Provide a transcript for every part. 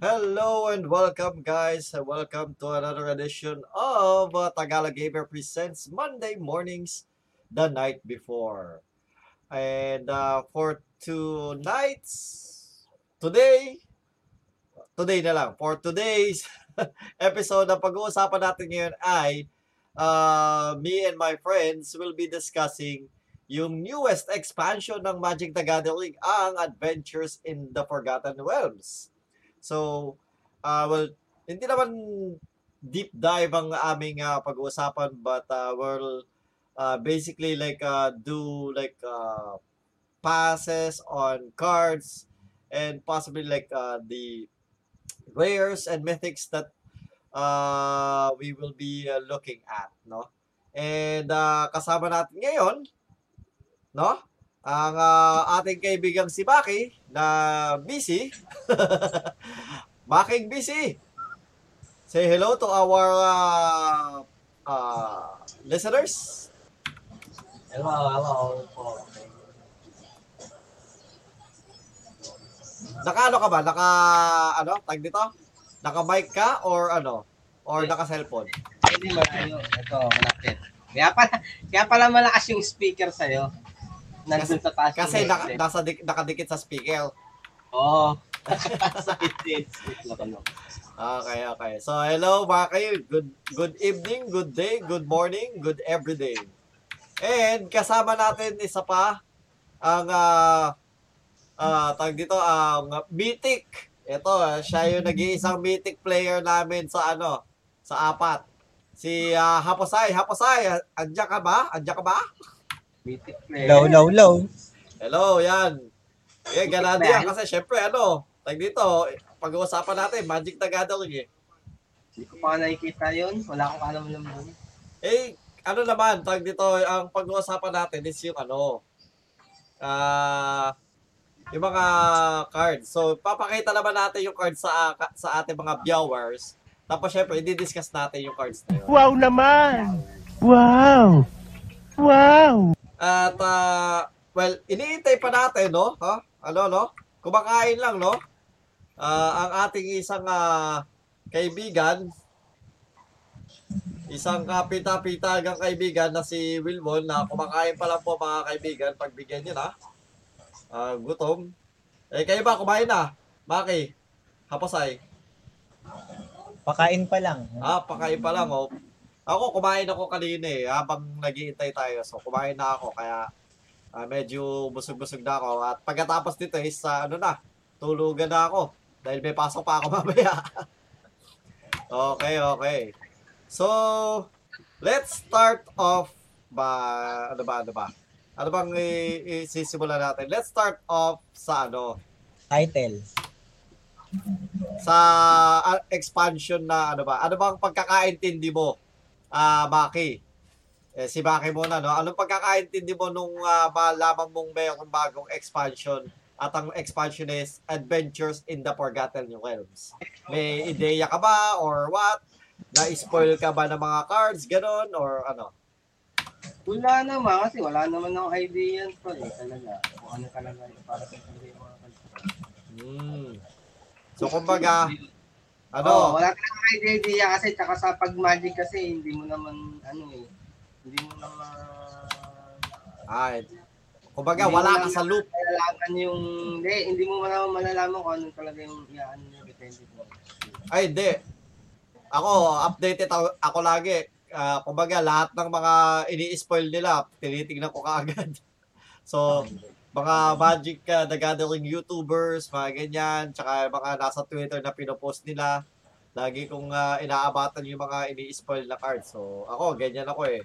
Hello and welcome guys. Welcome to another edition of uh, Tagalog Gamer Presents Monday mornings the night before. And uh, for tonight's today today na lang for today's episode na pag-uusapan natin ngayon ay uh, me and my friends will be discussing yung newest expansion ng Magic the Gathering, ang Adventures in the Forgotten Realms. So, uh, well, hindi naman deep dive ang aming uh, pag-uusapan but uh, we'll uh, basically like uh, do like uh, passes on cards and possibly like uh, the rares and mythics that uh, we will be uh, looking at, no? And uh, kasama natin ngayon, no? Ang uh, ating kaibigang si Maki na busy. Making busy. Say hello to our uh, uh, listeners. Hello, hello. Naka ano ka ba? Naka ano? Tag dito? Naka mic ka or ano? Or naka cellphone? Hindi malayo. Ito, malapit. Kaya pala, kaya pala malakas yung speaker sa'yo. Nandun sa taas. Kasi naka, nasa dik, nakadikit sa speaker. Oo. sa headset. Loko, no. Okay, okay. So, hello mga kayo. Good, good evening, good day, good morning, good everyday. And kasama natin isa pa ang uh, uh, tag dito ang Mythic. Ito, ah, siya yung nag-iisang Mythic player namin sa ano, sa apat. Si uh, Haposay, Haposay, andiyan ka ba? Andiyan ka ba? Mythic player. Low, low, low. Hello, yan. Eh, ganado yan kasi syempre ano, tag dito, pag-uusapan natin, Magic the Gathering eh. Hindi ko pa nakikita yun. Wala akong alam naman. Eh, ano naman, tag dito, ang pag-uusapan natin is yung ano, ah, yung mga cards. So, papakita naman natin yung cards sa sa ating mga viewers. Tapos, syempre, i-discuss natin yung cards na yun. Wow naman! Wow! Wow! At, ah, well, iniintay pa natin, no? Ha? Ano, no? Kumakain lang, no? Ah, ang ating isang ah, kaibigan, isang kapita-pitagang kaibigan na si Wilbon na kumakain pa lang po mga kaibigan, pagbigyan niyo na. Ah, gutom. Eh, kayo ba, kumain na? Maki, hapasay. Pakain pa lang. Ah, pakain pa lang, oh. Ako, kumain ako kanina eh, habang naghihintay tayo. So, kumain na ako, kaya ah, medyo busog-busog na ako. At pagkatapos nito is, ah, ano na, tulugan na ako. Dahil may pasok pa ako mamaya. okay, okay. So, let's start off ba, ano ba, ano ba? Ano bang isisimula natin? Let's start off sa ano, Title. sa ah, expansion na ano ba? Ano bang pagkakaintindi mo? Ah, Maki. Eh, si Maki muna, no? Anong pagkakaintindi mo nung uh, malaman mong mayroong bagong expansion at ang expansion is Adventures in the Forgotten Realms? May ideya ka ba or what? Na-spoil ka ba ng mga cards, ganon, or ano? Wala naman kasi wala naman akong idea yan po eh. Talaga. Kung ano talaga yung para sa mga Hmm. So, kumbaga, ano? Oo, wala talaga idea kasi tsaka sa pag-magic kasi hindi mo naman ano eh. Hindi mo naman Ay, kumbaga, wala ka sa loop. malalaman yung hindi, hindi mo naman malalaman kung ano talaga yung iaan yung depende mo. Ay, hindi. Ako, updated ako, ako lagi. Ah, kumbaga, lahat ng mga ini-spoil nila, tinitignan ko kaagad. So, mga Magic uh, the Gathering YouTubers, mga ganyan, tsaka mga nasa Twitter na pinopost nila, lagi kong ah, inaabatan yung mga ini-spoil na cards. So, ako, ganyan ako eh.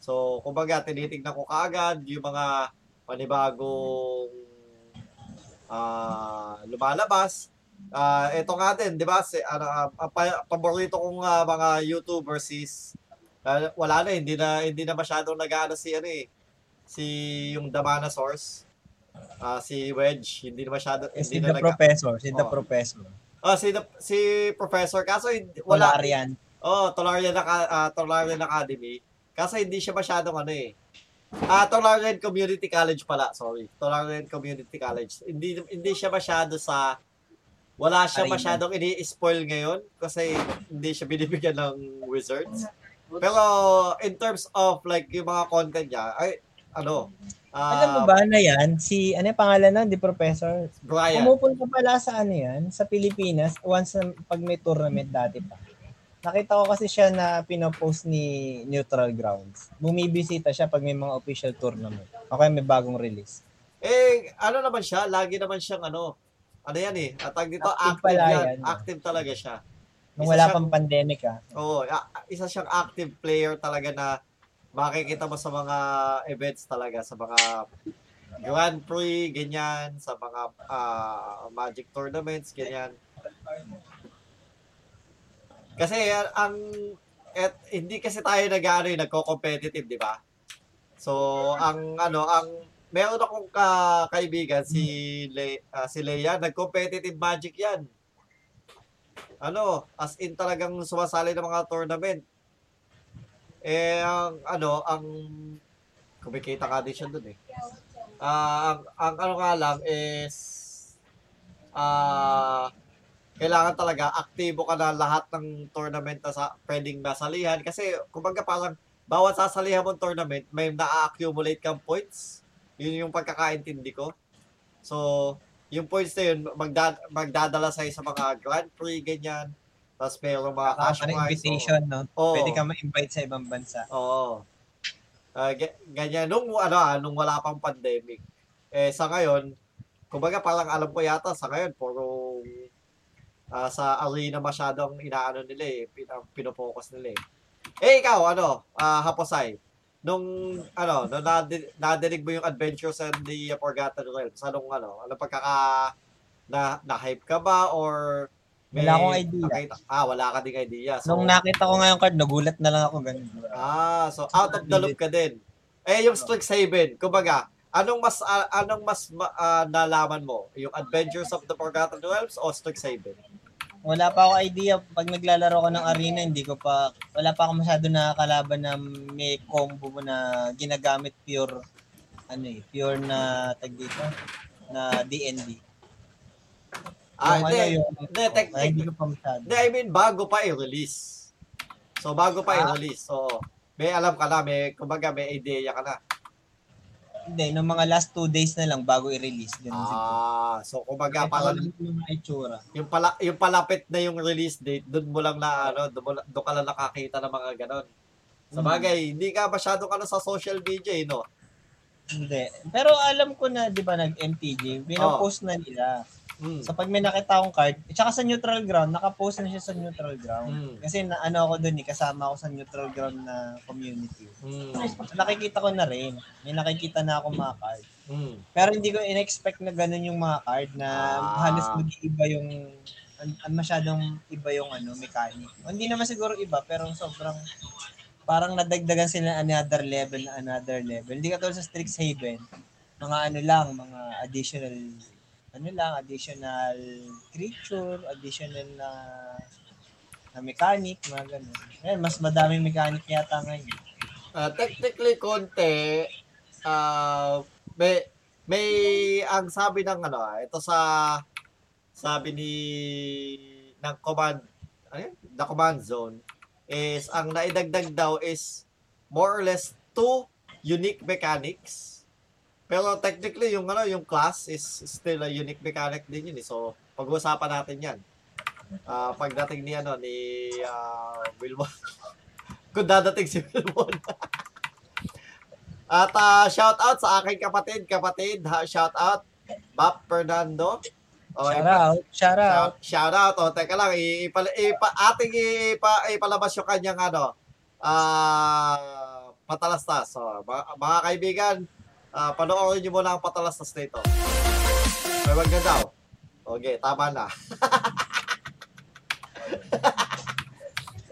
So, kumbaga, tinitignan ko kaagad yung mga panibagong ah lumalabas. Ah, ito nga din, 'di ba? Si ano pa- paborito kong ah, mga YouTubers is ah, wala na hindi na hindi na masyadong nag-aano si ano eh. Si yung Damana Source. Ah, si Wedge, hindi na masyado Si hindi the na nag professor. Si the Oo. professor. Ah, si the- si Professor kaso hindi- Wala wala Arian. Oh, Tolarian, ah, Tolarian Academy. Kasi hindi siya masyadong ano eh. Ah, Tolarian Community College pala, sorry. Tolarian Community College. Hindi hindi siya masyado sa wala siya Arena. masyadong ini-spoil ngayon kasi hindi siya binibigyan ng Wizards. Pero in terms of like yung mga content niya, ay ano, ah, Alam mo ba na yan, si, ano yung pangalan na, di Professor? Brian. Pumupunta pala sa ano yan, sa Pilipinas, once na, pag may tournament dati pa. Nakita ko kasi siya na pinopost ni Neutral Grounds. Bumibisita siya pag may mga official tournament. O kaya may bagong release. Eh, ano naman siya, lagi naman siyang ano, ano yan eh, atag dito, Active active, yan. yan. Active talaga siya. Nung Isa wala siyang- pang pandemic ah. Oo, a- isa siyang active player talaga na makikita mo sa mga events talaga, sa mga Grand Prix, ganyan, sa mga ah, Magic tournaments, ganyan. Kasi ah, ang et, hindi kasi tayo nag-ano, eh, nagko-competitive, di ba? So, ang ano, ang meron akong ka, kaibigan si Le, ah, si Leia, nag-competitive Magic 'yan ano, as in talagang sumasali ng mga tournament. Eh, ang ano, ang kumikita ka din siya dun eh. Ah, ang, ang ano nga lang is ah kailangan talaga aktibo ka na lahat ng tournament na sa pwedeng nasalihan kasi kumbaga parang bawat sasalihan mong tournament may na-accumulate kang points. Yun yung pagkakaintindi ko. So, yung points na yun, magda- magdadala sa'yo sa mga Grand Prix, ganyan. Tapos mayroong mga cash Parang prize. invitation, no? Oo. Pwede ka ma-invite sa ibang bansa. Oo. Ah, ga- ganyan. Nung, ano, ah, nung wala pang pandemic. Eh, sa ngayon, kumbaga parang alam ko yata sa ngayon, puro ah, sa arena masyadong inaano nila eh, pin, pinopokus nila eh. Eh, ikaw, ano, ah, Haposay, nung, ano, nung nadi- nadinig mo yung Adventures and the Forgotten Realms, anong, ano, ano pagkaka, na, na-hype ka ba, or Wala akong idea. nakita- ah, wala ka ding idea. So, Nung nakita ko nga yung card, nagulat na lang ako ganun. Ah, so out of the loop ka din. Eh, yung Strixhaven, kumbaga, anong mas ah, anong mas ma- ah, nalaman mo? Yung Adventures of the Forgotten Realms o Strixhaven? Wala pa ako idea. Pag naglalaro ko ng arena, hindi ko pa, wala pa ako masyado nakakalaban na may combo mo na ginagamit pure, ano eh, pure na, tag dito, na DND. Ah, Yung hindi. ano, yung, Hindi, tek- hindi ko pa masyado. Hindi, I mean, bago pa i-release. So, bago pa Ah. i-release. So, may alam ka na, may, kumbaga, may idea ka na. Hindi, nung mga last two days na lang bago i-release. Ganun siguro. Ah, so, kumbaga, Kahit parang, yung itsura. yung, pala, yung palapit na yung release date, doon mo lang na, ano, doon, ka lang nakakita ng mga ganon. Sa Hmm. bagay, hindi ka masyado ka na sa social media, eh, no? Hindi. Pero alam ko na, di ba, nag-MTG, pinopost na nila. Mm. So pag may nakita akong card, at saka sa neutral ground, nakapost na siya sa neutral ground. Mm. Kasi na, ano ako doon eh, kasama ako sa neutral ground na community. Mm. So nakikita ko na rin. May nakikita na ako mga card. Mm. Pero hindi ko in-expect na ganun yung mga card na Ah. halos mag-iiba yung masyadong iba yung ano mechanic. O, hindi naman siguro iba pero sobrang parang nadagdagan sila ng another level na another level. Hindi katulad sa Strixhaven. Mga ano lang, mga additional ano lang, additional creature, additional na na mechanic, mga ganun. Eh, mas madaming mechanic yata ngayon. Ah, technically, konti, ah, may, may, ang sabi ng ano, ah, ito sa, sabi ni, ng command, ano the command zone, is, ang naidagdag daw is, more or less, two unique mechanics. Pero technically, yung ano, yung class is still a unique mechanic din yun eh. So, pag-uusapan natin yan. Ah, pagdating ni ano, ni ah, Wilmon. Kung dadating si Wilmon. At ah, shout out sa aking kapatid, kapatid, ha, shout out Bap Fernando. Oh, Shout out, shout out. Shout, out. O, teka lang, ipal, ipa, ating ipa, ipalabas yung kanyang ano, ah, patalastas. So, mga, mga kaibigan, ah, panoorin niyo muna ang patalastas na ito. May wag na daw. Okay, tama na.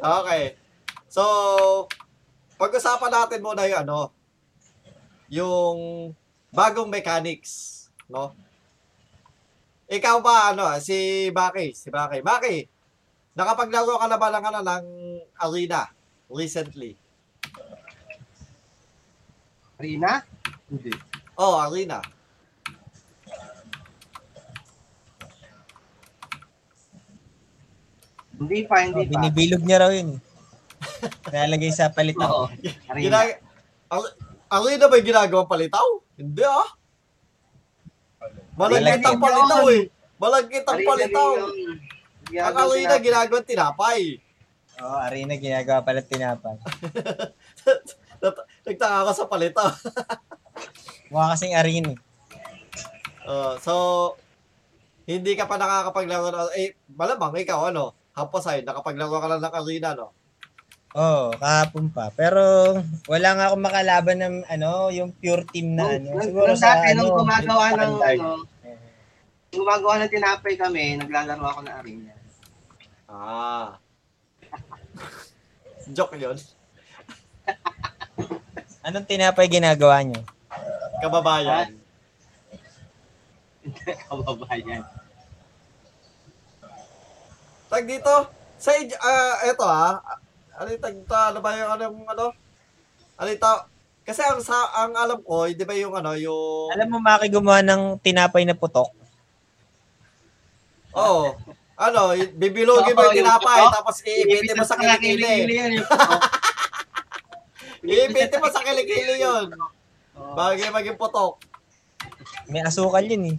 okay. So, pag-usapan natin muna yung ano, yung bagong mechanics, no? Ikaw ba, ano, si Baki, si Baki. Baki, nakapaglaro ka na ba ng, ano, ng arena recently? Rina? Hindi. Oh, arena. Hindi pa, Oh, hindi pa. binibilog niya raw yun. eh. Nalagay sa palitaw. Oo. Arena. Ginag... Ina ba yung ginagawang palitaw? Hindi ah. Malagkit ang palitaw eh. Malagkit ang Arena palitaw. Ang sinabi. ginagawang tinapay. Oo, oh, arena ginagawa pala tinapay. Nagtaka ako sa palitaw. Mukha kasing arena. eh. Uh, so, hindi ka pa nakakapaglaro ng, eh, malamang ikaw, ano, hapasay, nakapaglaro ka lang ng arena, no? Oo, oh, kahapon pa. Pero wala nga akong makalaban ng ano, yung pure team na ano. Nung- Siguro nung sa dati, ano, nung gumagawa ng ano, nung gumagawa ng tinapay kami, naglalaro ako ng arena. Ah. Joke yun. Anong tinapay ginagawa nyo? Kababayan. Kababayan. Tag dito, sa, ij- ah, eto ah, ano yung tag dito, ano ba yung, ano, yung, ano? Ano? Kasi ang, sa, ang alam ko, di ba yung, ano, yung, Alam mo, Maki, gumawa ng tinapay na putok? Oo. ano, bibilogin mo yung tinapay, tapos iipitin mo sa kilikili. yun. Iipitin mo sa kilikili yun. Oo. Bago yung maging putok. May asukal yun eh.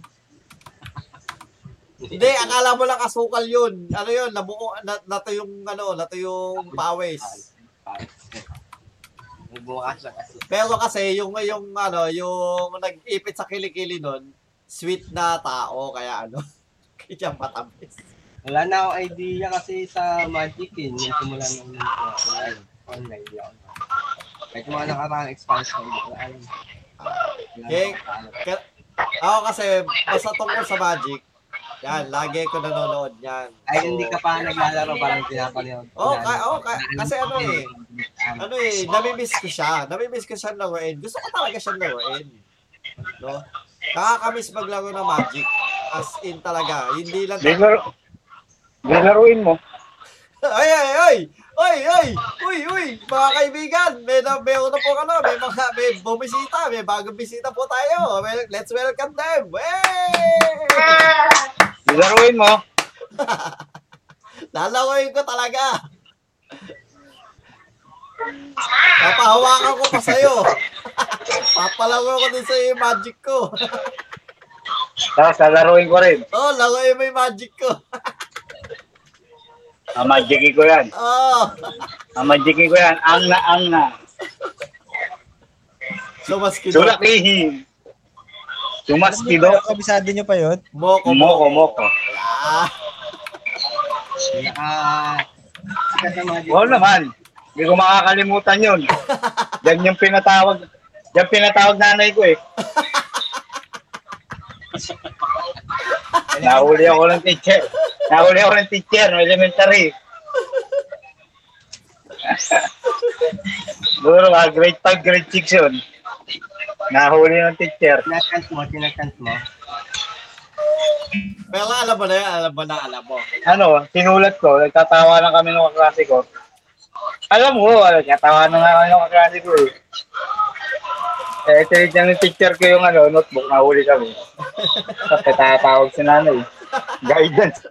Hindi, akala mo lang asukal yun. Ano yun, nabuo, na, nato yung, ano, nato yung pawis. Pero kasi, yung, yung, ano, yung nag-ipit sa kilikili nun, sweet na tao, kaya ano, kaya matamis. Wala na akong idea kasi sa Magic eh. Yung simula nung uh, online. Yung mga nakaraang expansion, hindi ko alam. Wala Okay. alam. Ako kasi, basta tungkol sa Magic, yan, lagi ko nanonood yan. Ay, So, hindi ka pa naglalaro, parang pinapanood. Oo, ka- oo, ka- kasi ano eh, ano eh, namimiss ko siya. Namimiss ko siya laruin. Gusto ko talaga siya laruin. No? Nakakamiss maglaro ng Magic. As in talaga. Hindi lang... Laro, di laruin mo. Ay, ay, ay! Ay, ay! Uy, uy! Mga kaibigan, may na, meron na po ano, may mga, may bumisita, may bagong bisita po tayo. Well, let's welcome them! Hey! Laruin mo. Lalaroin ko talaga. Papahawakan ko pa sa'yo. Papalaro ko din sa'yo yung magic ko. Tapos lalaruin ko rin. Oh, laruin mo yung magic ko. Amajiki ko yan. Oh. Amajiki ko yan. Ang na, ang na. So, mas kido. Sulakihin. Sumaskido. Kabisado nyo pa yun? Moko, Moko, moko. Ah, Magic. Oo naman. Hindi ko makakalimutan yun. Yan yung pinatawag. Yan pinatawag nanay ko eh. Nahuli ako ng teacher. Nahuli ako ng teacher no elementary. Siguro mga grade 5, grade 6 yun. Nahuli ng teacher. Tinakant mo, tinakant mo. pero alam mo na yan, alam mo na, alam mo. Ano, sinulat ko, nagtatawa lang kami ng kaklase ko. Alam mo, ano, nagtatawa na nga kami ng kaklase ko eh. Eh, tinignan ng teacher ko yung ano, notebook, nahuli kami. Tapos tatawag si nanay. Guidance.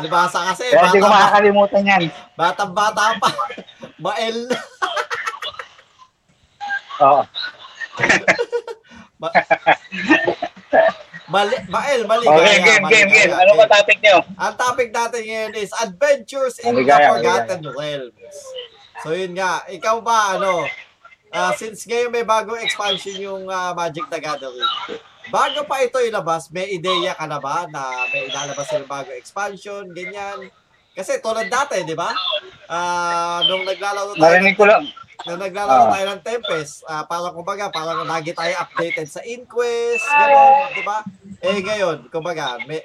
Alibasa kasi, Kaya hindi ko makakalimutan yan. batang bata pa. Bael. Oo. Ba- Mali, Bael, mali. Okay, game, game, game. Ano ba topic niyo? Ang topic natin ngayon is Adventures in Maligaya, the Forgotten Realms. So yun nga, ikaw ba ano, ah, since ngayon may bagong expansion yung ah, Magic the Gathering, bago pa ito ilabas, may ideya ka na ba na may ilalabas yung bagong expansion, ganyan? Kasi tulad dati, di ba? Ah, nung naglalaro tayo, Narinig ko lang. nung naglalaro Ah. tayo ng Tempest, ah, parang kumbaga, parang lagi tayo updated sa Inquest, gano'n, di ba? Eh ngayon, kumbaga, may,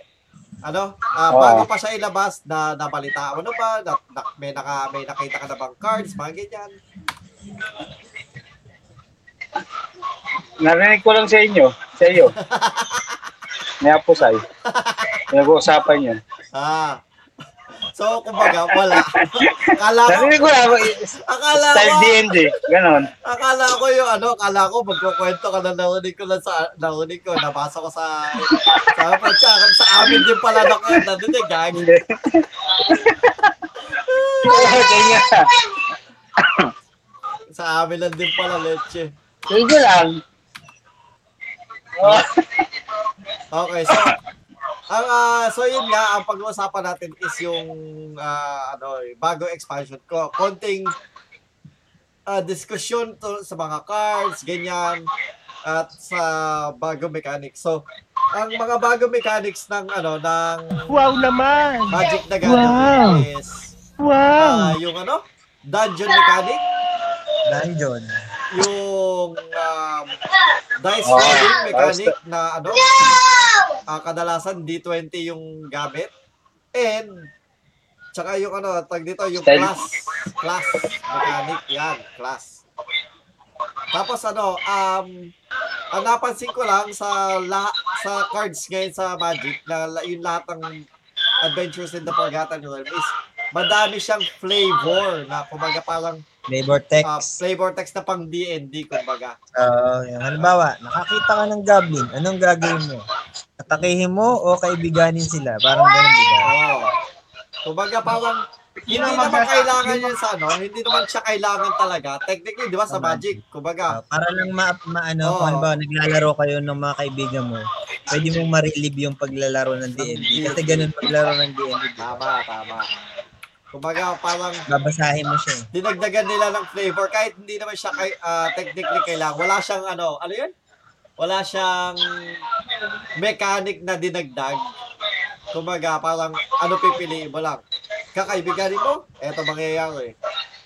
ano, Oo. bago pa siya ilabas, na nabalita na ba, na, na, may, naka, may nakita ka na bang cards, mga ganyan. Narinig ko lang sa inyo. Sa iyo. May apusay. Pinag-uusapan yun. Ah. So, kumbaga, wala. Akala ko, Sabi ko lang, akala style ko, D&D. Ganon. akala ko yung ano, akala ko magkukwento ka na nahuli ko lang sa, nahuli ko, nabasa ko sa, sa, sa, sa amin din pala na nandun eh, gag. Nga. Sa amin lang din pala, leche. Sige lang. Okay, so, ang, ah, so yun nga, ang pag-uusapan natin is yung, ah, ano, bago expansion ko. Konting, ah, diskusyon to sa mga cards, ganyan, at sa bago mechanics. So, ang mga bago mechanics ng, ano, ng Wow naman! Magic the Gathering is, ah, yung, ano, dungeon mechanic, Dungeon. yung um, dice Oh, rolling mechanic na ano ah, kadalasan D20 yung gamit. And tsaka yung ano tag dito yung Style. class class mechanic. Yan class. Tapos ano um ang napansin ko lang sa la, sa cards ngayon sa Magic na la- yung lahat ng Adventures in the Forgotten Realm is madami siyang flavor na kumbaga parang Flavor uh, text. flavor text na pang D&D kumbaga. Oo, yung halimbawa, nakakita ka ng goblin, anong gagawin mo? Atakihin mo o kaibiganin sila? Parang ganun, di ba? Oo. Kumbaga parang hindi naman kailangan yun sa ano, hindi naman siya kailangan talaga. Technically, di ba sa Magic, kumbaga, Ah, para lang ma, maano, Oo. kung halimbawa naglalaro kayo ng mga kaibigan mo, pwede mong ma-relieve yung paglalaro ng D&D. Kasi ganun paglaro ng D&D. tama, tama. Kumbaga parang Babasahin mo siya. eh. dinagdagan nila ng flavor kahit hindi naman siya kay, ah, technically kailangan. Wala siyang ano, ano yun? Wala siyang mechanic na dinagdag. Kumbaga parang ano pipiliin mo lang. Kakaibiganin mo, eto mangyayari.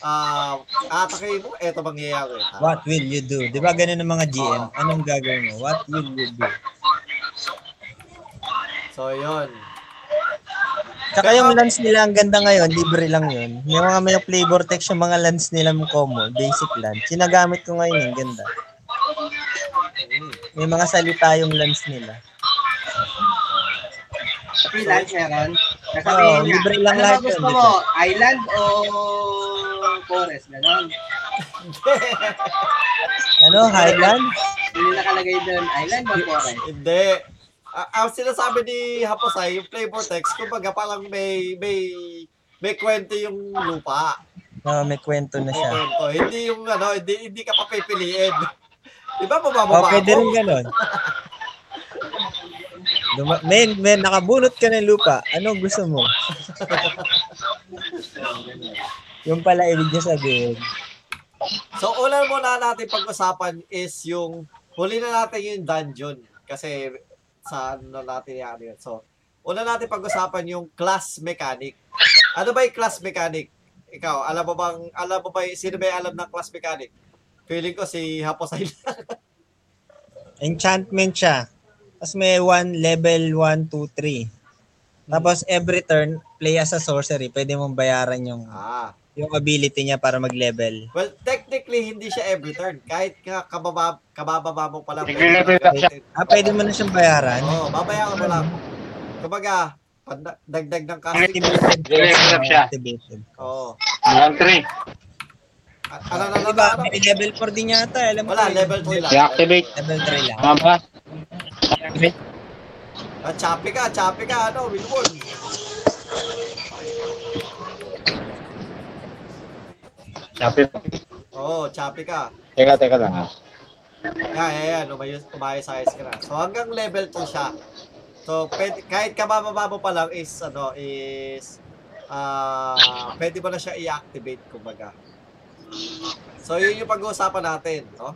Ah, atake mo, eto mangyayari. Tama. What will you do? Di ba ganun ang mga GM? Anong gagawin mo? What will you do? So, yun. Tsaka yung lance nila, ang ganda ngayon, libre lang yun. May mga may flavor text yung mga lance nila ng common, basic lance. Sinagamit ko ngayon, ang ganda. May mga salita yung lance nila. Freelance meron. Oo, niya, libre lang ano lahat ba gusto yun, mo? Island o forest? Ganon. Ano, Highland? Hindi nakalagay doon, island o forest? Hindi. Ah, ang sinasabi ni Haposay, yung flavor text, kumbaga parang may may may kwento yung lupa. Oo, may kwento na May siya. kwento. Hindi yung ano, hindi, hindi ka papipiliin. Di ba Oh, mabababa pwede rin ako? ganon. Duma- men, men, nakabunot ka ng lupa. Anong gusto mo? yung pala ibig niya sabihin. So, una muna natin pag-usapan is yung, huli na natin yung dungeon. Kasi, saan na natin yan. So, una natin pag-usapan yung class mechanic. Ano ba yung class mechanic? Ikaw, alam mo bang, alam mo ba, sino ba yung alam ng class mechanic? Feeling ko si Haposay Enchantment siya. Tapos may one level 1, 2, 3. Tapos every turn, play as a sorcery. Pwede mong bayaran yung Ah. Yung ability niya para mag-level. Well, technically, hindi siya every turn. Kahit ka kababa, kabababa mo pa lang. Nag-level up siya. Ah, pwede mo na siyang bayaran. Oo, oh, babayaran mo lang. Kumbaga, dagdag ng casting. Activated. Level up siya. Oo. Hanggang 3. A- Ano na Diba, ano? may level 4 din yata. Alam mo Wala, level 3 lang. I-activate. Level 3 lang. Tama ba? I-activate. Ah, choppy ka, choppy ka, ano, Wilwon. Sabi. Oo, choppy ka. Teka, teka lang ha. Yan, yan, yan, umayos, umayos ayos ka na. So, hanggang level 2 siya. So, pwede, kahit kabababa mo pa lang is, ano, is, ah, pwede mo na siya i-activate, kumbaga. So, yun yung pag-uusapan natin, no?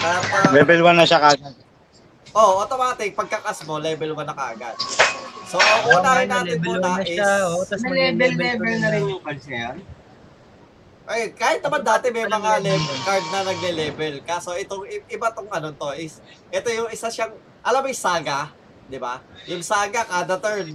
At, ah, Level 1 na siya kagad. Oh, automatic pagkakas mo level 1 na kaagad. So, ang unahin natin level muna 1 na is siya, oh, mag-level level-level two na rin yung yan. Ay kahit naman dati may mga level card na nagle-level. Kaso itong iba tong ano to is ito yung isa siyang alam mo yung saga, 'di ba? Yung saga kada turn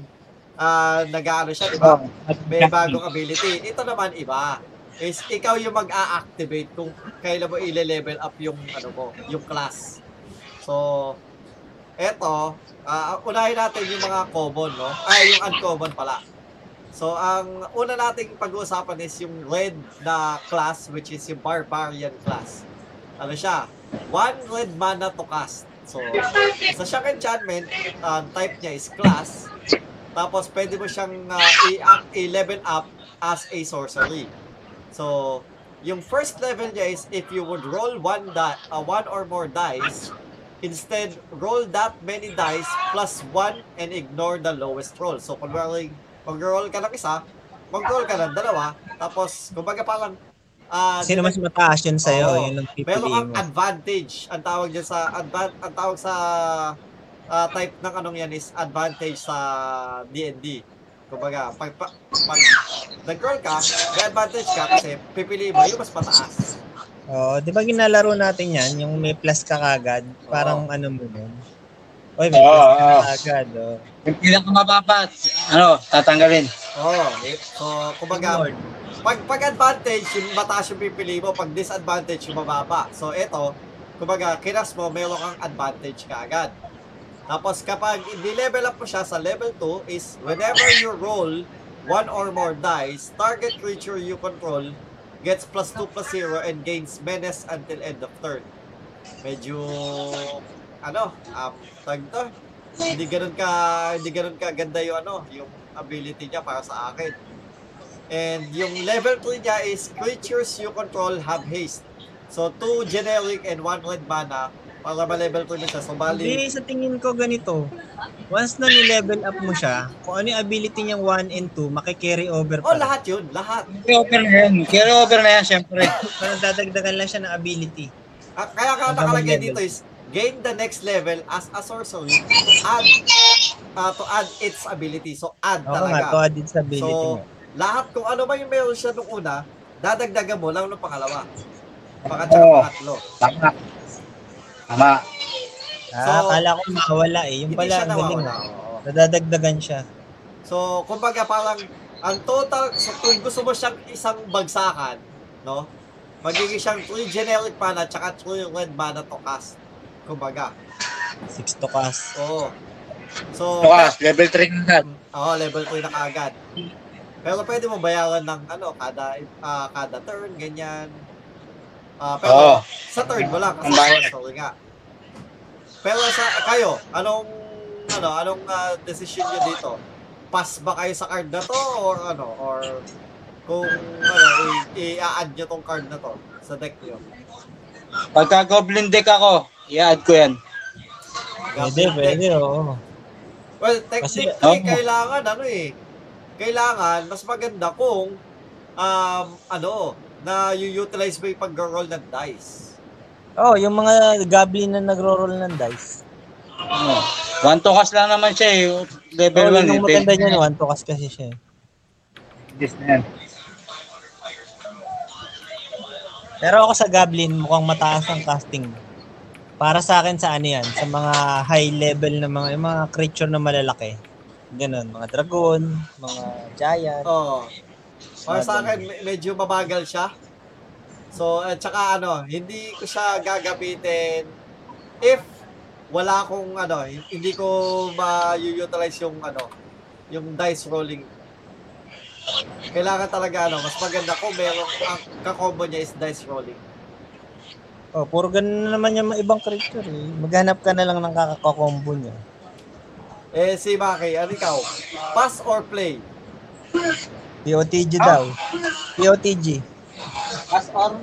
ah nag-aano siya, 'di ba? May bagong ability. Ito naman iba. Is ikaw yung mag-a-activate kung kailan mo ile-level up yung ano mo, yung class. So, eto, ah unahin natin yung mga common, no? Ay, yung uncommon pala. So, ang una nating pag-uusapan is yung red na class, which is yung Barbarian class. Ano siya? One red mana to cast. So, sa siyang enchantment, ang type niya is class. Tapos, pwede mo siyang uh, i-level up as a sorcery. So, yung first level niya is if you would roll one di- uh, one or more dice, instead roll that many dice plus one and ignore the lowest roll. So, kung mag-roll ka ng isa, mag-roll ka ng dalawa, tapos, kumbaga parang, ah, Sino mas mataas yun sa'yo, Oo. yun ang meron pipiliin kang advantage. Ang tawag dyan sa, advan- ang tawag sa ah, type ng anong yan is advantage sa D&D. Kumbaga, pag, pag, pag nag-roll ka, may advantage ka kasi pipiliin mo yung mas mataas. Oo, di ba ginalaro natin yan, yung may plus ka kagad, parang ano mo nun. Oy, may Oo, plus ka oo. kagad, oh. Yung pinakamababa, ano, tatanggalin. Oo. so, kumbaga, pag, pag advantage, yung mataas yung pipili mo, pag disadvantage, yung mababa. So, ito, kumbaga, kinas mo, meron kang advantage ka agad. Tapos, kapag i-level up mo siya sa level 2, is whenever you roll one or more dice, target creature you control gets plus 2 plus 0 and gains menace until end of turn. Medyo, ano, um, tag to, hindi ganun ka, hindi ganun ka ganda yung ano, yung ability niya para sa akin. And yung level 3 niya is creatures you control have haste. So, 2 generic and 1 red mana para ma-level 3 mo siya. So, bali, Hindi, sa tingin ko ganito. Once na ni-level up mo siya, kung ano yung ability niyang 1 and 2, makikarry over oh, pa. rin. lahat yun, lahat. Carry over na yan. Carry over na yan, syempre. Parang dadagdagan lang siya ng ability. At kaya ka nakalagay dito is gain the next level as a sorcery add uh, to add its ability. So, add Oo nga, talaga. to add its ability So, nga. lahat kung ano ba yung meron siya nung una, dadagdagan mo lang nung pangalawa. Pangatsa, Oo. pangatlo. Tama. Tama. Ah, so, akala ko mawala eh. Yung pala, ang galing. oo. Nadadagdagan siya. So, kumbaga parang ang total, so kung gusto mo siyang isang bagsakan, no? Magiging siyang 3 generic mana tsaka 3 red mana to cast. Kumbaga. 6 to cast. Oo. So, Bukas, level 3 na yan. Oo, level 3 na kaagad. Pero pwede mo bayaran ng ano, kada ah, kada turn, ganyan. Ah, pero Oo. sa turn mo lang kasi Ang bayad. sorry nga. Pero sa kayo, anong ano, anong ah, decision niyo dito? Pass ba kayo sa card na to or ano or kung ano i- i-add niyo tong card na to sa deck niyo? Pagka goblin deck ako, i-add ko yan. Pwede, pwede, oo. Well, Kasi- technically, Oo. kailangan, ano eh, kailangan, mas maganda kung, um, ano, na you-utilize mo yung pag-roll ng dice. Oh, yung mga goblin na nagro-roll ng dice. Ano, One to cast lang naman siya eh. Level Oh, 1 yun eh. yung maganda niyan, na. one to cast kasi siya. eh. Yes na yan. Pero ako sa goblin, mukhang mataas ang casting. Para sa akin sa ano yan, sa mga high level na mga, yung mga creature na malalaki. Ganun, mga dragon, mga giant. Oo. Para sa akin, me- medyo mabagal siya. So, at saka ano, hindi ko siya gagamitin if wala akong ano, hindi ko ma-utilize yung ano, yung dice rolling. Kailangan talaga ano, mas maganda kung meron ang kakombo niya is dice rolling. Oh, puro ganun na naman yung mga ibang creature eh. Maghanap ka na lang ng kakakombo niya. Eh, si Maki, ano ikaw? Pass or play? POTG daw. POTG. As or,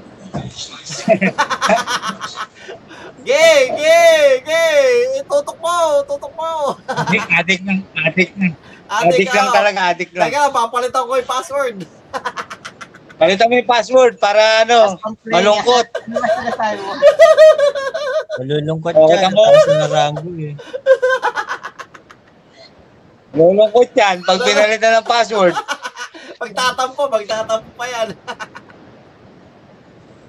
Gay! Gay! Gay! Tutok mo! Tutok mo! Adik, adik lang. Adik lang. Adik, Adik lang ah. talaga, adik lang. Teka, papalitan ko yung password. Palitan mo yung password para ano, malungkot. ano? Malulungkot Okay yan. lang mo. Tapos narango eh. Malungkot yan pag pinalitan ng password. Magtatampo, magtatampo pa yan.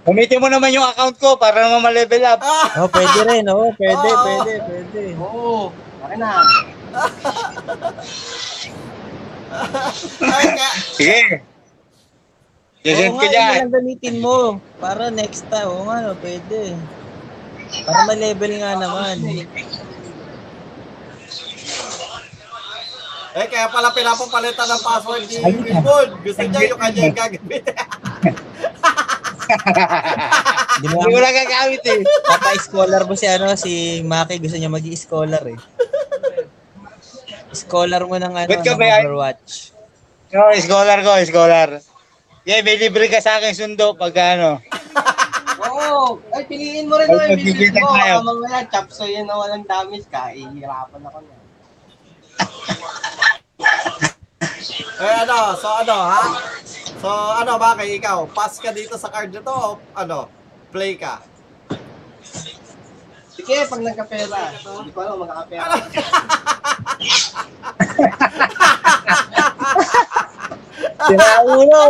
Gamitin mo naman yung account ko para naman ma-level up. Oh, pwede rin. Oh, pwede, Oo. pwede, pwede. Oo, akin na. Ay, kaya, Sige. Oo ko nga, dyan. yun lang gamitin mo. Para next time. Oo nga, no, pwede. Para ma-level nga naman. Eh, kaya pala pinapapalitan ng password ni Wilbon. Gusto niya yung kanya yung ba? Hindi ko lang gagamit eh. Papa-scholar mo si ano, si Maki gusto niya mag-i-scholar eh. Scholar mo ng ano, ka ng Overwatch. No, scholar ko, scholar. Yeah, may libre ka sa akin sundo pag ano. Oo. Ay, piliin mo rin Ay, naman yung magbibigay mo. tayo. Baka mamaya, chapso yun na walang damage ka. Ihirapan ako na. Eh, ano, so ano, ha? So, ano, Maki, ikaw, pass ka dito sa card nito o ano, play ka? Sige, pag nagkapera. Hindi ko alam, magkakapera. Sira ulo!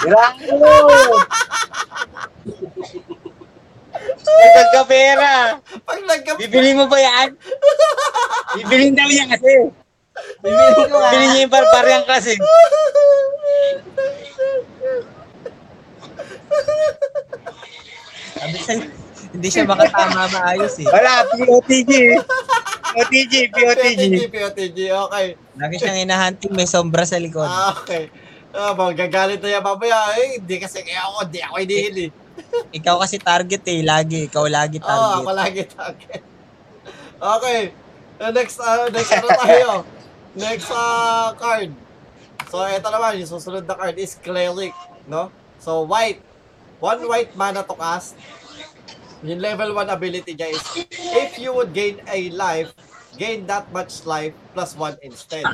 Sira ulo! Pera! Pag nagka... Bibili mo ba yan? Bibilin daw niya kasi. Bibili ko nga. Bibili niya yung parparyang kasi. Sabi sa'yo, hindi siya makatama maayos eh. Wala, POTG. POTG, POTG. POTG, POTG, okay. Lagi siyang hinahunting, may sombra sa likod. Ah, okay. Ah, magagalit na yan mamaya. Eh, hindi kasi kaya ako, hindi ako hinihili. Ikaw kasi target eh, lagi. Ikaw lagi Oo, target. ako lagi target. Okay. Uh, next, uh, next ano tayo? Next uh, card. So, ito naman, yung susunod na card is Cleric, no? So, white. One white mana to cast. Yung level 1 ability niya is, if you would gain a life, gain that much life plus 1 instead.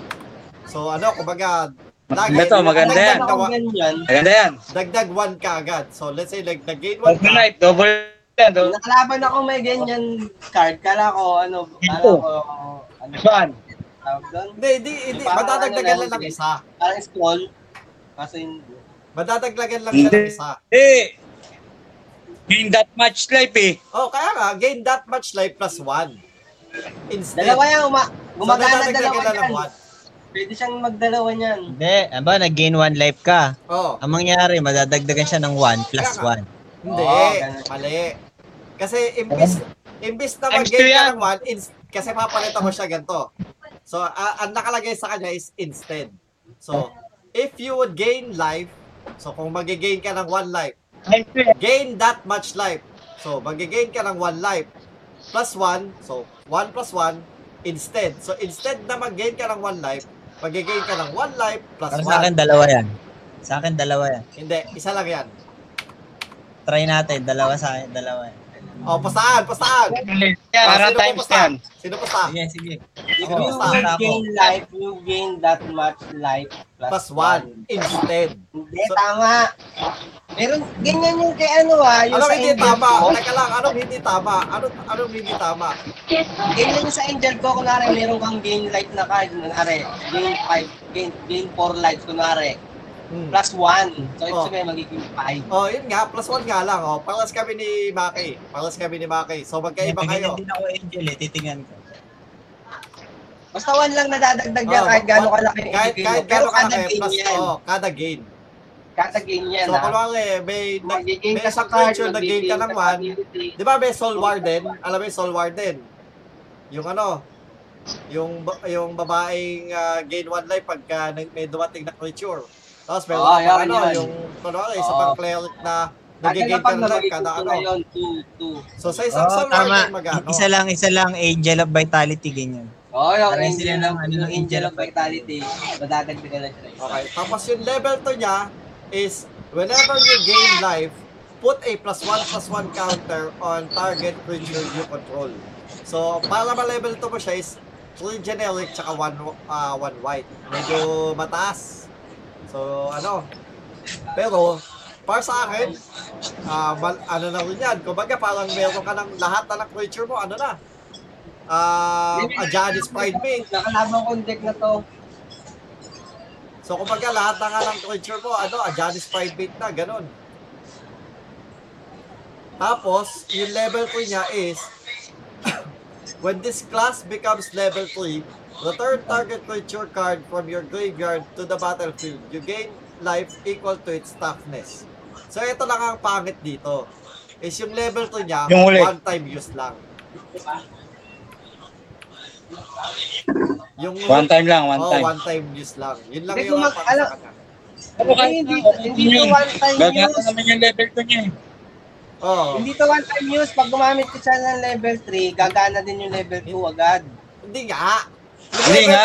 So, ano, kumbaga, Maganda to, maganda yan. Maganda yan. dagdag 1 ka agad. So, let's say, like, nag-gain 1 Double ka. night, double yan. Double. Nakalaban ako may ganyan card. Kala ko, ano, kala Ito. ko, ano, Saan? tawag doon? Hindi, hindi, hindi. Madadagdagan ano lang lang, ng isa. Parang scroll. Kaso hindi. Madadaglagan lang siya ng isa. Eh, gain that much life eh. Oh, kaya nga, gain that much life plus 1. Instead. Dalawa yan, uma- gumagana so, dalawa yan. ng 1. Pwede siyang magdalawa niyan. Hindi, aba, nag-gain one life ka. Oh, Ang mangyari, madadagdagan siya ng 1 plus Kaya 1. hindi. Ganun. mali. Kasi imbis, imbis na mag-gain ka ng 1, ins- kasi papalitan mo siya ganito. So, ah, ang nakalagay sa kanya is instead. So, if you would gain life, so kung mag-gain ka ng 1 life. Gain that much life. So, mag-gain ka ng 1 life plus 1. So, 1 plus 1 instead. So, instead na mag-gain ka ng 1 life, mag-gain ka ng 1 life plus Para sa akin, 1. dalawa yan. Sa akin, dalawa yan. Hindi, isa lang yan. Try natin, dalawa sa akin, dalawa yan. O, pasaan, pasaan. Yan, Ah, para sino times yan. Sino pa sa? Sige, sige. If Ako, you basta will ako. gain life, you gain that much life plus, Plus 1 instead. Hindi, So- tama. Meron, ganyan yung kay ano ah, yung Anong sa hindi angel tama? ko. Teka lang, anong hindi tama? Anong, anong hindi tama? Ganyan yung sa angel ko, kunwari meron kang gain life na card, kunwari, gain 5, gain, gain 4 lives, kunwari, Hmm. plus 1. So, ibig Oh. sabihin, magiging 5. Oh, yun nga, plus 1 nga lang. Oh. Palas kami ni Maki. Palas kami ni Maki. So, magkaiba Ganyan kayo. din ako, Angel eh. Titingnan ko. Basta 1 lang nadadagdag yan, Oh, kahit gaano one- kalaki Kahit, kahit mo. Pero gano'n kada kalaki, gain plus, yan. oh, kada gain. Kada gain yan So, ah. kunwari, may, nag, Mag-gain may sa creature na gain ka ng mag-gain sa 1. ability. Di ba may Soul Warden? Alam mo yung Soul Warden? Yung ano, yung ba- yung babaeng ah, gain one life pagka may dumating na creature. Tapos meron pang yan, ano, yan. yung kunwari, isa Oo. pang cleric na Kada nag-gain lapag ka na two ano. yun, 2, 2. So sa isang Oo, Soul tama. Magano. Isa lang, isa lang, Angel of Vitality, ganyan. Oh, yung Parang angel sila ng ng ano, yung angel angel of vitality, madadagdagan na siya. Okay, tapos yung level 2 niya is whenever you gain life, put a plus 1 plus 1 counter on target creature you control. So, para ma-level 2 mo siya is 3 generic tsaka 1 uh, one white. Medyo mataas. So, ano. Pero, para sa akin, ah, mal- ano na rin yan. Kumbaga, parang meron ka ng lahat na ng creature mo, ano na. Ah, a Janice Pride Mate. Nakalaban ko yung deck na to. So, kumbaga, lahat na nga ng creature mo, ano, a Janice Pride Mate na, ganun. Tapos, yung level 3 niya is, when this class becomes level 3, return target creature card from your graveyard to the battlefield. You gain life equal to its toughness. So, ito lang ang pangit dito. Is yung level 2 niya, Yung huli. one time use lang. Yung One time lang, one oh, time. one time use lang. Yun lang Hindi, yung mag- alam- sa kanya. Hindi, hindi, hindi to one time Gagana use. naman yung level ko niya. eh. Oh, Hindi to one time use. Pag gumamit ka siya ng level 3, gagana din yung level 2 agad. hindi nga. Hindi level nga.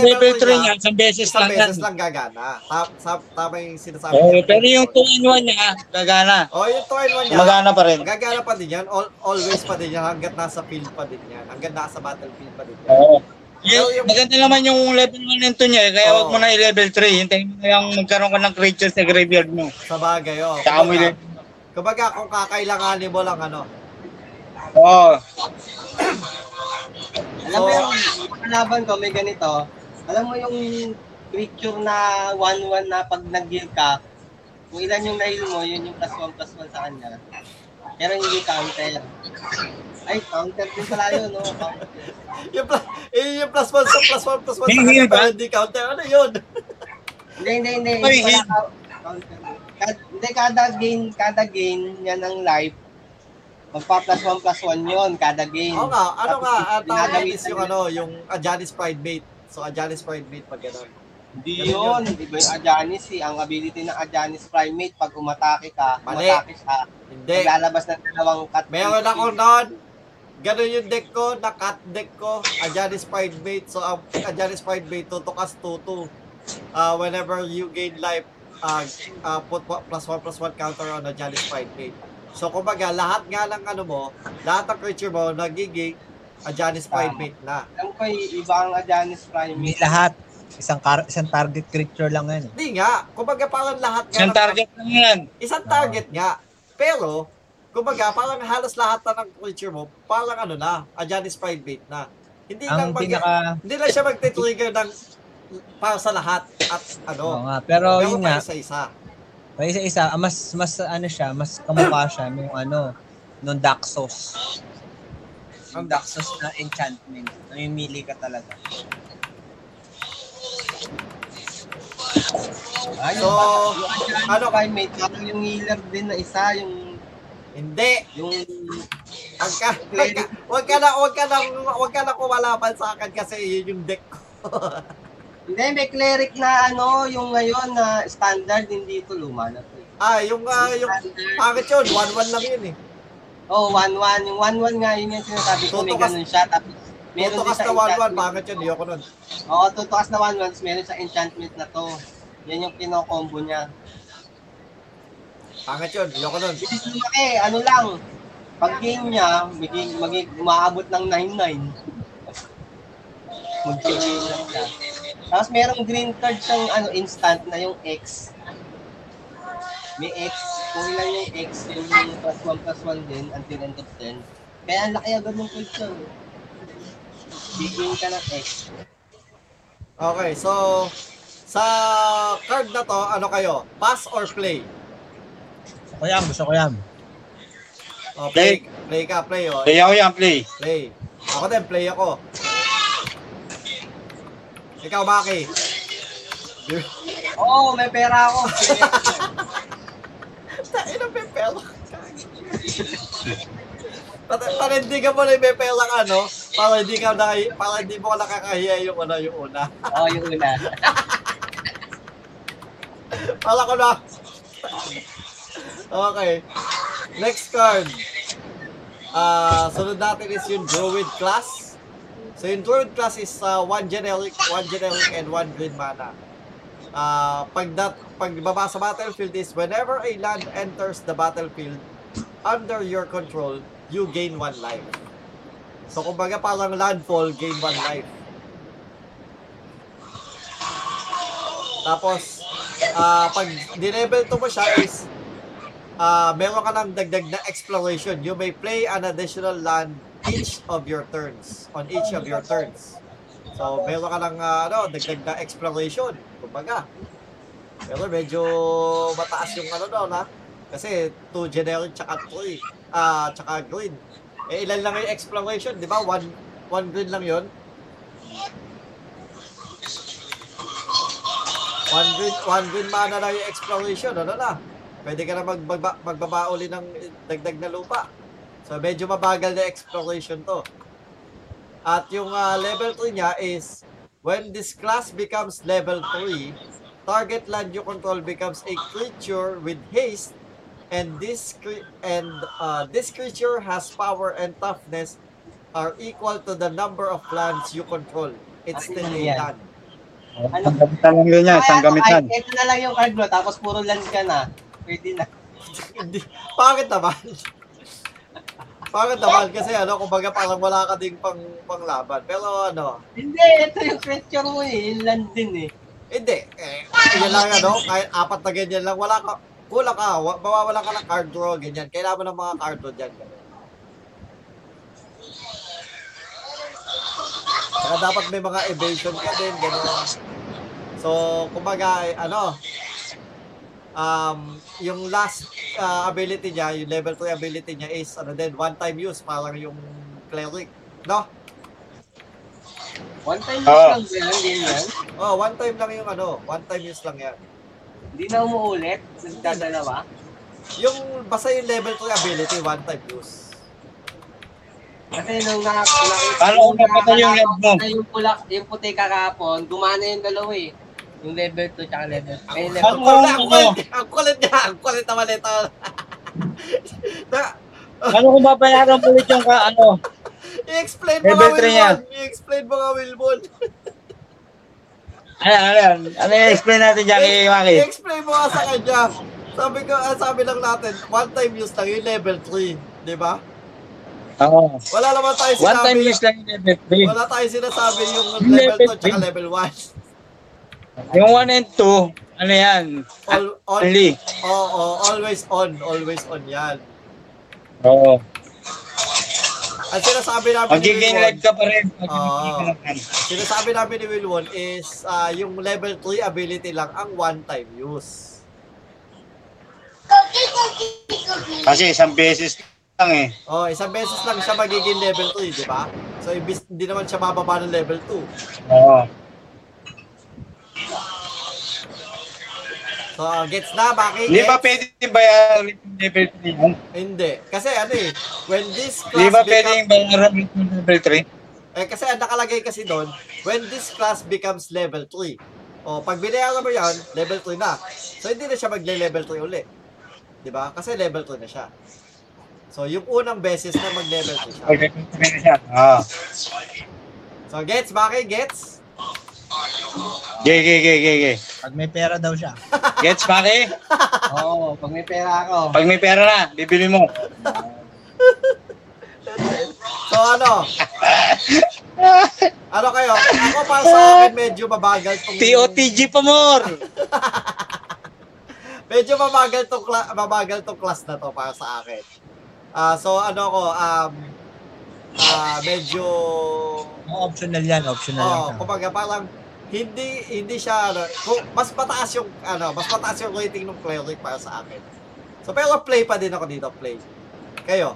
level 3 niya, niya, isang beses isang lang yan. beses lang gagana. Ta- sa- tama yung sinasabi Oo, niya. pero yung 2 in 1 niya, gagana. Oh, yung 2 in 1 niya. Magana pa rin. Gagana pa din yan. All, always pa din yan. Hanggat nasa field pa din yan. Hanggat nasa battlefield pa din yan. Oo. Pero Yung, yung- maganda naman yung level 1 nito niya, eh, kaya Oo. wag mo na i-level 3. Hintayin mo na yung magkaroon ka ng creature sa graveyard mo. Sa bagay, oh. Tsaka mo i- kumbaga, kung kakailanganin mo lang ano. Oo. Alam mo yung kalaban ko, may ganito. Alam mo yung creature na 1-1 na pag nag-heal ka, kung ilan yung na-heal mo, yun yung plus 1 plus 1 sa kanya. Pero hindi counter. Ay, counter din pala yun, no? Counter. Yung, plus, eh, yung plus 1 sa plus 1 plus 1 sa Hindi kanya, pero hindi counter. Ano yun? Hindi, hindi, hindi. Ay, Hindi pala count- counter. Kad- Hindi, kada gain, kada gain niya ng life, magpa plus 1 plus 1 yun, kada gain. Oo nga, ano Tapos, nga, ang tawag is yung ano, yung Ajanis Pride Mate. So, Ajanis Pride Mate pag gano'n. Hindi yun. Iba yung Ajanis eh. Ang ability ng Ajanis Primate, pag umatake ka, Mali. umatake siya, Hindi. maglalabas ng dalawang cut. Meron ako noon. Ganun yung deck ko, na cut deck ko, Ajanis Pride Mate. So, ang Ajanis Pride Mate, tutukas 2-2. Uh, whenever you gain life, uh, uh, put plus 1 plus 1 counter on Ajanis Pride Mate. So, kumbaga, lahat nga ng ano mo, lahat ng creature mo, nagiging Ajanis Pride Mate na. Alam ko, eh, iba ang Ajanis Hindi Primate. lahat. Isang car- isang target creature lang yan. eh. Hindi nga. Kumbaga, parang lahat nga. Isang ng- target lang yan. Isang target nga. Pero, kumbaga, parang halos lahat na ng creature mo, parang ano na, Ajanis Pride Mate na. Hindi lang Ang mag- pinaka... hindi lang siya magte-trigger ng para sa lahat at Oo ano. nga. Pero Pero yun nga, pa isa-isa. Pa isa-isa, ah, mas, mas ano siya, mas kamukha siya nung ano, nung Daxos. Ang Daxos na enchantment. Namimili ka talaga. Ay, So, ano- Primate, parang yung healer din na isa, yung, Hindi. yung, Wag ka, wag ka, wag ka na, wag ka na, wag ka na kumalaban sa akin kasi yun yung deck ko. hindi, may cleric na ano, yung ngayon na standard, hindi ito luma na to. Ah, yung, ah, yung, pangit yun, 1-1 lang yun eh. Oh, 1-1. Yung 1-1 nga, yun yung sinasabi ko, may ganun siya. Tapos, meron din Tutukas sa na 1-1, enchantment. pangit yun, ayoko nun. Oo, tutukas na 1-1, tapos meron sa enchantment na to. Yan yung kino-combo niya. Pangit yun, ayoko nun. Bilis lumaki, ano lang, pag game niya, maging, maging, umaabot ng 9-9. Mag-game lang siya. Tapos merong green card siyang ano, instant na yung X. May X, kung ilan yung X, yung plus 1 plus 1 din until end of 10. Kaya ang laki agad ng culture. Bigyan ka ng X. Okay, so, sa card na to, ano kayo? Pass or play? Gusto ko yan, gusto ko yan. Oh, play. Play ka, play oh. Play ako yan, play. Play. Ako din, play ako. Ikaw, Maki. Oo, oh, may pera ako. Ina, may pela. Pat panindigan mo na may pela ka, no? Para hindi ka na, para hindi mo nakakahiya yung ano, yung una. Oo, oh, yung una. Pala ko na. Okay. Next card. Ah, sunod natin is yung Druid class. So yung Druid class is uh, one generic, one generic, and one green mana. Ah, pag that, pag baba sa battlefield is whenever a land enters the battlefield under your control, you gain one life. So kumbaga parang landfall, gain one life. Tapos, ah pag dinevel to mo siya is ah meron ka ng dagdag na exploration. You may play an additional land each of your turns. On each of your turns. So, meron ka ng ah, ano, dagdag na exploration. Kumbaga. Pero medyo mataas yung ano doon ha. Kasi 2 generic tsaka 3. Ah, tsaka green. Eh, ilan lang yung exploration, di ba? One, one green lang yon One green, one green mana lang yung exploration, ano na? Pwede ka na mag, magba, magbaba uli ng dagdag na lupa. So, medyo mabagal na exploration to. At yung ah, level 3 niya is when this class becomes level 3, target land you control becomes a creature with haste and this cre- and uh, this creature has power and toughness are equal to the number of lands you control. It's still a land. Ano? Sanggamitan lang yun yan, Kaya, sanggamitan. ay, ito na lang yung card mo, tapos puro land ka na. Pwede na. Hindi. Bakit naman? Bakit naman? Kasi ano, kumbaga parang wala ka ding pang, panglaban. Pero ano, Hindi, ito yung creature mo eh. Yung land din eh. hindi. Eh, yan lang ano, kahit apat na ganyan lang, wala ka, kulang ka, wa- mawawala ka ng card draw, ganyan. Kailangan mo ng mga card draw dyan. ganun. Saka dapat may mga evasion ka din, gano'n. So, kumbaga, eh, ano, um, yung last uh, ability niya, yung level 3 ability niya is, ano din, one-time use, parang yung cleric. No? One time Oo. use lang ba yan? Din yan? Oh, one time lang yung ano, one time use lang yan. Hindi na umuulit. Nagdadalawa. Yung, basta yung level 3 ability, one time use. Kasi nung na, nakita Paano kung napatay yung land mo? Yung, pula, yung puti kakapon, gumana yung dalawa eh. Yung level 2 tsaka level 3. Eh, Ang level Ano? kulit, ang kulit, ang kulit niya, ang kulit naman ito. Na- Ano kung babayaran mo ulit yung ka, ano? I-explain mo nga. Wilbon. I-explain mo nga, Wilbon. Ano, ano yan? Ano yung explain natin dyan kay Maki? I-explain mo nga sa kanya. Sabi ko, ah, sabi lang natin, one time use lang yung level 3. Di ba? Oo. Wala naman tayo sinabi. One time use lang yung level 3. Wala tayo sinasabi yung level 2 level tsaka three. level 1. Yung 1 and 2, ano yan? All, on, Only. oh, oh, always on. Always on yan. Oo. Ang sinasabi namin Magiging Wilwon- live ka pa rin. Oo. Sinasabi namin ni Wilwon is ah, yung level 3 ability lang ang one time use. Kasi isang beses lang eh. Oh, isang beses lang siya magiging level 3, di ba? So ibis hindi naman siya mababa ng level 2. Oo. So ah, gets na, Maki? Hindi ba pwede bayaran ulit level 3 yan? Hindi. Kasi ano eh, when this class Hindi ba pwede bayaran ulit level 3? Eh, kasi nakalagay kasi doon, when this class becomes level 3. O, pag binayaran mo yan, level 3 na. So, hindi na siya magle-level 3 uli. 'Di ba? Kasi level 3 na siya. So, yung unang beses na mag-level 3 siya. Okay, level 3 na siya. Oo. So, gets, Maki? Gets? Gay, gay, gay, gay, gay. Pag may pera daw siya. Gets, Maki? Oo, pag may pera ako. Pag may pera na, bibili mo. So, ano? ano kayo? Ako para sa akin, medyo mabagal tong... TOTG pa more! Medyo mabagal tong, kla- mabagal tong class na to para sa akin. Ah, so, ano ko, um, ah, medyo... Oh, optional yan, optional lang. Oh, siya. kumbaga parang hindi hindi siya ano, kung- mas mataas yung ano, mas mataas yung rating ng cleric para sa akin. So pero play pa din ako dito, play. Kayo.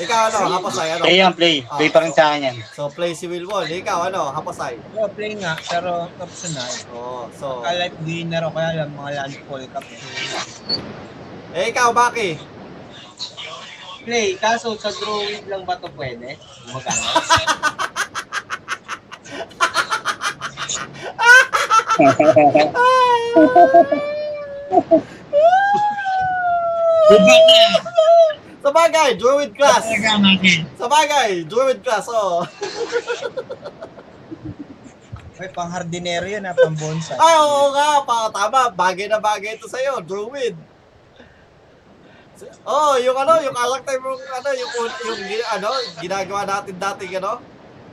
Ikaw ano, hapasay ano? Play yan, play. Play pa rin sa akin yan. So play si Wilwon, ikaw ano, hapasay. Oh, play nga, pero optional. Oh, so Kaya life gainer o kaya lang mga land call cup. eh ikaw Baki. Play, kaso sa drawing lang ba to pwede? Magkano? Sa bagay, druid class. Sa bagay, druid class. Oh. May pang hardinero yun ha, pang bonsai. Ay, oo nga, pa, tama. Bagay na bagay ito sa'yo, Druid. Oh, yung ano, yung character mong ano, yung, yung, gin- ano, ginagawa natin dati, ano,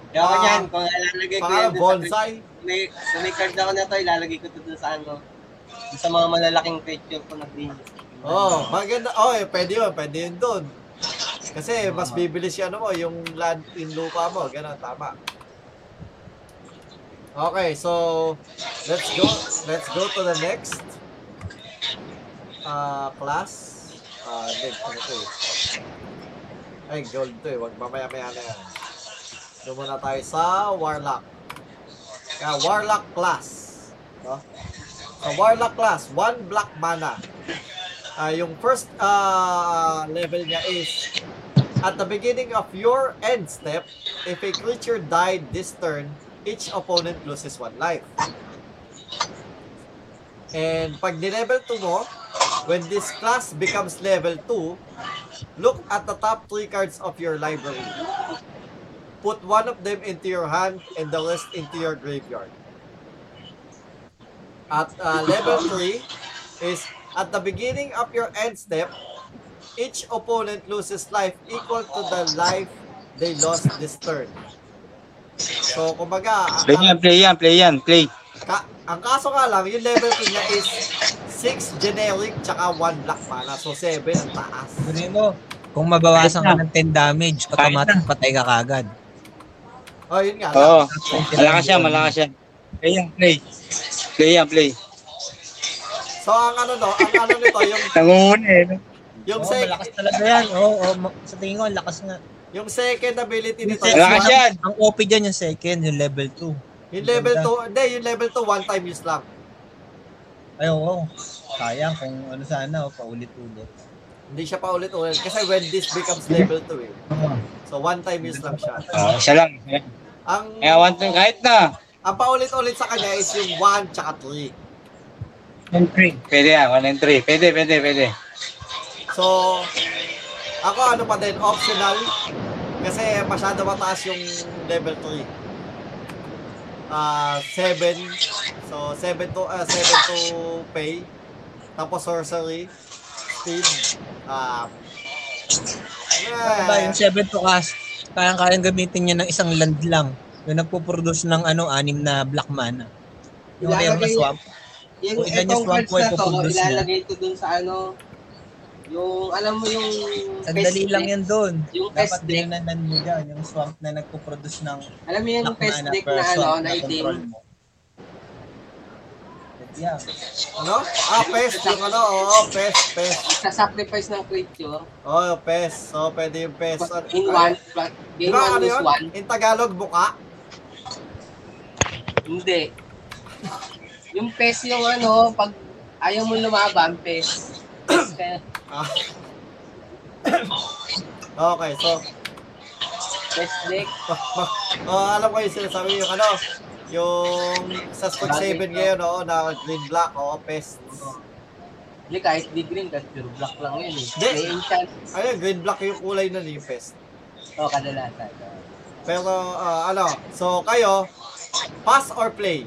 ako Ah, yan, kung ilalagay ko yan dun sa bonsai. may, kung may card ako na to, ilalagay ko to dun sa ano. dun Sa mga malalaking creature ko na green. Oh, maganda. Oh, eh, pwede yun, pwede yun doon. Kasi mas bibilis yung ano mo, yung land, yung lupa mo, gano'n, tama. Okay, so let's go. Let's go to the next uh, class. Uh, next, ano to eh. Ay, gold to eh. Wag mamaya-maya na yan. Doon muna tayo sa Warlock. Kaya, Warlock class. No? Sa Warlock class, one black mana. Ah, yung first ah, level niya is At the beginning of your end step, if a creature died this turn, each opponent loses one life. And pag di-level 2 mo, when this class becomes level 2, look at the top 3 cards of your library. Put one of them into your hand and the rest into your graveyard. At uh, level 3 is at the beginning of your end step, each opponent loses life equal to the life they lost this turn. So, kumbaga, Play yan, play yan, play yan, play. Ka ang kaso nga lang, yung level 2 niya is 6 generic tsaka 1 black mana. So 7 ang taas. Kunin mo, kung mabawasan ka ng 10 damage, automatic patay ka kagad. Oh, yun nga. Oo, malakas yan, malakas yan. Play yan, play. Play yan, play. So ang ano no, ang ano nito, yung Nangunguna eh. yung, sec- malakas talaga yan. Oo, oo, ma- sa tingin ko, ang lakas nga. yung second ability nito, Malakas yan. Ang OP dyan yung second, yung level 2. yung level 2, hindi, yung level 2 one time use lang. Ay, oo. Sayang kung ano sana, oh, paulit-ulit. Hindi siya pa ulit-ulit kasi when this becomes level 2 eh. So one time use lang siya. Oo, isa lang. Ang Kaya one time, kahit na. ang paulit-ulit sa kanya is yung 1 tsaka 3. And three. Pwede yan, one and three. Pwede, pwede, pwede. So, ako ano pa din, optional. Kasi masyado mataas yung level 3. Ah, 7. So, 7 to, ah 7 to pay. Tapos sorcery. Speed. Ah, Ano ba, yung 7 to cast, kayang-kayang gamitin niya ng isang land lang. Yung nagpo-produce ng ano, anim na black mana. Yung Ilalagay- Erma Swamp. Yung Kung ilan yung itong swamp cards na to, ilalagay ito dun sa ano, yung, alam mo yung... Sandali pest lang deck? yan doon. Yung Dapat pest deck. dinanan mo dyan, yung swamp na nagpo-produce ng Alam mo yung black pest mana deck per na ano, swamp na na itim. control mo. Yeah. ano? Ah, pest. Yung ano, oo, pest, pest. Sa sacrifice ng creature, Oo, pest. So, pwede yung pest. in one, plus, Di gain ba one, ano yun? one. In Tagalog, buka. Hindi. Yung pest yung ano, pag ayaw mo lumaban, pest. Pest ka, Ah. okay, so, pest deck. oh, alam ko yung sinasabi yung ano, yung sa Sport 7 ngayon, oo, na green black, oo, pest. Hindi, kahit di green, kahit pure black lang yun eh. Hindi. May enchant. Ayun, green black yung kulay nun, yung pest. O, kadalasan. Pero, ah, ano, so kayo, pass or play?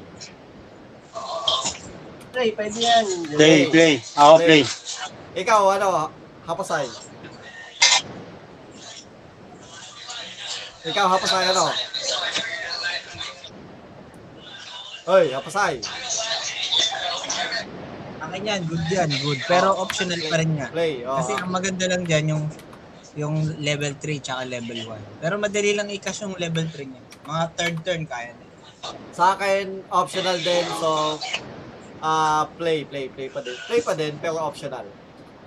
Play, pwede yan. Play, play. Ako play. Ikaw, ano, hapasay? Ikaw, hapasay, ano? Hoy, hapasay. Akin yan, good yan, good. Pero optional pa rin nga. Play, oh. Kasi ang maganda lang dyan yung yung level 3 tsaka level 1. Pero madali lang i-cash yung level 3 niya. Mga third turn kaya na. Sa akin, optional din. So, ah play, play, play pa din. Play pa din, pero optional.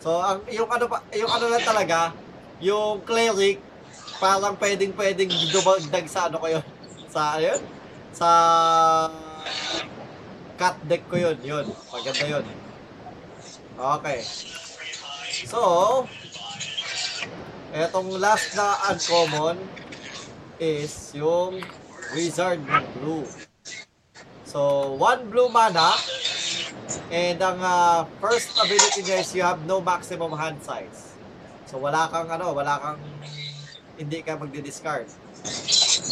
So, ang yung ano pa, yung ano lang talaga, yung cleric, parang pwedeng pwedeng dumagdag sa ano ko yun. Sa, ano yun? Sa cut deck ko yun. Yun. Maganda yun. Okay. So, etong last na uncommon is yung Wizard ng Blue. So, one blue mana. And ang ah, first ability niya is you have no maximum hand size. So, wala kang ano, wala kang hindi ka magdi-discard.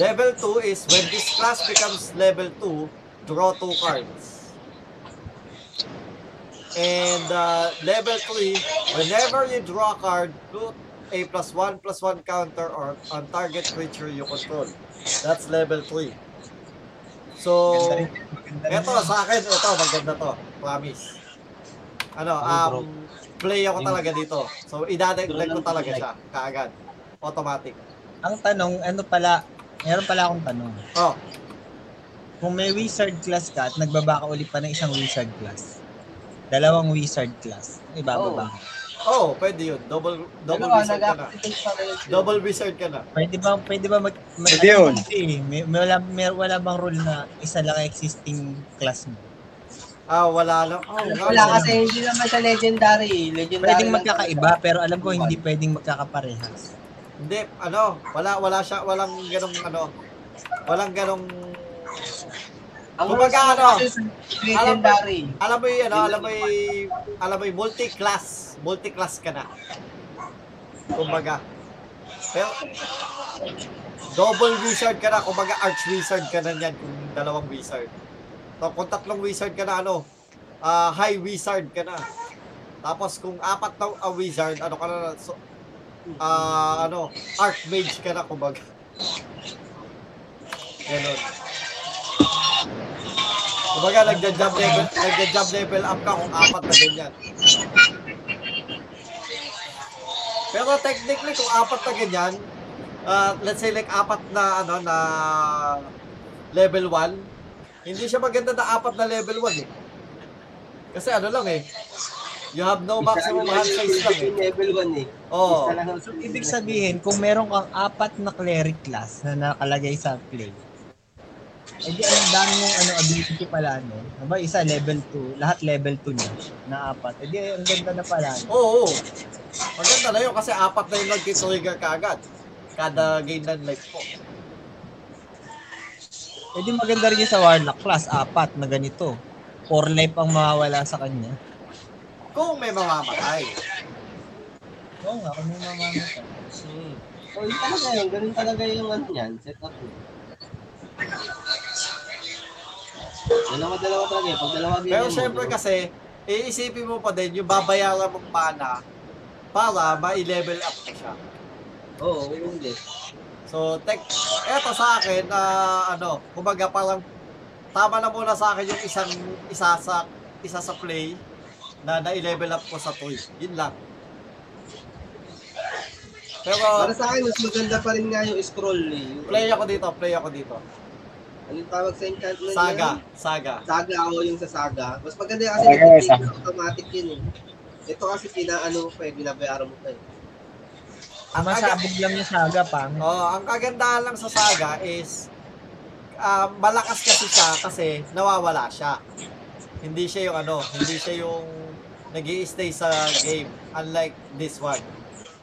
Level 2 is when this class becomes level 2, draw 2 cards. And uh, level 3, whenever you draw a card, put a plus 1 plus 1 counter or on target creature you control. That's level 3. So, eto sa akin, ito maganda to. Promise. Ano, um, play ako talaga dito. So, idadagdag ko talaga siya, kaagad. Automatic. Ang tanong, ano pala, meron pala akong tanong. Oh, Kung may wizard class ka at nagbaba ka ulit pa ng isang wizard class, dalawang wizard class, ibababa. oh, pwede yun. Double, double Ano, wizard ka na. Double wizard ka na. Pwede ba, pwede ba mag, mag Pwede yun. May, may, wala, may, wala bang rule na isa lang ang existing class mo? Ah, wala lang. Oh, Wala wala kasi hindi naman siya legendary. Legendary Pwedeng lang magkakaiba, pero alam ko hindi pwedeng magkakaparehas. Hindi, ano, wala wala siya, walang ganong ano, walang ganong Ang Kumbaga, ano, kasi sa legendary. alam mo 'yung ano, alam mo 'yung alam mo 'yung multi-class, multi-class ka na. Kumbaga. Pero double wizard ka na, kumbaga arch wizard ka na niyan kung dalawang wizard. So, kung tatlong wizard ka na ano, ah, high wizard ka na. Tapos kung apat na ah, wizard, ano ka na, so, ah, ano, archmage ka na, kumbaga. Ganon. Kumbaga, nagja-job level, nagja-job level up ka kung apat na ganyan. Pero technically, kung apat na ganyan, ah, let's say like apat na, ano, na level 1, hindi siya maganda na apat na level 1 eh. Kasi ano lang eh, you have no maximum hand size lang eh. Level 1 eh. Oo. Ang So, ibig sabihin, kung meron kang apat na cleric class na nakalagay sa play, edi ang dami mong ano, ability pala, no? Aba, isa level 2, lahat level 2 na, na apat. Edi ang ganda na pala. no? Oo. Maganda na yun kasi apat na yung nag-trigger ka agad. Kada gain ng life ko. Edi maganda rin yung sa Warlock class, apat na ganito. 4 life ang mawawala sa kanya. Kung may mamamatay. Oo nga, kung may mamamatay. Hmm. So, yun talaga yun. Ganun talaga yung ano yan. Set up mo. Dalawa-dalawa talaga eh. Pag dalawa game Pero syempre kasi, iisipin mo pa din yung babayaran mong mana para ma-level up ka siya. Oo, yun din. So, tek, eto sa akin, na ano, kumbaga parang tama na muna sa akin yung isang isa sa isa sa play na na-level up ko sa toy. Yun lang. Pero Para sa akin, mas maganda pa rin nga yung scroll eh. Play ako dito, play ako dito. Anong tawag sa enchantment Saga, yan? saga. Saga ako yung sa saga. Mas maganda kasi Saga, yung saga. automatic yun eh. Ito kasi pinaano mo pa eh, binabayaran mo pa eh. Ang Masabog lang yung saga, pang. Oh, ang kagandahan lang sa saga is ah, malakas kasi siya kasi nawawala siya. Hindi siya yung ano, hindi siya yung nag stay sa game unlike this one.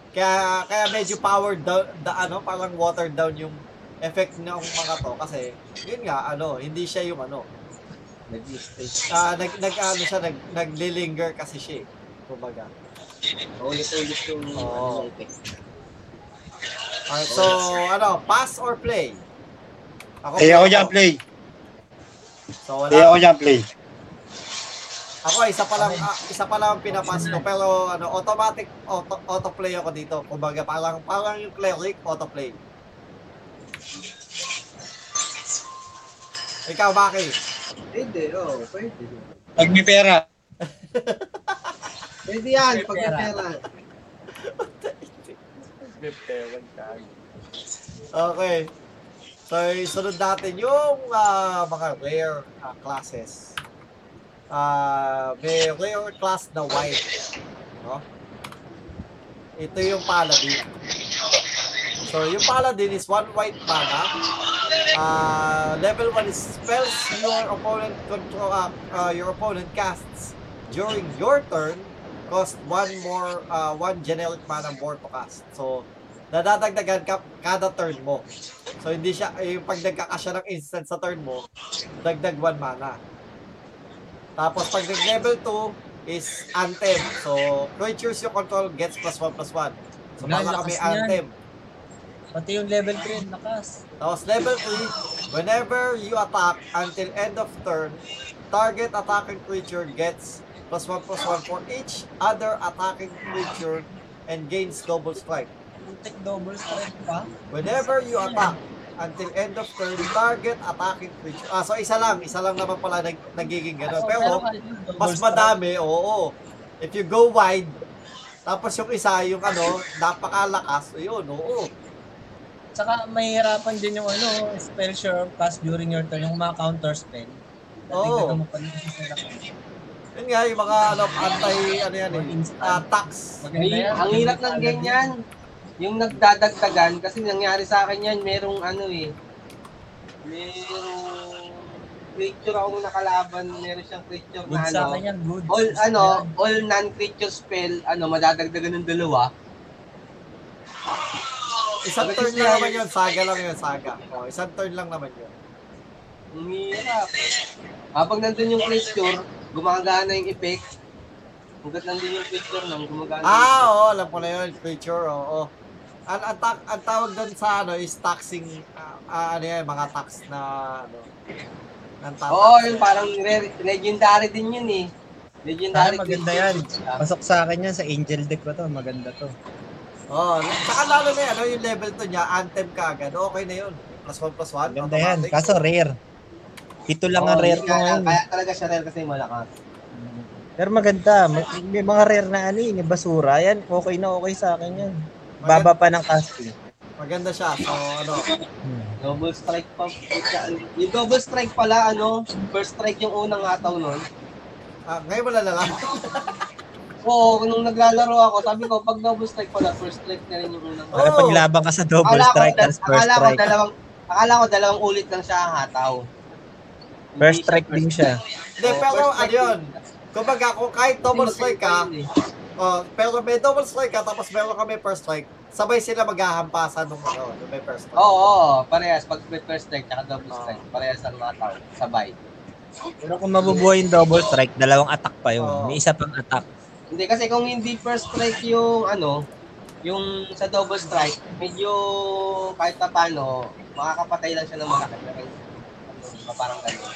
Kaya kaya medyo powered down the ano, parang watered down yung effect ng mga to kasi yun nga ano, hindi siya yung ano, Nag-stay. ah, nag nag ano siya nag naglilinger kasi siya. eh. Kumbaga. Ulit-ulit yung Oo. ano, effect. Alright, so ano, pass or play? Ako, Eh ako dyan play. So wala Eh ako dyan play. Ako isa pa lang ah, isa pa lang ang pinapas ko pero ano automatic auto, autoplay ako dito. Kumbaga parang parang yung cleric autoplay. Ikaw Maki. Pwede, oo, pwede. Pag may pera. Pwede yan, May pag may pera. pera. Okay. So sunod natin yung ah, mga rare ah, classes. Ah, may rare class na white, no? Ito yung paladin. So yung paladin is one white mana. Uh, level 1 is spells your opponent control uh, uh, your opponent casts during your turn cost one more uh, one generic mana more to cast. So nadadagdagan ka kada turn mo. So hindi siya eh, yung pag nagkakasya ng instant sa turn mo, dagdag 1 mana. Tapos pag nag-level 2 is Anthem. So creatures you control gets plus 1 plus 1. So baka kami lakas niyan. Pati yung level 3, lakas. Tapos level 3, whenever you attack until end of turn, target attacking creature gets plus 1 plus 1 for each other attacking creature and gains double strike. Take double strike pa. Whenever you attack until end of turn, target attacking creature. Ah, so isa lang, isa lang naman pala nag, nagiging gano'n. Pero mas madami, oo. If you go wide, tapos yung isa, yung ano, napakalakas, yun, oo. Saka mahihirapan din yung ano, spell sure cast during your turn, yung mga counter spell. Oo. Sila. Yun nga, yung mga ano, anti, ano yan eh, ah, tax. Ang hirap ng ganyan. Yung nagdadagdagan, kasi nangyari sa akin yan, merong ano eh, merong creature akong nakalaban, meron siyang creature Good na sa ano, akin yan, good. all ano, all non-creature spell, ano, madadagdagan ng dalawa. Isang turn lang naman yun. Saga lang yun, saga. Oh, isang turn lang naman yun. Ang hirap. Habang nandun yung creature, gumagana yung effect. Hanggat nandun yung creature nang gumagana yung Ah, oo, alam ko na yun, creature, oo. Ang, ang, ta- ang tawag doon sa ano is taxing, ah, ah, ano yan, mga tax na, ano, ng effect. tax. Oo, yung parang re- legendary din yun eh. Legendary Ah, maganda yan. Pasok sa akin yan sa Angel deck ko to. Maganda to. Oo, saka lalo na yan, ano, yung level 2 niya, anthem ka agad, okay na yun. Plus 1 plus 1, Maganda yan. Kaso rare. Ito lang ang Oo, rare ko nga, ngayon. Kaya talaga siya rare kasi malakas. Pero maganda. May, mga rare na ano yun, yung basura. Yan, okay na okay sa akin yan. Baba pa ng casting. Maganda siya, so ano, Hmm. Double strike pa. Yung double strike pala, ano, first strike yung unang hataw nun. ah, ngayon mo lang Oo, nung naglalaro ako, sabi ko, pag double strike pala, first strike na rin yung unang hataw. Para paglaban ka sa double Akala ko, strike, tapos first akala ko strike. dalawang, akala ko dalawang ulit lang siya ang hataw. First strike first din siya. Hindi, pero ano yun, kumbaga kung kahit double strike ka, eh. oh, pero may double strike ka, tapos meron kami first strike, sabay sila maghahampasan nung ano, nung may first strike. Oo, oo, parehas. Pag may first strike, tsaka double strike, parehas ang hataw. Sabay. Pero kung mabubuhay yung double strike, dalawang attack pa yun. May isa pang attack. Hindi, kasi kung hindi first strike yung ano, yung sa double strike, medyo kahit pa paano, makakapatay lang siya ng malaki. Ano, parang gano'n.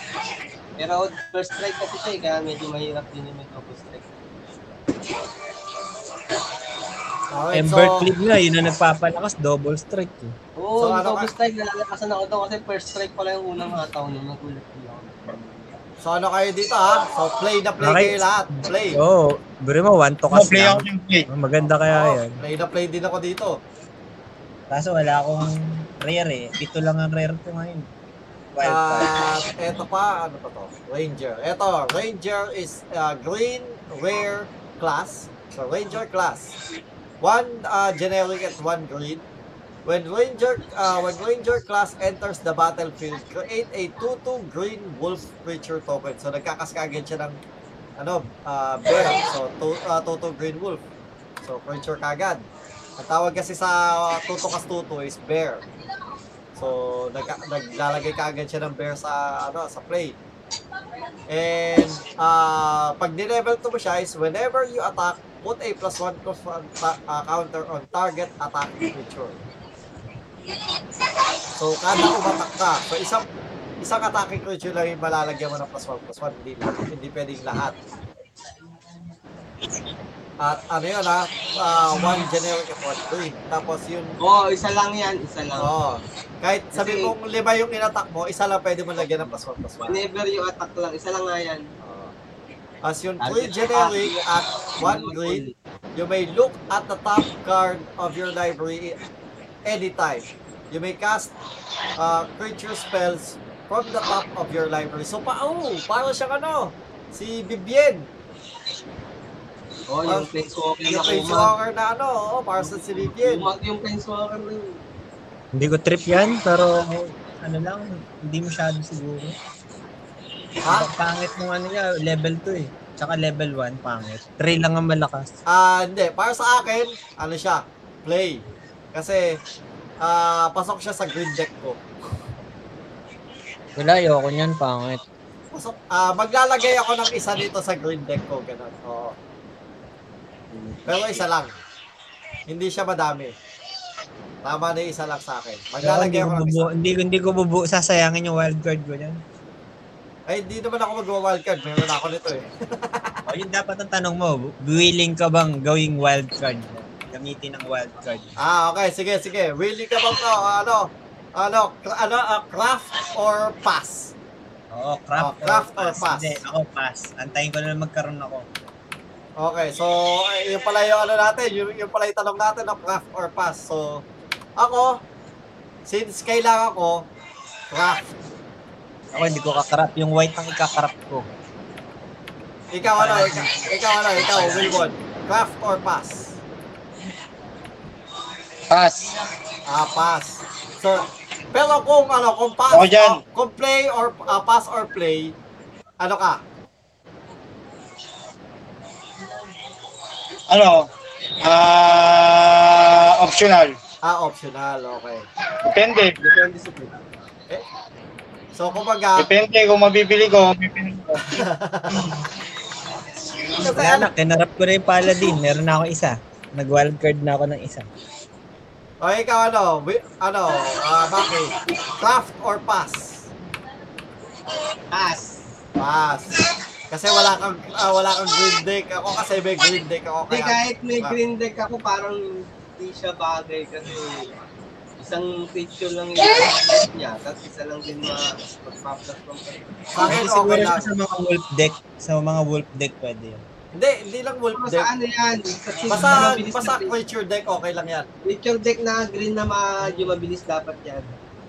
Pero first strike kasi siya, eh, kaya medyo mahirap din yung double strike. Okay, Ember so, Clip nga, yun na nagpapalakas, double strike. Eh. Oo, So, yung ano double strike, nalalakasan ako doon kasi first strike pala yung unang hataw nun. Nagulat din ako. So ano kayo dito ha? So play na play Okay. kayo lahat. Play. Oo, oh, bro mo, one to play ako ng play. Oh, maganda kaya Oo, yan. play na play din ako dito. Kaso wala akong rare eh. Ito lang ang rare ko ngayon. Wild. At eto pa, ano pa to? Ranger. Eto, Ranger is uh, green rare class. So Ranger class. One uh, generic and one green. When Ranger uh, when Ranger class enters the battlefield, create a 2-2 green wolf creature token. So nagkakaskagin siya ng ano, uh, bear. So 2 uh, 2-2 green wolf. So creature kagad. Ang tawag kasi sa 2-2 kas 2-2 is bear. So, nagka, naglalagay ka agad siya ng bear sa, ano, sa play. And, uh, pag nilevel 2 mo siya is whenever you attack, put a plus 1 plus 1 ta- uh, counter on target attack creature. So, kada umatak ka, so isang isang attacking creature lang yung malalagyan mo ng plus 1 plus 1, hindi, hindi pwedeng lahat. At ano yun ha, uh, one generic one green. Tapos yun, Oo, isa lang yan, isa lang. Oo. Kahit sabi Kasi- mong lima yung inatak mo, isa lang pwede mo lagyan ng plus 1 plus 1. Whenever you attack lang, isa lang nga yan. As yung 3 generic at 1 green, you may look at the top card of your library anytime. You may cast uh, creature spells from the top of your library. So, pa oh, parang siyang ano, si Bibien. Oh, yung Planeswalker na Yung. Planeswalker na ano, oh, parang sa si Bibien. Yung Planeswalker na yun. Hindi ko trip yan, pero ano lang, hindi masyado siguro. Ha? Ang Pangit nung ano niya, level 2 eh. Tsaka level 1, pangit. 3 lang ang malakas. Ah, hindi. Para sa akin, ano siya, play. Kasi, ah, pasok siya sa green deck ko. Wala, ayoko niyan, pangit. Pasok, ah, maglalagay ako ng isa dito sa green deck ko, ganun. Oo. Pero isa lang. Hindi siya madami. Tama na yung isa lang sa akin. Maglalagay hindi ako ko ng isa. hindi, ko- hindi ko bubu, sasayangin yung wild card ko niyan. Ay, hindi naman ako mag-wildcard. Meron ako nito eh. O yun dapat ang tanong mo, willing ka bang gawing wild card? Gamitin ng wild card. Ah, okay. Sige, sige. Willing ka ba to? Ano? Ano? Kra- ano? ah, craft or pass? Oo, craft, Oh, craft or pass? Hindi, ako pass. Antayin ko na lang magkaroon ako. Okay, so eh, yung pala yung ano natin, yung, yung pala yung tanong natin ng craft or pass. So, ako, since kailangan ko, craft. Ako hindi ko kakarap. Yung white ang ikakarap ko. Ikaw ano, ikaw, ikaw ano, ikaw, Wilbon. Craft or pass? Pass. Ah, pass. So, pero kung ano, kung pass, Ako dyan. o- kung play or ah, pass or play, ano ka? Ano? Ah, optional. Ah, optional, okay. Depende. Depende sa pick. So, kumbaga, Depende kung mabibili ko, mabibili ko. kasi Wala ano, na, kinarap ko na yung Paladin. Meron na ako isa. Nag-wildcard na ako ng isa. O ikaw ano, ano, ah, bakit? Craft or pass? Pass. Pass. Kasi wala kang ah, wala kang green deck. Ako kasi may green deck ako Hindi, kaya. kahit may green deck ako, parang hindi siya bagay kasi isang creature lang yung deck niya, tapos isa lang din ma magpa-plus from Sa akin Pwede okay siguro lang. sa mga wolf deck. Sa mga wolf deck pwede yun. Hindi, hindi lang wolf Pero deck. ano yan? Sa Basta, mabilis basta na creature deck, okay lang yan. creature deck na green na medyo mabilis dapat yan.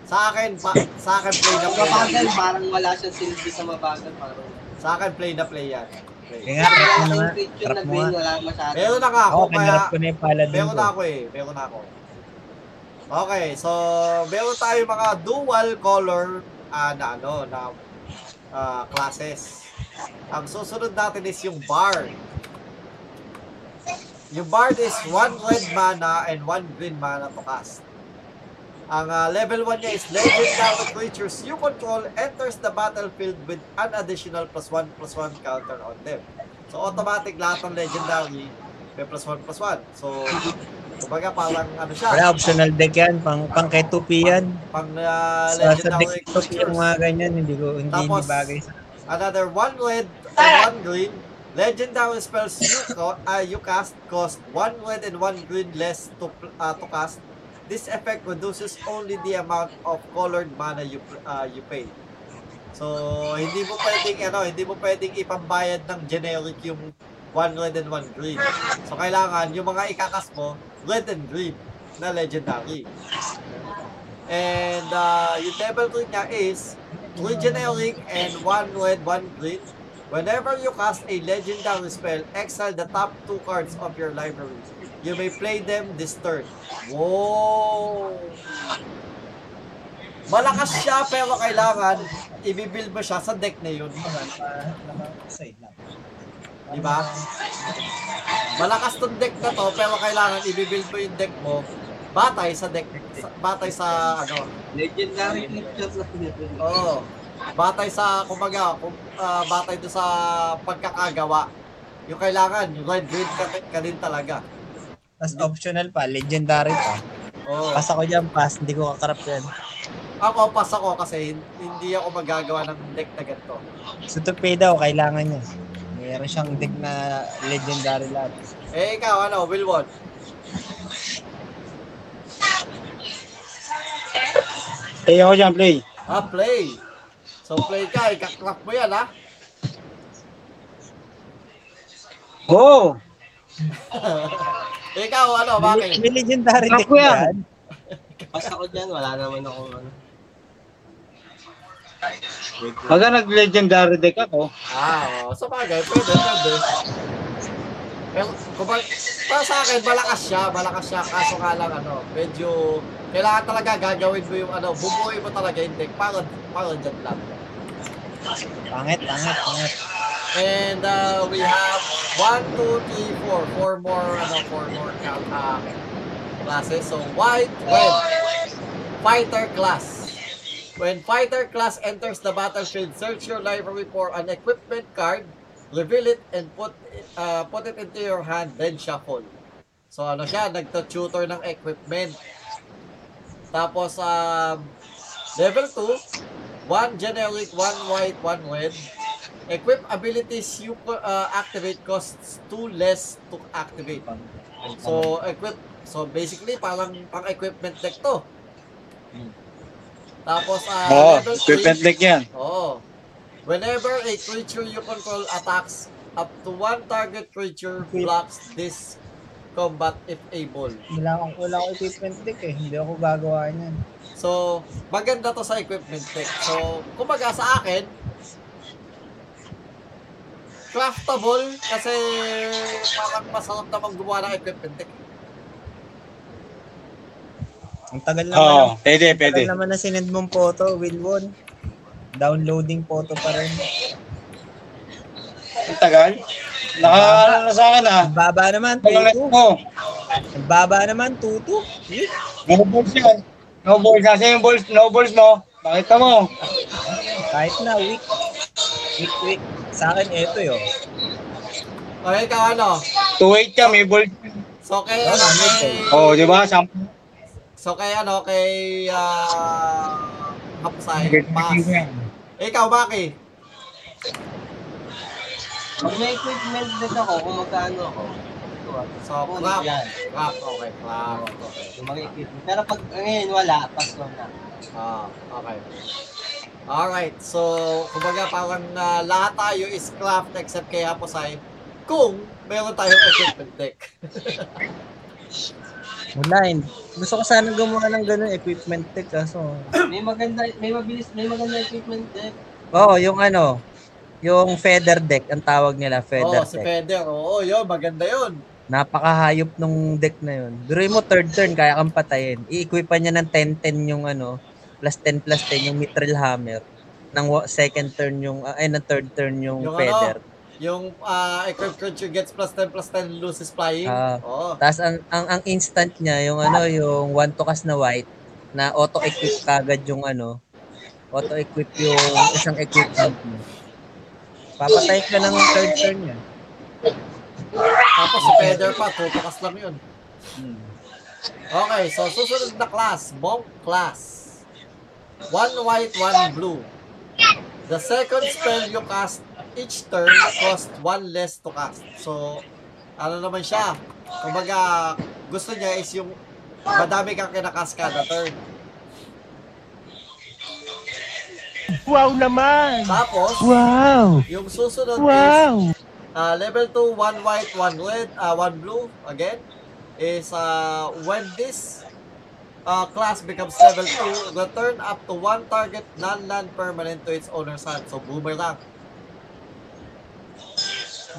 Sa akin, pa, sa akin play na play. mabagal, parang wala siyang silbi sa mabagal. Parang Sa akin play na play yan. Play. Kaya nga, trap mo wala na nga. yung creature Trap na mo green, nga. wala masyado. Meron na nga ako, Ako, kaya kinarap ko na yung Paladin meron ko. na ako eh. Meron na ako. Okay, so meron tayo mga dual color ah, na ano, na ah, classes. Ang susunod natin is yung Bard. Yung Bard is one red mana and one green mana to cast. Ang ah, level 1 niya is legendary creatures you control enters the battlefield with an additional plus 1 plus 1 counter on them. So automatic lahat ng legendary may plus 1 plus 1. So kumbaga parang ano siya, Wala, optional deck yan. Pang, pang kay 2P yan. pang ah, Sa, sa legendary deck ko yung mga ganyan, hindi ko, hindi, hindi Tapos, bagay sa Another one red and one green. Legendary spells you, co- uh, you cast cost one red and one green less to uh, to cast. This effect reduces only the amount of colored mana you uh, you pay. So, hindi mo pwedeng ano, hindi mo pwedeng ipambayad ng generic yung one red and one green. So, kailangan yung mga ikakas mo, red and green na legendary. And uh, yung level 3 niya is 3 generic and 1 red, 1 green. Whenever you cast a legendary spell, exile the top 2 cards of your library. You may play them this turn. Whoa! Malakas siya pero kailangan i-build mo siya sa deck na yun. Di ba? Malakas tong deck na to pero kailangan i-build mo yung deck mo batay sa deck sa, batay sa ano Legendary creature lang. Oo. Batay sa, kumbaga, ah, batay do sa pagkakagawa. Yung kailangan, yung red green ka, ka din talaga. Tapos optional pa, legendary pa. Oo. Pass ako dyan, pass. Hindi ko kakarap yan. Ako, pas ako kasi hindi ako magagawa ng deck na ganito. So to pay daw, kailangan niya. Meron siyang deck na legendary lahat. Eh, ikaw, ano, Wilwon? Play ako dyan, play. Ah, play. So, play ka, ikakrap mo yan, ha? Oo. ikaw, ano, bakit? May legendary Ako deck yan. yan. Pas ako dyan, wala naman ako ano. Pagka nag-legendary deck ako, Ah, oh, sa bagay, pwede, pwede. Pero, kumbaga, para sa akin, malakas siya, malakas siya, kaso nga lang, ano, medyo, kailangan talaga gagawin mo yung, ano, bubuhay mo talaga yung deck, para, para dyan lang. Pangit, pangit, pangit. And, uh, we have 1, 2, 3, 4, 4 more, ano, 4 more uh, classes. So, white, red, fighter class. When fighter class enters the battlefield, search your library for an equipment card, reveal it, and put uh, put it into your hand, then shuffle. So ano siya, nagta-tutor ng equipment. Tapos, um, level 2, one generic, one white, one red. Equip abilities you uh, activate costs 2 less to activate. So, equip, so basically, parang pang-equipment deck to. Tapos, ah, oo, level 3, equipment deck yan. Oo. Whenever a creature you control attacks, up to one target creature blocks this combat if able. Wala akong, wala akong equipment deck eh. Hindi ako gagawa niyan. So, maganda to sa equipment deck. So, kumbaga sa akin, craftable kasi parang masarap naman gumawa ng equipment deck. Ang tagal naman, Oo, ng- pwede, ang pwede. tagal naman na sinend mong photo, Wilwon. Downloading photo pa rin. Ang tagal. Naka, ano na sa akin ah. Ang baba naman, T2. mo. Ang Baba naman, 2-2. Yun. No balls yan. No balls. Nasa yung balls, no balls mo. Bakit mo? Kahit na, weak. Weak, weak. Sa akin, eto yun. Okay, ikaw ano? 2-8 ka, may balls. So, kay, ano, Oo, oh, di ba? Samp- so, kay, ano, kay, ah, Hapsay, pass. Ikaw, Maki? Pag may equipment din ako, kung magkano ako. So, Ako, clap. yan. Clap, okay, clap. Okay. Yung mga equipment. Pero pag ngayon wala, pasko na. Ah, okay. Alright, so, kumbaga parang ah, lahat tayo is craft except kay Hapsay kung meron tayong equipment deck. Hindi. Gusto ko sana gumawa ng ganun equipment tech kaso. May maganda, may mabilis, may maganda equipment din. Oo, yung ano, yung feather deck, ang tawag nila, feather Oo, si deck. Feder. Oo, yun, maganda yun. Napakahayop nung deck na yun. Duroy mo third turn, kaya kang patayin. I-equipan niya ng 10-10 yung ano, plus 10 plus 10 yung mithril hammer. Nang wa- second turn yung, ah, ay, ng third turn yung, Yung feather. Yung uh, equip creature gets plus 10 plus 10 loses flying. Ah. Oo. Tapos ang, ang, ang instant niya, yung ano, yung one to cast na white, na auto-equip kagad yung ano, auto-equip yung isang equipment mo. Papatay ka ng third turn niya. Tapos si Feder pa, tutukas lang yun. Hmm. Okay, so susunod na class, Monk class. One white, one blue. The second spell you cast each turn cost one less to cast. So, ano naman siya? Kumbaga, gusto niya is yung madami kang kinakas kada turn. Wow naman! Tapos, Wow! yung susunod is Wow! Uh, level 2, one white, one red, uh, one blue, again, is uh, when this uh, class becomes level 2, return up to one target non-land permanent to its owner's hand. So, boomerang.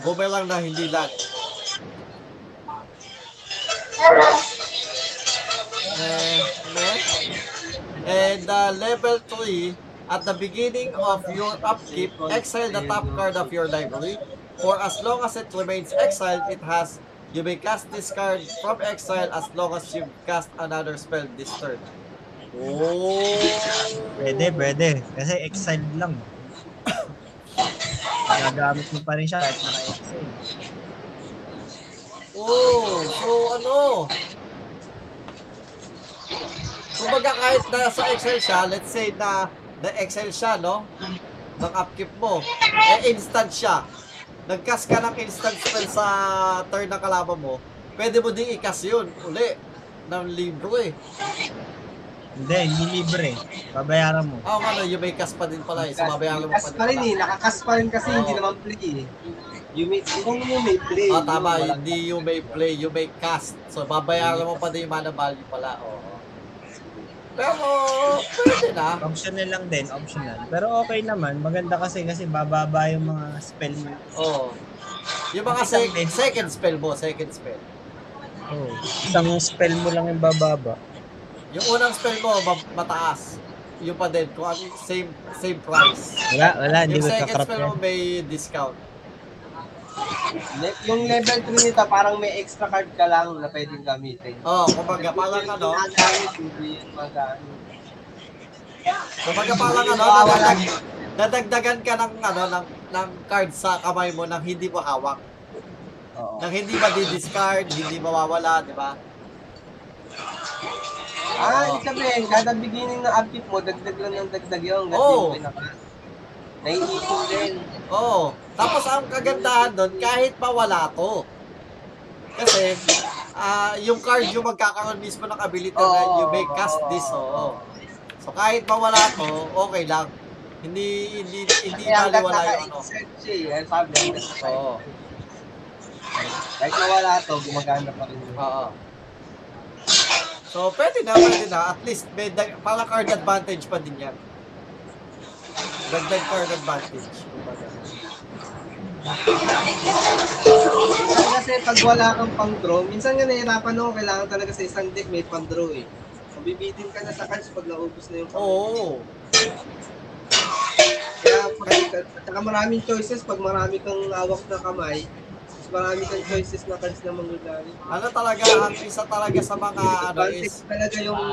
Boomerang na hindi land. Eh. And uh, level 3, at the beginning of your upkeep, exile the top card of your library. For as long as it remains exiled, it has you may cast this card from exile as long as you cast another spell this turn. Oh. Pwede, pwede. Kasi exiled lang. Gagamit mo pa rin siya kahit naka-exile. Oh, so ano? Kumbaga kahit nasa Excel siya, let's say na na Excel siya, no? Ng upkeep mo. Eh, instant siya. Nag-cast ka ng instant spell sa turn ng kalaban mo, pwede mo din i-cast yun uli ng libro eh. Hindi, hindi libre. Babayaran mo. Ah, ano, you may cast pa din pala eh. So, babayaran mo pa Kas din pa rin eh, nakakas pa rin kasi hindi Oo. naman play eh. You may, kung you may play. Ah, tama. yung walang- Hindi you may play, you may cast. So, babayaran mo pa din yung mana value pala. Oo. Pero, pwede na. Optional lang din, optional. Pero okay naman, maganda kasi kasi bababa yung mga spell mo. Oo. Yung mga sec- second spell mo, second spell. Oh, isang spell mo lang yung bababa. Yung unang spell mo, ma- mataas. Yung pa din, kung ano, same same price. Wala, wala, hindi Yung ko second kakrap spell yan. mo may discount. Le- yung level 3 nito, parang may extra card ka lang na pwedeng gamitin. Oo, oh, kumbaga parang ano, Ginagamit, hindi yun magamit. kumbaga parang ano, nadagdagan ka ng ano, ng, ng card sa kamay mo nang hindi mo hawak. Oo. Nang hindi ma-discard, hindi mawawala, di ba? Ah, ibig sabihin, kada beginning ng upkeep mo, dagdag lang ng dagdag yun. Hanggang Oo. yung pinaka. Naiipon din. Oo. Tapos ang kagandahan doon, kahit mawala to. Kasi, ah yung card yung magkakaroon mismo ng ability na you may cast this, oo. So kahit mawala to, okay lang. Hindi, hindi, hindi Kaya hanggang baliwala yung ano. naka-insert siya eh. Ang sabi, hanggang Oo. Kahit nawala to, gumagana pa rin yun. Oo. So, pwede na, pwede na. At least, may dag- para card advantage pa din yan. Dagdag card advantage. Kasi pag wala kang pang-draw, minsan nga nahihirapan ako, kailangan talaga sa isang deck may pang-draw eh. Mabibitin ka na sa cards pag naubos na yung pang Oo. Kaya pag, at saka maraming choices pag marami kang hawak na kamay, Mas marami kang choices na cards na manggagaling. Ano talaga, ang isa talaga sa mga ano Advantage is talaga yung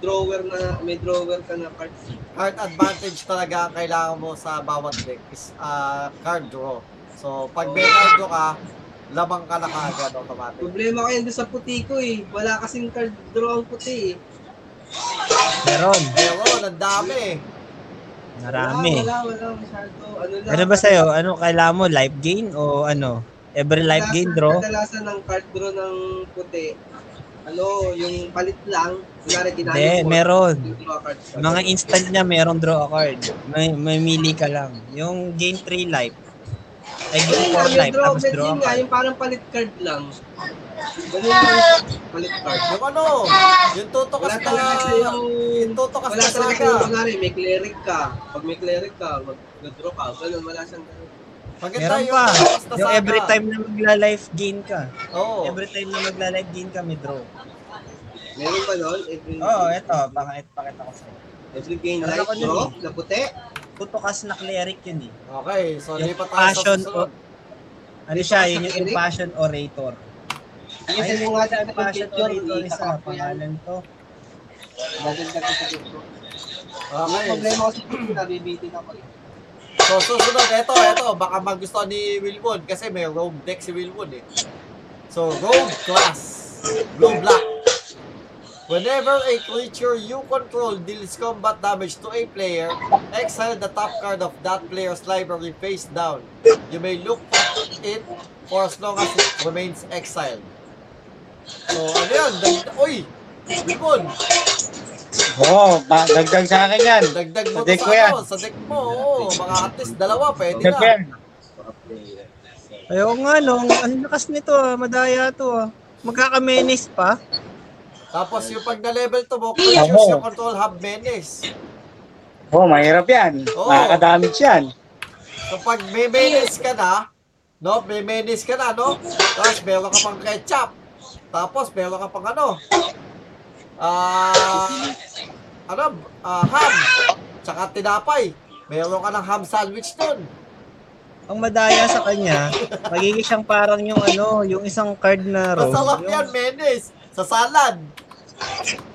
drawer na, may drawer ka na cards. card advantage talaga ang kailangan mo sa bawat deck is ah, card draw. So, pag may card draw ka, lamang ka na kaagad automatic. Problema ko yan doon sa puti ko eh. Wala kasing card draw ang puti eh. Meron. Pero, ang dami. Marami. Wala, wala, wala masyado. Ano lang. Ano ba sa'yo? Ano kailangan mo? Life gain o ano? Every life gain draw? Kadalasan ng card draw ng puti, ano, yung palit lang, kunwari ginamit Hindi, mo, meron. Mga instant niya, meron draw a card. May, may mili ka lang. Yung gain 3 life. Ay, gain Ayun 4 nga, may life, draw, tapos draw a card. yung parang palit card lang. Ganun yung palit card. Yung ano, yung Wala na, talaga sa yung yung tutukas wala na talaga kunwari, may cleric ka. Pag may cleric ka, mag-draw ka. Ganun, wala siyang ganun. Maganda Meron yung pa. Yung every time na magla-life gain ka. Oo. Every time na magla-life gain ka, may draw. Meron ba nun? Every, Oo, oh, eto. Pakit, pakita ko sa'yo. every Meron life draw eh. na puti. Tutukas na cleric yun eh. Okay, so Yung lipat tayo sa passion susunod. Ano siya, yun yung impassion orator. Yung Ay, sa mga sa impassion orator isa. pa. Pangalan to. Maganda ko sa picture. Okay. problema ko sa picture, nabibitin ako eh. So susunod, eto, eto, baka magustuhan ni Wilwon kasi may rogue deck si Wilwon eh. So, rogue class, blue black. Whenever a creature you control deals combat damage to a player, exile the top card of that player's library face down. You may look at it for as long as it remains exiled. So, ano? Dag- Uy! Wilwon, Oo, ba- dagdag sa akin yan. dagdag mo Sa deck sa, ko yan. ano, sa deck mo. Oo, mga at least dalawa, pwede Dagdag na. yan. Ayaw nga no, ang lakas nito ah, madaya to ah. Magkakamenis pa. Tapos yung pag na-level to mo, creatures Ako. you control have menace. Oo, mahirap yan. Oo. Makakadamage yan. So pag may menace ka na, no, may menace ka na, no? Tapos meron ka pang ketchup. Tapos meron ka pang ano? Ah, ano? Ah, ham. Tsaka tinapay. Meron ka ng ham sandwich dun. Ang madaya sa kanya, magiging siyang parang yung ano, yung isang card na rogue. Masarap Yung- yan, menace. Sa salad.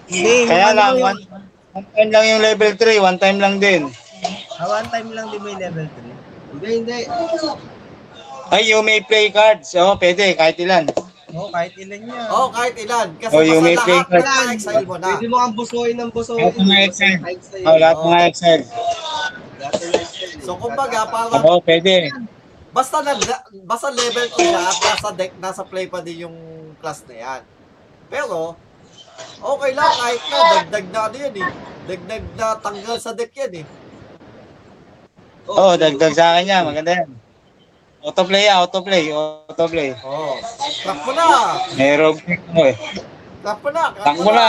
Hindi, yung Kaya ano, lang, yung- one, one time lang yung level 3, one time lang din. Ah, one time lang din may level 3. Hindi, hindi. Ay, you may play cards. Oo, pwede, kahit ilan. Oo, kahit ilan niya. Oh, kahit ilan. Kasi Oh, basta may lahat na exile mo na. Pwede mo kang busoy ng busoy. Lahat mga sa'yo. Oh, lahat mga. Lahat Excel. So kumbaga, parang Oo, pwede. Basta na basta level 2 siya at nasa deck, nasa play pa din yung class na yan. Pero, okay lang kahit na dagdag na ano yan eh. Dagdag na tanggal sa deck yan eh. Oo, dagdag sa akin yan. Maganda yan. Autoplay autoplay. Autoplay. Oo. Oh. Trap mo na! Pick mo eh. Trap mo na! Tang mo na.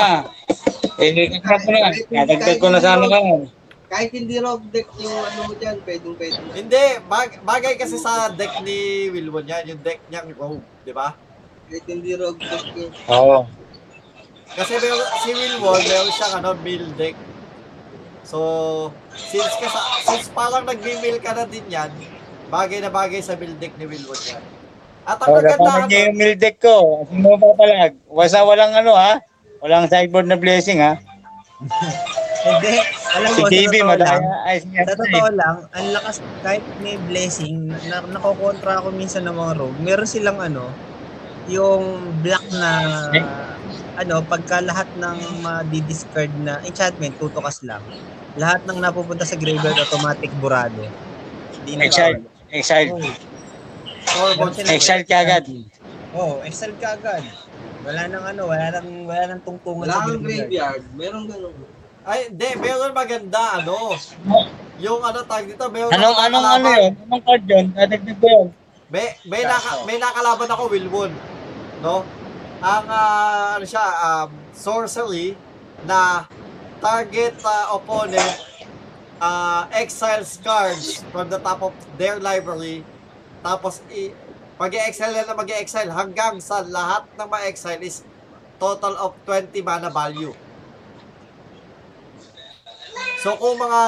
Eh, kakrap mo na. Nadagdag ko na sana kayo. Kahit hindi rock deck yung ano mo dyan, pwedeng pwedeng. Hindi, bag, bagay kasi sa deck ni Wilwon yan, yung deck niyang rogue, di ba? Kahit hindi rock deck yung Oo. Kasi meron, si Wilwon, meron siyang ano, mill deck. So, since, kasi, since parang nag-mill ka na din yan, bagay na bagay sa deck ni Wilwon yan. At ang Oh, kagandahan niya yung deck ko. Sino pa palag? Basta walang ano ha? Walang sideboard na blessing ha? Hindi. Alam Si mo, sa totoo lang. Ay, sa totoo lang, ang lakas, kahit may blessing, na, nakokontra ako minsan ng mga rogue, meron silang ano, yung black na, ano, pagka lahat ng ma-discard na enchantment, tutukas lang. Lahat ng napupunta sa graveyard, automatic burado. Hindi na Exile. Exile. Or Meron silang- Exile ka agad. Oo, oh, exile ka agad. Wala nang ano, wala nang, wala nang tungtungan wala sa kang graveyard. graveyard. Meron ganun. Ay, hindi, meron maganda, ano, yung ano tag dito, meron Anong, anong ano yun? Anong card yun? Dadagdag ko yun. May, may, naka, may nakalaban ako, Wilwon. No? Ang, ah, ano siya, um, sorcery na target ah, opponent uh, exiles cards from the top of their library. Tapos, i- mag-exile na mag-exile hanggang sa lahat ng ma-exile is total of 20 mana value. So kung mga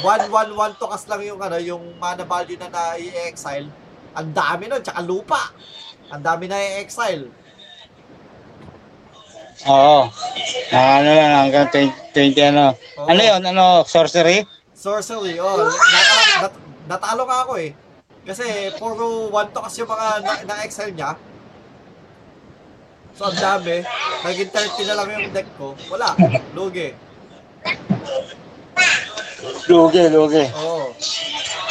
1-1-1 tokas lang yung ano, yung mana value na na-exile, ang dami nun, tsaka lupa. Ang dami na i-exile. Oo. Ah, ano lang, hanggang 20, 20 ano. Oo. Ano yun? Ano, sorcery? Sorcery, oh. Nata- nat- natalo nga ako eh. Kasi puro 1 to kasi yung mga na- na-exile niya. So, ang dami. Naging 30 na lang yung deck ko. Wala. Lugi. Lugi, lugi. Oo.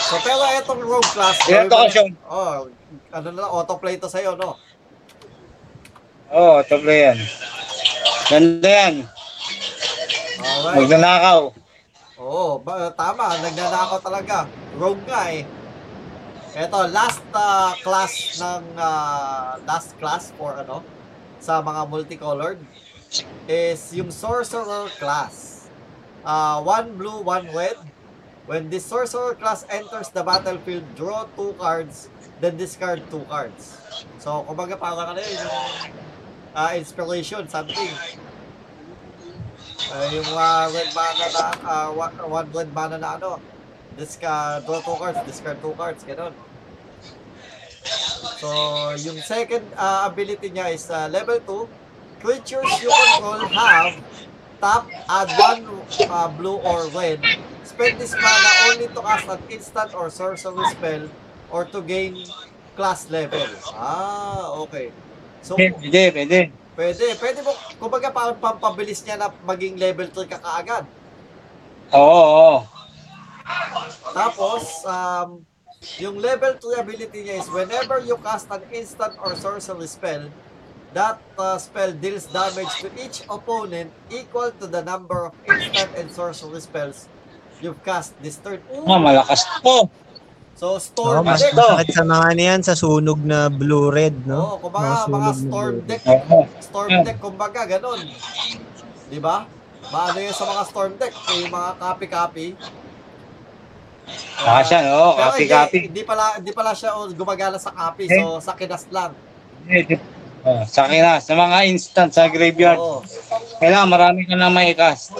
So, pero itong rogue class, Ilan to kasi yung... oh, ano na lang, autoplay to sa'yo, no? Oo, oh, top yan. Ganda yan. Alright. Magnanakaw. Oo, ba, tama. Nagnanakaw talaga. Rogue nga eh. Ito, last ah, class ng ah, last class for ano sa mga multicolored is yung sorcerer class. Uh, one blue, one red. When this sorcerer class enters the battlefield, draw two cards, then discard two cards. So, kumbaga parang ano yun, ah, inspiration, something. Ah, yung ah, red mana na, ah, one, one red mana na ano, discard, draw two cards, discard two cards, ganun. So, yung second ah, ability niya is ah, level 2. Creatures you control have tap, add one ah, blue or red. Spend this mana only to cast an instant or sorcery spell or to gain class level. Ah, okay. So, Pwede, pwede. Pwede. Pwede mo, kumbaga pa pampabilis niya na maging level 3 ka kaagad. Oo, oo. Tapos, um, yung level 3 ability niya is whenever you cast an instant or sorcery spell, that uh, spell deals damage to each opponent equal to the number of instant and sorcery spells you've cast this turn. Ah, malakas to. So, Oh, storm mas deck. masakit sa mga ano yan, sa sunog na blue-red, no? Oo, kumbaga, mga na storm deck. Storm deck, kumbaga, ganun. Di ba? Maano yun sa mga storm deck, yung mga copy-copy. Lakas yan, oo. Pero Copy-copy. Hindi, hindi pala hindi pala siya oh, gumagana sa copy, so sa kinas lang. Oh, sa akin na, sa mga instant sa graveyard, Oo. kailangan marami ka na may cast.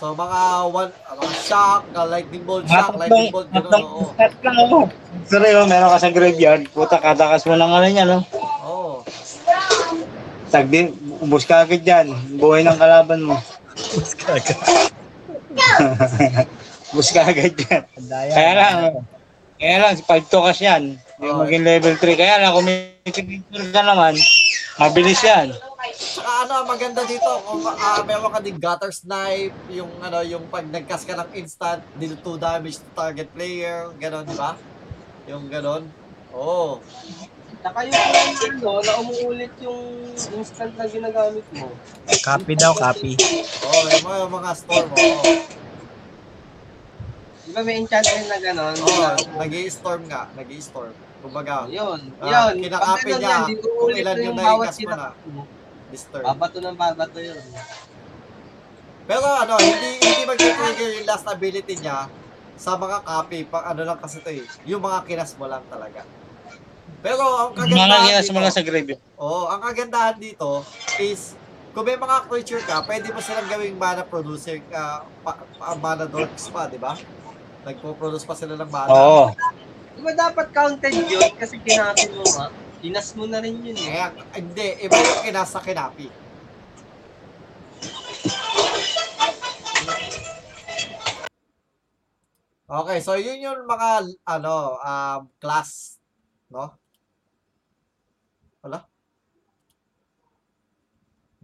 So mga one uh, mga shock, uh, lightning bolt shock, lightning bolt tatlong, oo. Sorry, oh, meron ka sa graveyard, puta, katakas mo ng ano niya, no? Oo. Sagdi, ubus ka agad dyan, buhay ng kalaban mo. ubus ka agad dyan. Daya. Kaya lang, oh. kaya lang, si 5 to kasi yan. Yung Oo. maging level 3. Kaya lang, kung may signature ka naman, mabilis yan. Saka ano, maganda dito, kung uh, meron ka din gutter snipe, yung ano, yung pag nagcast ka ng instant, deal 2 damage to target player, gano'n, di ba? Yung gano'n. Oo. Saka yung ano, na umuulit yung instant na ginagamit mo. Copy daw, copy. Oo, yung mga, mga storm, oo. Di ba may enchantment na gano'n? Oo, nag-i-storm nga, nag-i-storm. Kumbaga, Yun, Ah, yun. ganun niya yan, kung ilan na yung yung naikas mo na. mo. Disturb. Babato ng babato yun. Pero ano, hindi hindi mag-trigger yung last ability niya sa mga copy, pa, ano lang kasi ito eh, yung mga kinas mo lang talaga. Pero ang Mga kagandahan ginas dito, mo lang sa graveyard. oh, ang kagandahan dito is kung may mga creature ka, pwede mo silang gawing mana producer, uh, pa, pa, mana dorks pa, di ba? Nagpo-produce pa sila ng mana. Oo. Di ba dapat counted yun? Kasi kinapin mo nga. Kinas mo na rin yun eh. Kaya, hindi, iba yung kinas sa kinapi. Okay, so yun yung mga ano, um, class, no? Wala?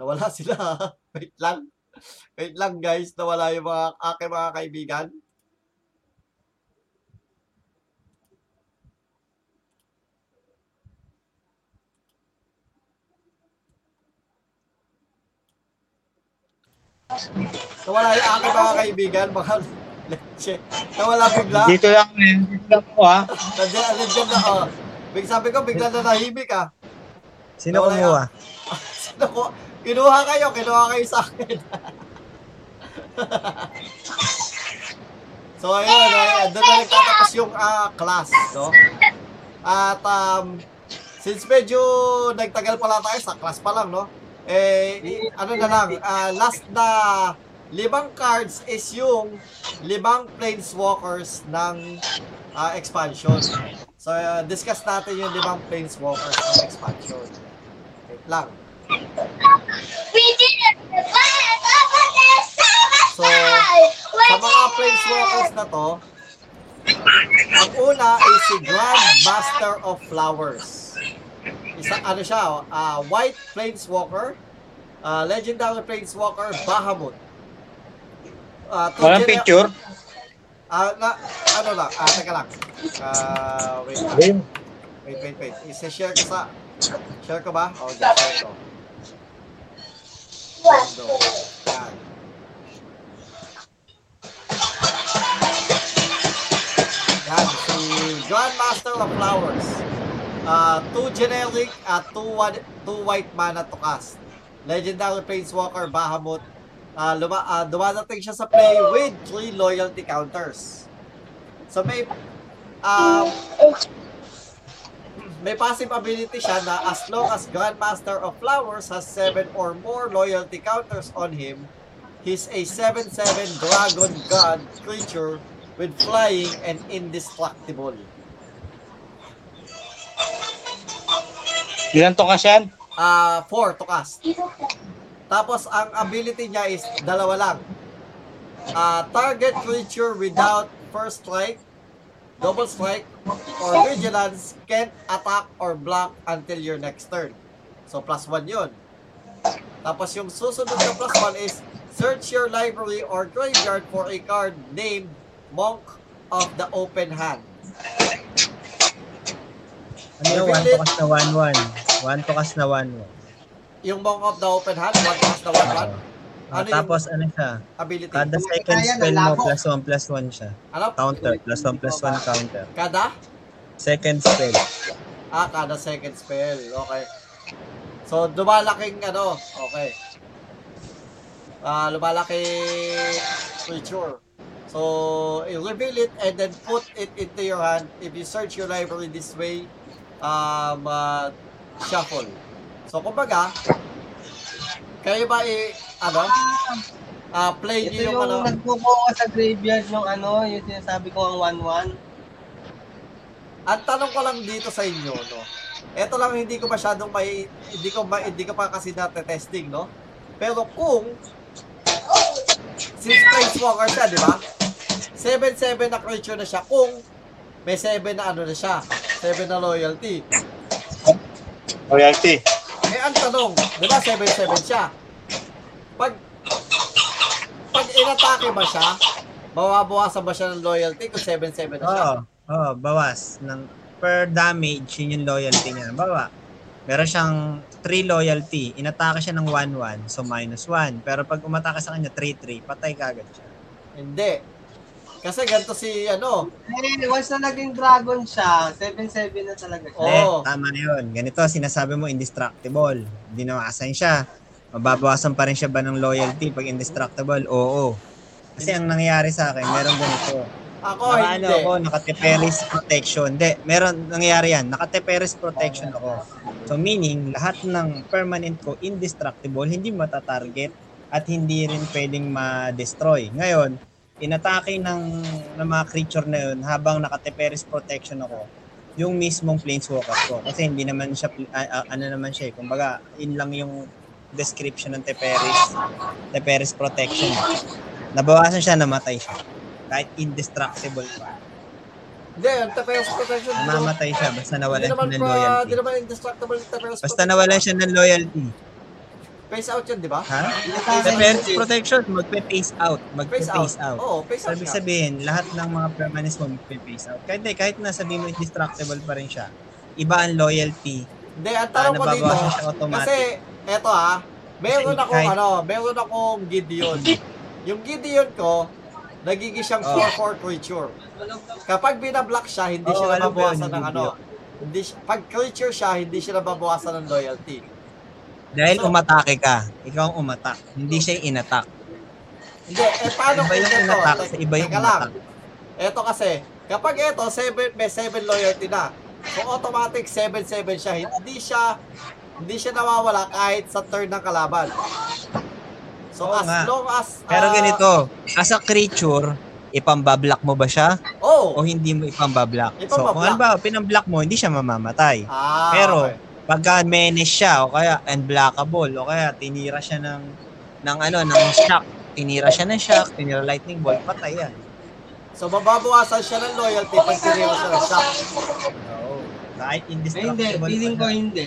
Nawala sila. Wait lang. Wait lang guys, nawala yung mga aking mga kaibigan. Nawala yung aking mga kaibigan, mga leche. Nawala bigla. Dito lang, eh. dito lang po ha. Nandiyan, nandiyan na, oh. Big sabi ko, bigla na nahimik ah. Sino Nawala kumuha? Sino ko? Kinuha kayo, kinuha kayo sa akin. so ayun, eh, doon na nagtatapos yung ah, class, no? At um, since medyo nagtagal pala tayo sa class pa lang, no? Eh, ano na lang, ah, last na limang cards is yung limang planeswalkers ng ah, expansion. So, uh, discuss natin yung limang planeswalkers ng expansion. Wait lang. So, sa mga planeswalkers na to, ang una is si Grand Master of Flowers. Isa, ano siya, oh, ah, White Planeswalker, ah, Legendary Planeswalker, Bahamut. Ah, to Walang gener- picture? Ah, na, ano lang, ah, teka lang. Ah, wait. Ayun. Wait, wait, wait. Isa-share ko sa... Share ko ba? Oh, share ko. Ando. Yan. Yan, si Grandmaster of Flowers. Uh, two generic at two, one, two white mana to cast. Legendary Planeswalker Bahamut. Uh, luma, uh, dumadating siya sa play with three loyalty counters. So may um, may passive ability siya na as long as Grandmaster of Flowers has 7 or more loyalty counters on him, he's a 7-7 dragon god creature with flying and indestructible. Ilan to kasi yan? Ah, 4 to cast. Tapos ang ability niya is dalawa lang. Ah, target creature without first strike, double strike, or vigilance can't attack or block until your next turn. So plus 1 yun. Tapos yung susunod na plus 1 is search your library or graveyard for a card named Monk of the Open Hand. Ano yung one to cast na 1-1? One to cast na 1-1. Yung Monk of the Open Hand, 1 cast na 1 1 Ah, Ano yung- tapos ano siya? ability. Kada second spell mo plus 1 plus 1 siya. Ano? Counter. Plus 1 plus 1 counter. Kada? Second spell. Ah, kada second spell. Okay. So, lumalaking ano, okay. Ah, lumalaki creature. So, you reveal it and then put it into your hand. If you search your library this way, um, uh, shuffle. So, kumbaga, kayo ba i, ano, ah, play Ito yung yung ano, nagbubuo sa graveyard yung ano, yung sinasabi ko ang 1-1. Ang tanong ko lang dito sa inyo, no. Ito lang hindi ko masyadong may hindi ko ma, hindi ko pa kasi na-testing, no. Pero kung since Planeswalker siya, di ba? 7-7 na creature na siya kung may 7 na ano na siya. 7 na loyalty. Royalty. Eh, ang tanong, di ba 7-7 siya? Pag pag inatake ba siya, mababawasan ba siya ng loyalty kung 7-7 na siya? Oo. Oo, bawas. Ng, per damage, yun yung loyalty niya. Bawa, meron siyang 3 loyalty. Inatake siya ng 1-1, so minus 1. Pero pag umatake sa kanya 3-3, patay kagad siya. Hindi. Kasi ganito si ano, Eh, once na naging dragon siya, 7-7 na talaga siya. Oo. Eh, tama na yun. Ganito, sinasabi mo indestructible. Dinawasan siya. Mababawasan pa rin siya ba ng loyalty pag indestructible? Oo. Kasi ang nangyayari sa akin, meron ganito. ako Naka, ano hindi. ako, naka-Teperis protection. Hindi, meron nangyayari yan. Naka-Teperis protection ako. So meaning, lahat ng permanent ko indestructible, hindi matatarget at hindi rin pwedeng ma-destroy. Ngayon, inatake ng, ng mga creature na yun habang naka-Teperis protection ako yung mismong planeswalker ko. Kasi hindi naman siya, ah, ano naman siya eh. Kumbaga, in lang yung description ng Teperis, Teperis protection. Nabawasan siya, namatay siya. Kahit indestructible pa. Hindi, ang Teperos Protection. Mamatay siya basta nawalan siya ng loyalty. hindi naman indestructible yung Teperos Basta nawalan siya ng loyalty. Face out yun, di ba? Ha? Sa Parents. Protection, magpe-face out. Face out. Magpe-face out. Oo, face out Sabi siya. sabihin, lahat ng mga permanents mo magpe-face out. Kahit, kahit na sabihin mo indestructible pa rin siya. Iba ang loyalty. Hindi, ang Ah, tanong ko dito, kasi, eto ha, meron Kasi akong kahit- ano, meron akong Gideon. Yung Gideon ko, nagiging siyang Oh. 4-4 creature. Kapag binablock siya, hindi Oo, siya nababawasan ng ano. Hindi siya, pag creature siya, hindi siya nababawasan ng loyalty. Dahil So- umatake ka, ikaw ang umatak. Hindi siya inatak. Hindi, eh paano Iba yung kung ito? inatak, sa iba yung umatak. Ito kasi, kapag ito, seven, may 7 loyalty na. So automatic 7-7 siya. Hindi siya hindi siya nawawala kahit sa turn ng kalaban. So Oo as nga. long as... Pero ah, ganito, as a creature, ipambablock mo ba siya Oh! o hindi mo ipambablock? So Ipambablock. kung halimbawa, pinamblock mo, hindi siya mamamatay. Ah, Pero, okay. Pagka menace siya, o kaya unblockable, o kaya tinira siya ng, ng ano, ng shock, tinira siya ng shock, tinira lightning bolt, patay yan. So mababawasan siya ng loyalty pag tinira siya ng shock. Oo. Kahit Ay, hindi. indestructible. Feeling ko hindi.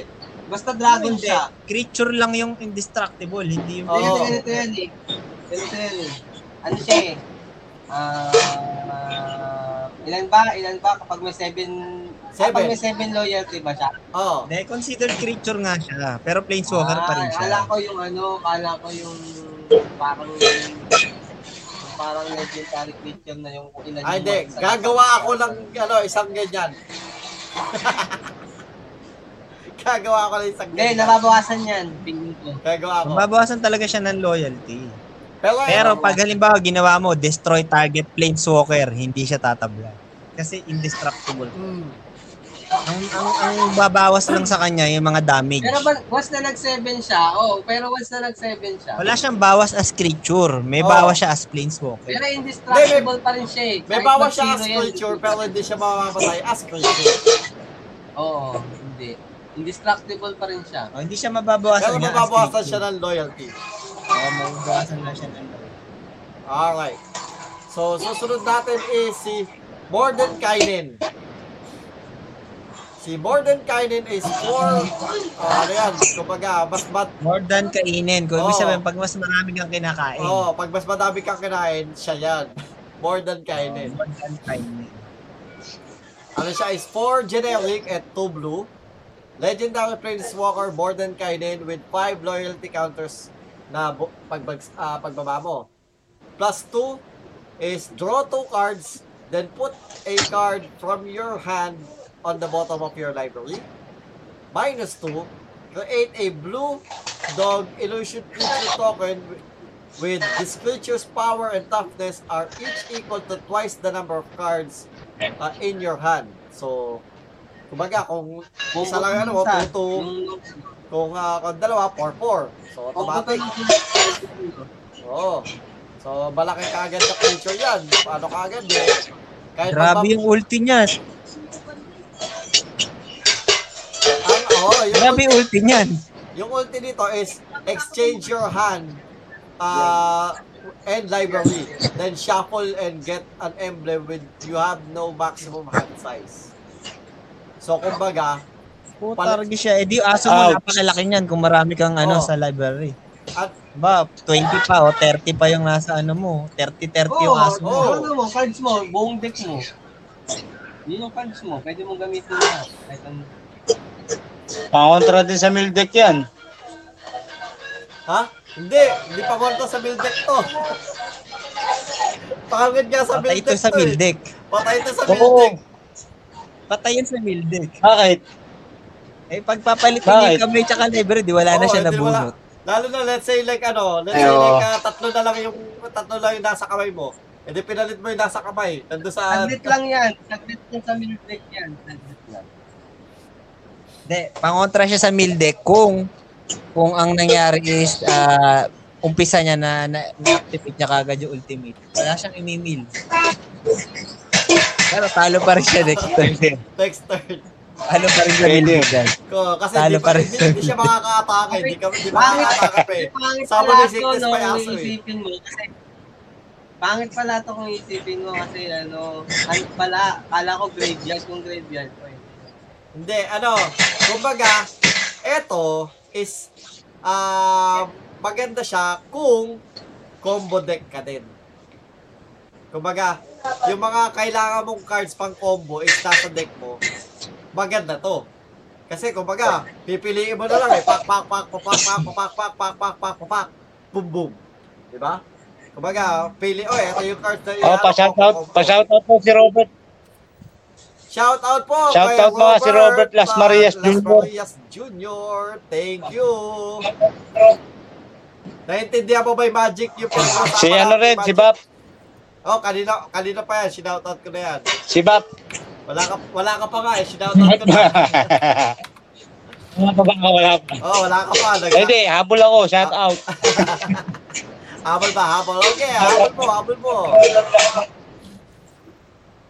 Basta dragon Hindi. siya. Creature lang yung indestructible, hindi yung... Oo. Ganito, ganito yan eh. Ganito yan eh. Ano siya eh. Ah, ilan ba? Ilan ba kapag may 7 kapag may 7 loyalty ba siya? Oh. Hindi, considered creature nga siya. Pero planeswalker pa rin Ah, siya. Kala ko yung ano, kala ko yung parang parang legendary creature na yung ilan Ay, yung hindi. Gagawa ako ng ano, isang ganyan. Gagawa ako ng isang Hindi, ganyan. nababawasan yan. Ko. Gagawa ako. Mababawasan talaga siya ng loyalty. Pero, Pero pag halimbawa ginawa mo, destroy target planeswalker, hindi siya tatabla. Kasi indestructible. Hmm. Ang, ang, ang babawas lang sa kanya yung mga damage. Pero ba, once na nag-7 siya, oh, pero once na nag-7 siya, Wala siyang bawas as creature. May Oo. bawas siya as planeswalker. pero indestructible pa rin siya eh. may bawas siya as yan, creature, pero hindi siya mamamatay as creature. Oo, hindi. Indestructible pa rin siya. Oh, hindi siya mababawasan Pero mababawasan siya ng loyalty. Oo, mababawasan lang siya ng loyalty. Alright. So, susunod natin is si Morden Kainen. Si Morden Kainen is for, oh, ano yan, kumbaga, mas mat, More than kainin. Kung ibig Oo. sabihin, pag mas marami kang kinakain. oh, pag mas madami kang kinain, siya yan. More than Kainen. More than kainin. Ano siya is 4 generic at 2 blue. Legendary Planeswalker more than Kainen with 5 loyalty counters na bu- pag, ah, pagbaba mo. Plus 2 is draw 2 cards, then put a card from your hand on the bottom of your library. Minus 2, create a blue dog illusion creature token wi- with this creature's power and toughness are each equal to twice the number of cards uh, in your hand. So, kumbaga, kung isa lang ano mo, Isa, 2 yung- kung, uh, kung dalawa, 4-4. So, automatic. Oo. So, malaki kaagad na creature yan. Paano kaagad eh? Kahit Grabe yung ulti niya. Oh, yung, Grabe yung ulti niyan. yung ulti nito is exchange your hand uh, and library. Then shuffle and get an emblem with you have no maximum hand size. So, kumbaga, Putargi siya. Eh di aso mo napakalaki niyan kung marami kang ano Oo. sa library. At- ba, 20 pa o 30 pa yung nasa ano mo. 30-30 yung Oo, aso mo. oo. ano mo, cards mo, buong deck mo. Yun yung cards mo, pwede mong gamitin na. Kahit ang Pangontra din sa mill deck yan. Ha? Hindi. Hindi pa kontra sa build deck to. Pangit nga sa Patay sa to mill eh. deck. Patay ito sa deck. Patay yan sa mill deck. Bakit? Eh, pagpapalit Bakit? yung kamay tsaka library, di wala na Oo, siya hindi wala. nabunot. Lalo na let's say like ano, let's say Ayo. like ah, tatlo na lang yung tatlo lang yung nasa kamay mo. E di pinalit mo yung nasa kamay. Nandun sa Saglit lang yan. Saglit lang sa deck yan. Saglit Hindi, pangontra siya sa mill deck kung kung ang nangyari is ah, umpisa niya na, na, na-activate niya kagad yung ultimate. Wala siyang imimil. Pero talo pa rin siya next turn. next turn. Talo pa rin dyan. Ko, kasi Talo hindi, pa rin. hindi, hindi siya makaka-atake. Hindi, ka, hindi Pangit. makaka-atake eh. Sama pala ni ito, sickness pa yung kung aso eh. isipin mo. Kasi, pangit pala ito kung isipin mo kasi ano, ano pala, kala ko graveyard kung graveyard ko eh. Hindi, ano, kumbaga, eto is, ah, maganda siya kung combo deck ka din. Kumbaga, yung mga kailangan mong cards pang combo is nasa deck mo, maganda to. Kasi kumbaga, pipiliin mo na lang eh, pak pak pak pak pak pak pak pak pak pak pak pak pak boom boom. Di ba? Kumbaga, pili, oh, ito yung cards na Oh, pa-shoutout, pa-shoutout po si Robert. Shout out po Shout out mga si Robert Las Marias Las Jr.. Marias Jr. Thank you. Naintindihan mo ba yung magic yung pag Si ano rin, si Bap. Oh, kanina kanina pa yan, shout out ko na yan. Si Bap. Wala ka wala ka pa nga eh, shout out ko na. Wala pa ba? Wala pa. Oh, wala ka pa. Nag- Hindi, habol ako. Shout out. Habol ba? Habol? Okay, habol mo, habol mo.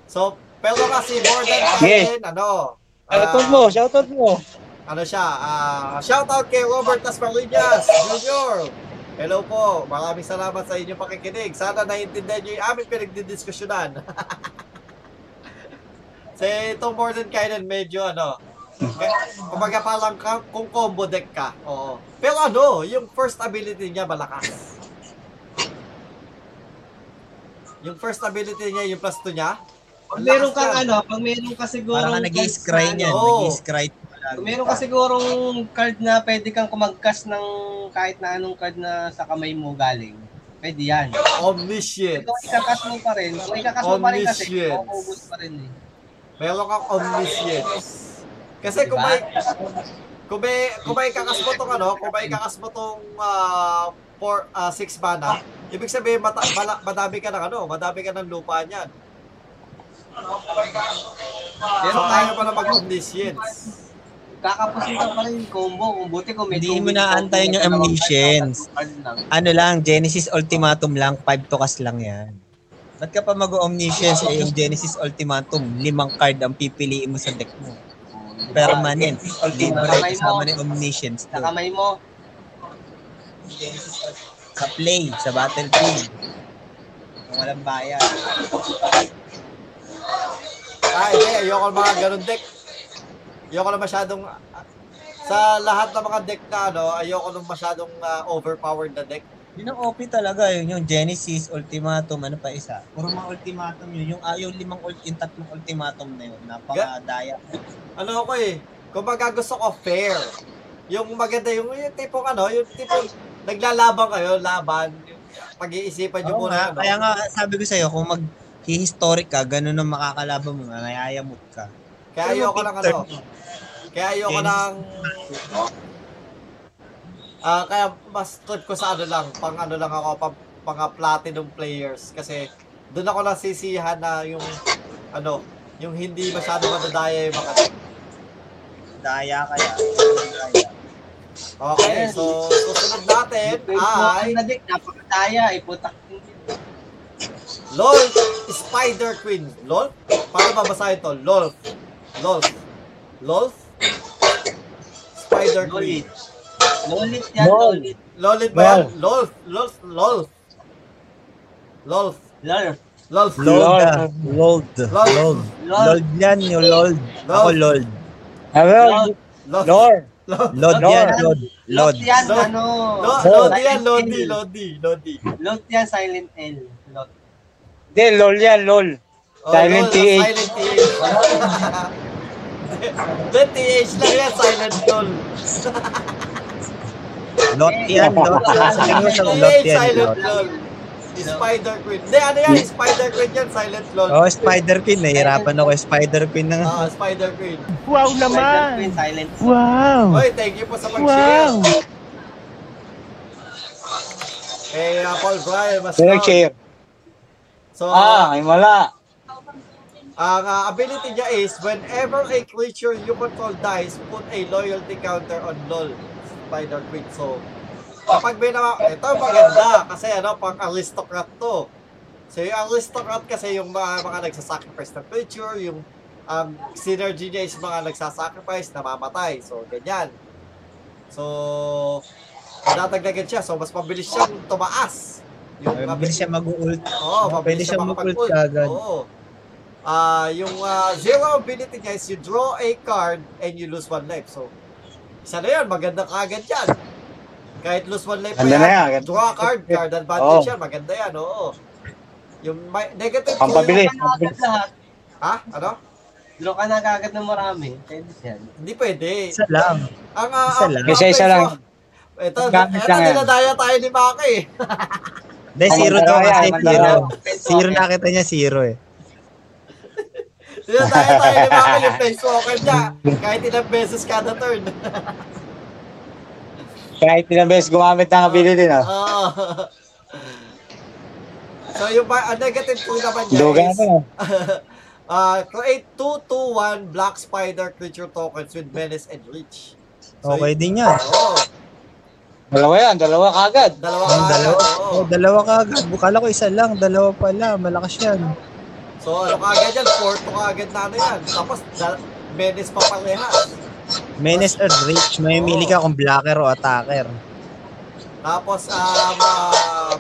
So, pero kasi more than Yes. 10, ano? Shoutout ah, mo, shoutout mo. ano siya, ah shoutout kay Robert Tasmarinas Jr. Hello po, maraming salamat sa inyong pakikinig. Sana naiintindihan niyo yung aming pinagdidiskusyonan. Sa itong more than kainan medyo ano, okay? kumbaga parang ka, kung combo deck ka, oo. Pero ano, yung first ability niya malakas. Yung first ability niya, yung plus 2 niya, Pag meron kang ano, pag meron ka siguro Parang ka nag-i-scry niyan. Oo. Nag-i-scry. Kung meron ka sigurong card na pwede kang kumagkas ng kahit na anong card na sa kamay mo galing. Pwede yan. omniscient. Kung ikakas mo pa rin, kung ikakas mo pa rin kasi, maubos pa rin eh. Meron kang omniscience. Kasi kung Diba? may kung may kung may kakas mo tong ano, kung may kakas mo tong ah, for 6 mana, ibig sabihin mata, mala, madami ka ng ano, madami ka ng lupa niyan. Pero So kaya tayo pa na mag-omniscience. kakapusin ka pa rin yung combo. Kung buti kung may Hindi mo wins naantayin combo yung na omniscience. Ano lang, Genesis Ultimatum lang, 5 tokas lang yan. Ba't ka pa mag-omniscience eh, yung Genesis Ultimatum, limang card ang pipiliin mo sa deck mo. Permanent. Libre, kasama ni Omniscience. Sa kamay mo, Sa play, sa battlefield. Kung walang bayad. Ah, hindi, ayoko ng mga ganun deck. Ayoko na masyadong sa lahat ng mga deck na ano, ayoko nung masyadong ah, overpowered na deck. Yun ang OP talaga, yun yung Genesis, Ultimatum, ano pa isa. Puro mga ultimatum yun. Yung, ah, yung limang, ult- yung tatlong ultimatum na yun, napakadaya. ano ako eh, kumbaga gusto ko fair. Yung maganda, yung, yung tipong ano, yung tipong naglalaban kayo, laban, pag-iisipan nyo Oo muna. ano. kaya nga sabi ko sa'yo, kung mag historic ka, ganun ang makakalaban mo, mayayamot ka. Kaya ayoko ng ano, kaya ayoko Genesis. ng, ah kaya mas trip ko sa ano lang, pang ano lang ako, pang mga platinum players. Kasi doon ako nasisihan na yung, ano, yung hindi masyado madadaya yung mga. Daya kaya. Daya. Okay, so susunod natin ay napakadaya, iputak. LOL Spider Queen. LOL? Paano babasahin to? LOL. LOL. LOL? Spider Queen. Lolit yan, Lol. lolit. Lolit ba yan? LOL. LOL. LOL. LOL. Lol. LOL. Ah. Lold. Lold. Lol. Lold yan, yung Lold. Ako LOL. Lord. LOL. Lord. yan, Lold. Lot Lold. yan, Lord. ano. Lo- Lord. Lodi yan, Silent Lodi. Lodi, Lodi. Lot yan, silent L. Hindi, lol yan, lol. Oh, Silent LOL, TH. Silent TH. Then TH lang yan, silent LOL. Lot yan, Lot. Lot TH, silent. LOL. Spider Queen. Hindi, ano yan? Spider Queen yan, silent LOL. Oh, Spider Queen. Nahihirapan ako. Spider Queen na nga. Ah, Spider Queen. Wow Silent naman! Queen, silent Wow! Oy, thank you po sa pag-share. Wow! Uh, Paul Brian, mas Sino share? So, Ah, ay wala. ang uh, ability niya is, whenever a creature you control dies, put a loyalty counter on LOL. Spider Queen. So, kapag may naman, ito maganda, kasi ano, pang aristocrat to. So, yung aristocrat kasi yung mga, mga nagsasacrifice ng creature, yung um, synergy niya is mga nagsasacrifice, namamatay. So, ganyan. So, nadagdagan siya. So, mas mabilis siyang tumaas. Yung Mabilis siya mag-ult. Oo, Pwede mabilis siya siya mag-ult kaagad. Oo. Ah, yung ah, zero ability niya is you draw a card and you lose one life. So, isa na yun, maganda kaagad yan. Kahit lose one life pa Ganda yan, na yan, ganda. draw a card, card advantage Oo. yan, maganda yan, oo. Yung may, negative Ang ka agad lahat. Ha? Ano? Draw ka na agad ng marami. Pwede yan. Hindi pwede. Isa lang. Ang, ah, Isa ang- lang. ang Isa-isa peso- lang. Ito, Gamit ito, lang yan. dinadaya tayo ni Maki eh. Hindi, zero to dalawa kasi zero. Zero nakita niya, zero eh. Dinadaya tayo ni Maki yung face walker niya. Kahit ilang beses kada turn. Kahit ilang beses gumamit ng ability na. Oo. so yung ba- negative 2 naman niya Duga is na. uh, create 2-2-1 black spider creature tokens with menace and reach. So, Okay din yan. Oo. Dalawa yan, dalawa kagad. Dalawa Oh, ka dalawa, oo. oh, dalawa ka agad. Bukala ko isa lang, dalawa pala. Malakas yan. So ano ka agad yan? Porto ka agad na ano yan. Tapos da- menace pa parehas. Menace or Reach, may mili ka kung blocker o attacker. Tapos um, ah,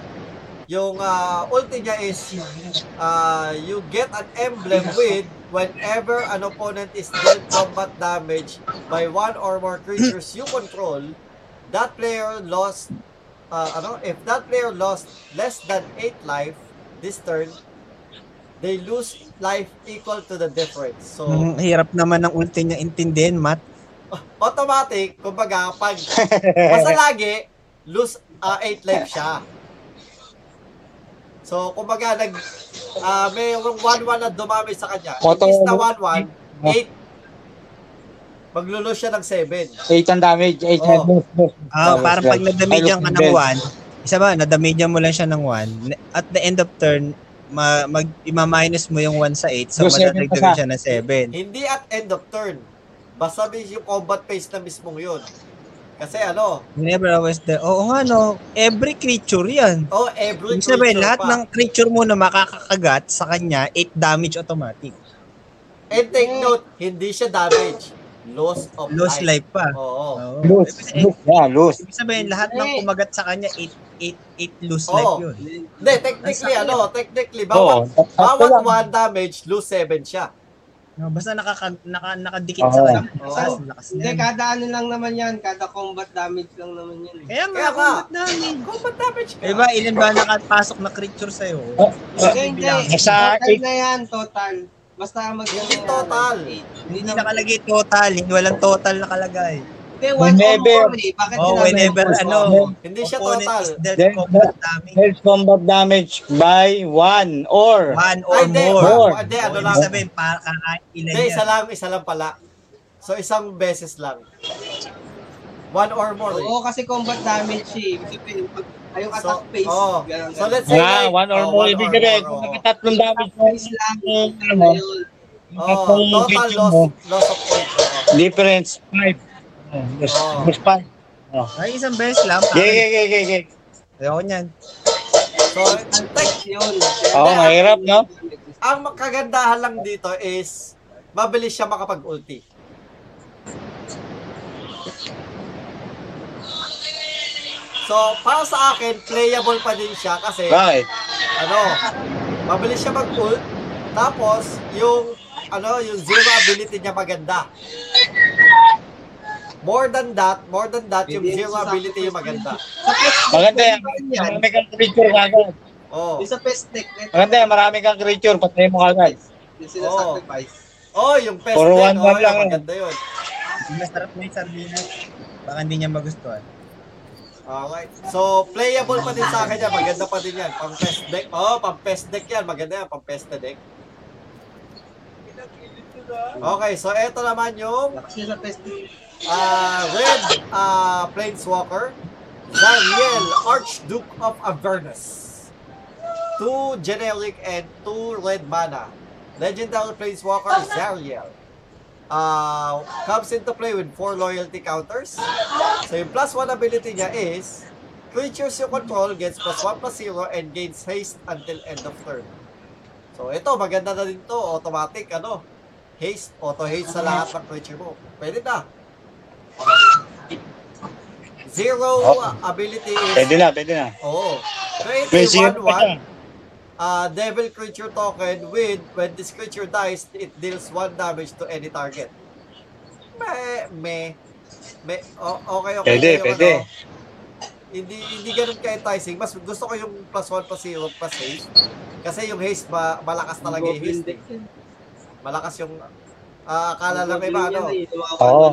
yung ah, ulti niya is ah, you get an emblem with whenever an opponent is dealt combat damage by one or more creatures you control, that player lost uh, ano, if that player lost less than 8 life this turn, they lose life equal to the difference. So, Ang hirap naman ng ulti niya intindihin, Matt. automatic, kumbaga, pag basta lagi, lose 8 life siya. So, kumbaga, nag, ah mayroong 1-1 na dumami sa kanya. Auto- Imbis na 1-1, 8, maglulose siya ng 7. 8 ang damage, 8 Oh. head move. Ah, parang pag nadamage ka I ng look 1, isa ba, nadamage mo lang siya ng 1, at the end of turn, ma mag ima-minus mo yung 1 sa 8, so madadagdagan siya ng 7. Hindi at end of turn. Basta may yung combat phase na mismong yun. Kasi ano, Whenever I was there, oo nga no, every creature yan. oh, every Ibig sabihin, creature lahat pa. ng creature mo na makakakagat sa kanya, 8 damage automatic. And take note, hindi siya damage. Loss of Lost life. life pa. Oo. Sabihin- lose, yeah, lose. Ibig sabihin, lahat ng Eh. kumagat sa kanya, 8 8 8 lose Oo. life yun. Hindi, technically, ano, technically, bawat, sakto bawat. 1 damage, lose 7 siya. No, basta nakaka, naka, nakadikit Oo. sa kanya. Oo. Lakas, lakas Hindi, kada ano lang naman yan. Kada combat damage lang naman yan. eh. Kaya nga, Kaya combat damage. Combat damage ka. Diba, ilan ba nakapasok na creature sa'yo? Oh, Hindi, hindi. Sa na yan, total. Basta mag Hindi total. Hindi nakalagay total, hindi walang total nakalagay. Hindi, one Whenever- eh. Bakit Oh, whenever ano, one? Hindi siya total. Then, combat damage. Health combat damage by 1 or One Ay, or hindi. more. Hindi, Oh, ano lang. sabihin, para kakain ilan yan. isa lang, isa lang pala. So, isang beses lang. One or more. eh. Oo, kasi combat damage siya. eh. Ibig sabihin, pag ay, yung So, attack phase. oh. ganun, So, let's say, nga, like, 1 or oh, more. one Ibig or sabihin, more, kung oh. nagkatatlong damage mo, lang. yung ano? Oh, total loss, mo, loss of point. Oo. difference 5. Oh, yes, Oh. yes, 5. Ay, isang beses lang. Yeah, yeah, yeah, yeah, yeah. Ayoko niyan. So, tech, Yun. Oo, mahirap, no? ang kagandahan lang dito is mabilis siya makapag-ulti. So, para sa akin, playable pa din siya kasi Bakit? ano, mabilis siya mag-ult. Tapos, yung ano, yung zero ability niya maganda. More than that, more than that, yung zero ability yung maganda. Maganda yan. Marami kang creature kagad. Oh. Yung sa pest deck, net, Maganda yan, marami kang creature. Patay mo kagad. yung sila sacrifice. Oh, yung pest one Oh, lang. maganda yun. Masarap na yung sardinas. Baka hindi niya magustuhan. Alright. So, playable pa din sa akin yan. Maganda pa din yan. Pang pest deck. Oh, pang pest deck yan. Maganda yan. Pang pest deck. Okay, so eto naman yung ah Red ah Planeswalker. Zariel, Archduke of Avernus. Two generic and two red mana. Legendary Planeswalker, Zariel. Uh, comes into play with four loyalty counters. So yung plus one ability niya is creatures you control gets plus one plus zero and gains haste until end of turn. So ito, maganda na din to. Automatic, ano, haste, auto haste sa lahat ng creature mo. Pwede na. Zero Oh. ability is Pwede na, pwede na. Oo. May a zero pa 1-1 siya. Uh, devil creature token with when this creature dies, it deals 1 damage to any target. Me, me, me, o- okay, okay. Pwede, yung pwede. Ano, hindi hindi ganun ka-enticing. Mas gusto ko yung plus 1 plus 0 plus haste. Kasi yung haste, ma, malakas talaga yung haste. eh. Malakas yung, ah, akala lang iba, ano. eh, Oo.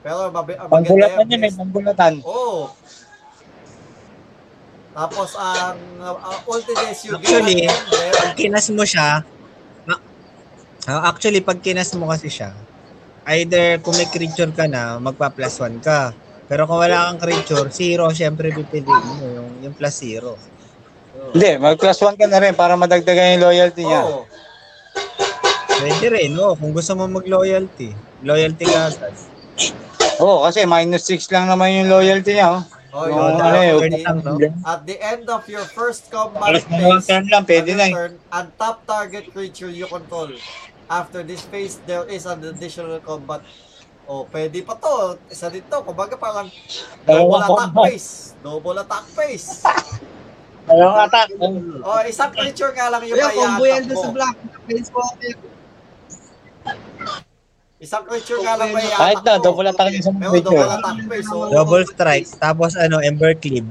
Pero mabi, maganda Panggulatan yung yun eh, haste. panggulatan. Oo. Tapos ang uh, ultimate is you Actually. Pag kinas mo siya, Ah, actually, pag kinas mo kasi siya, either kung may creature ka na, magpa plus one ka. Pero kung wala kang creature, zero, syempre pipiliin mo yung, yung plus zero. Hindi, mag plus 1 ka na rin para madagdagan yung loyalty niya. Oo. Pwede rin, no? Kung gusto mo mag-loyalty. Loyalty ka agad. Oo, kasi minus 6 lang naman yung loyalty niya. Oh. Oh, Oo, yung ano no? At the end of your first combat phase, turn lang, pwede na eh. turn, and top target creature you control. After this phase, there is an additional combat. Oh, pwede pa to. Isa dito. Kumbaga parang double attack combat. phase. Double attack phase. Dalawang attack. Oh, isang creature nga lang yung Kaya kaya combo yan sa. Black. Planeswalker. Isang creature nga lang may Kahit na, double attack yung isang creature. double attack. So, Double strike, tapos ano, Ember Cleave.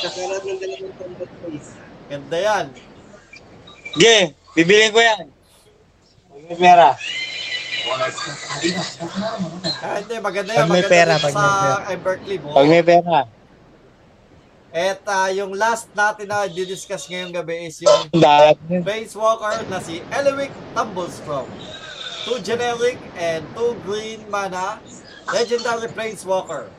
Kasunod ng dalawang combat phase. Ganda yan. Sige, bibilin ko yan. May pera. Ah, hindi, maganda yan. Pag may pera, pag may sa pera. Embercleave. Oh. Pag may pera. At ah, yung last natin na di-discuss ngayong gabi is yung Dahil. Planeswalker na si Eliwick Tumblestrom. Two generic and two green mana legendary Planeswalker.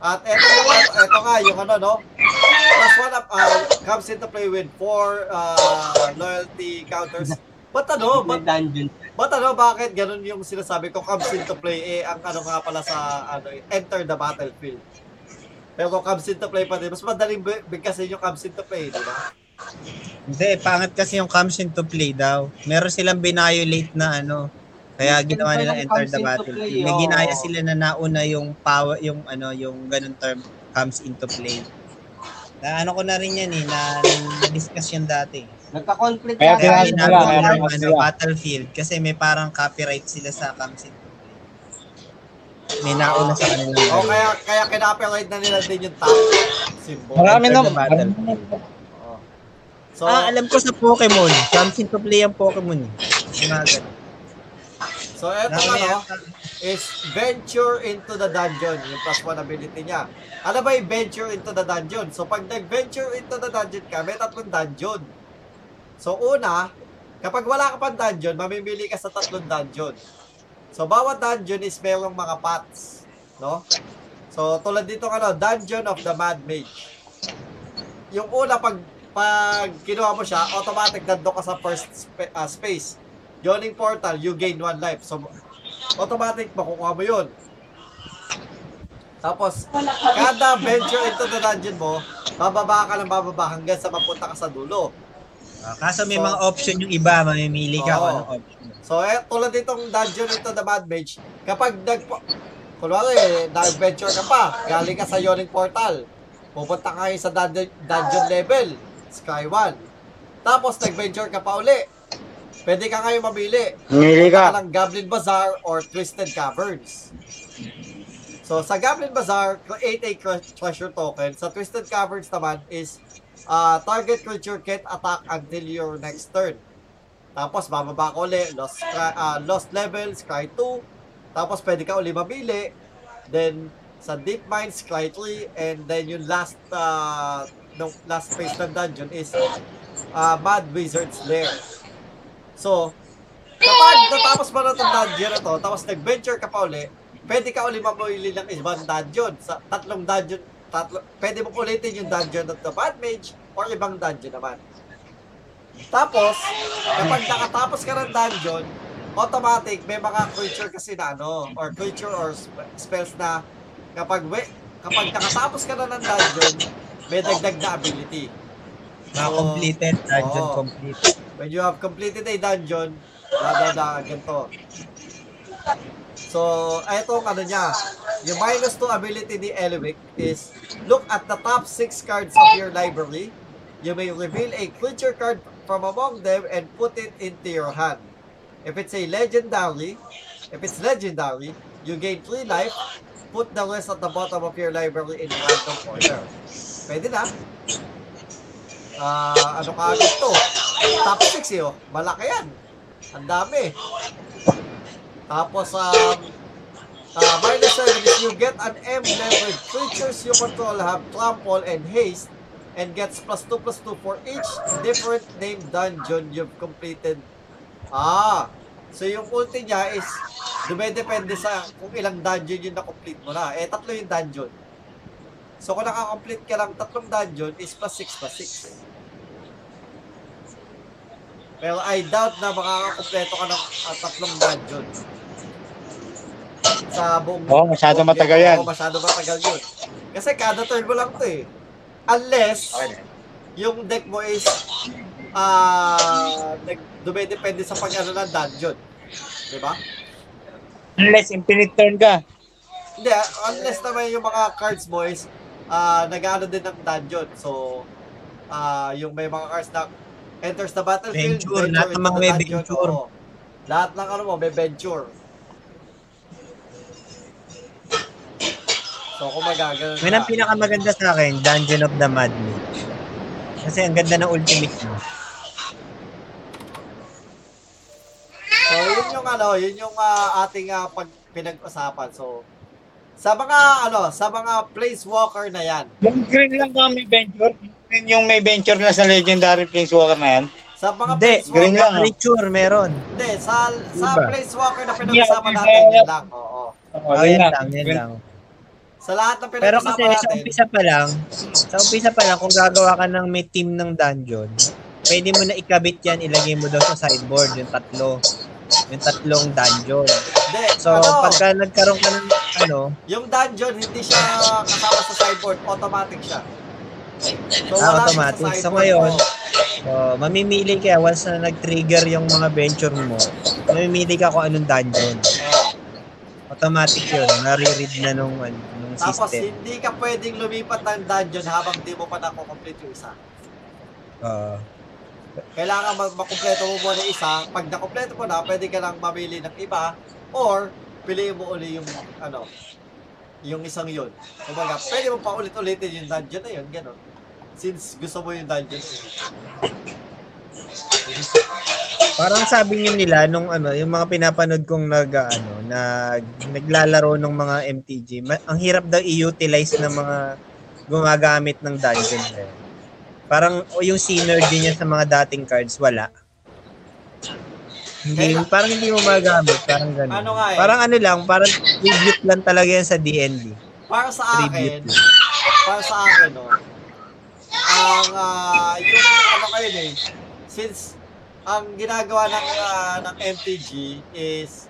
At eto, yung, eto nga yung ano no. Plus one up uh, comes into play with four uh, loyalty counters. But ano, but, but ano, bakit ganun yung sinasabi ko comes into play eh ang ano nga pala sa ano enter the battlefield. Pero comes into play pa din, mas madaling bi- bigkasin yung comes into play, di ba? Hindi, pangit kasi yung comes into play daw. Meron silang binayolate na ano. Kaya ginawa nila enter the play, May oh. ginaya sila na nauna yung power, yung ano, yung ganun term comes into play. Na ano ko na rin yan eh, na, na-discuss yan dati. Nagka-conflict Kaya na Kaya Kaya ginagawa sila, kaya ng sila. ano, battlefield kasi may parang copyright sila sa comes into play. May nauna sa kanila. O kaya kaya kinapirate na nila din yung top symbol. Marami na. So, ah, alam ko sa Pokemon. Comes into play ang Pokemon eh. Mga ganun. so eto ano, is venture into the dungeon, yung plus one ability niya. Ano ba yung venture into the dungeon? So pag nag-venture into the dungeon ka, may tatlong dungeon. So una, kapag wala ka pang dungeon, mamimili ka sa tatlong dungeon. So bawat dungeon is merong mga paths, no? So tulad dito ano, Dungeon of the Mad Mage. Yung una pag pag kinuha mo siya, automatic nando ka sa first spa- ah, space. Yawning portal, you gain one life. So automatic makukuha mo 'yun. Tapos, kada venture into the dungeon mo, bababa ka ng bababa hanggang sa mapunta ka sa dulo. Ah, kaso may So- mga option yung iba, mamimili ka kung Oo. anong option. So, eh, tulad itong dungeon into the Mad Mage, kapag nag... Kunwari, nag-venture ka pa, galing ka sa Yawning Portal, pupunta ka sa dungeon, dungeon level, Sky 1. Tapos, nag-venture ka pa uli. Pwede ka ngayon mamili. Mili Punta ka ka. ng Goblin Bazaar or Twisted Caverns. So, sa Goblin Bazaar, create a treasure token. Sa Twisted Caverns naman is uh, target creature can't attack until your next turn. Tapos, bababa ka uli, lost, ah, lost level, Scry 2. Tapos, pwede ka uli mabili. Then, sa Deep Mine, Scry 3. And then, yung last, uh, no, last phase ng dungeon is uh, Mad Wizard's Lair. So, kapag natapos mo na itong dungeon na to, tapos nag-venture ka pa uli, pwede ka uli mamili ng ibang dungeon. Sa tatlong dungeon, tatlo, pwede mo ulitin yung dungeon of the Bad Mage or ibang dungeon naman. Tapos, kapag nakatapos ka ng dungeon, automatic, may mga creature kasi na ano, or creature or sp- spells na kapag we, kapag nakatapos ka na ng dungeon, may dagdag na ability. Mga So, completed, dungeon oo. complete. when you have completed a dungeon, blah blah blah, ganito. So, eto ano niya, yung minus 2 ability ni Eliwick is, look at the top 6 cards of your library. You may reveal a creature card from among them and put it into your hand. If it's a legendary, if it's legendary, you gain 3 life, put the rest at the bottom of your library in random order. Pwede na. Ah, ano ka agad to? Top 6 eh, oh. Malaki yan. Ang dami. Tapos, um, uh, minus 7 is you get an M level. Creatures you control have trample and haste and gets plus 2 plus 2 for each different named dungeon you've completed. Ah, so yung ulti niya is dumedepende sa kung ilang dungeon yung na-complete mo na. Eh, tatlo yung dungeon. So, kung nakakomplete ka lang tatlong dungeon is plus 6 plus 6. Pero I doubt na makakakompleto ka ng ah, tatlong dungeon. sa buong Oo, masyado buong matagal yan. Oo, masyado matagal yun. Kasi kada turn mo lang to eh. Unless, yung deck mo is nag dumedepende sa pag-ano ng dungeon. Di ba? Unless infinite turn ka. Hindi, ah, unless naman yung mga cards mo is ah nag-ano din ng dungeon. So, ah yung may mga cards na enters the battlefield, Venture, lahat ng mga may venture. oo. Lahat ng ano mo, may venture. So, kung magaganon Yun ang pinakamaganda sa akin, Dungeon of the Mad Mage. Kasi ang ganda ng ultimate mo. So, yun yung ano, yun yung ah, ating ah, pag pinag-usapan. So, sa mga ano, sa mga placewalker na yan, Yung green lang may venture? Green yung may venture na sa legendary planeswalker na yan. sa mga Hindi, green lang. ah. Creature, meron. hindi, sa, sa Iba. placewalker na pinag-usapan Yeah, natin, yeah. yun lang. Oo. Oo, Oh, yan lang, yan lang. Sa lahat ng Pero kasi pinag-usapan sa natin, umpisa pa lang, sa umpisa pa lang, kung gagawa ka ng may team ng dungeon, pwede mo na ikabit yan, ilagay mo daw sa sideboard, yung tatlo. Yung tatlong dungeon. hindi, So, ano, pagka nagkaroon ka ng, ano, yung dungeon, hindi siya kasama sa sideboard, automatic siya. So, Ah, automatic. So, ngayon, so, mamimili ka, once na nag-trigger yung mga venture mo, mamimili ka kung anong dungeon. Automatic yun, nare-read na nung, ano, nung Tapos, system. hindi ka pwedeng lumipat ng dungeon habang di mo pa nakukomplete yung isa. Oo. Kailangan mag makumpleto mo muna yung isa. Pag nakumpleto mo na, pwede ka lang mamili ng iba or piliin mo uli yung ano, yung isang yun. Kumbaga, pwede mo pa ulit-ulitin yung dungeon na yun, gano'n. Since gusto mo yung dungeon. Parang sabi niyo nila nung ano, yung mga pinapanood kong nag ano, nag naglalaro ng mga MTG, ma- ang hirap daw i-utilize ng mga gumagamit ng dungeon eh. Parang o yung synergy niya sa mga dating cards wala. Hindi, Kaya- parang hindi mo magamit, parang ganun. Ano nga eh. Parang ano lang, parang tribute lang talaga yan sa D&D. Para sa akin, Tribute lang. para sa akin, no, ang, ah, yung ano kayo eh, since ang ginagawa ng, ah, ng MTG is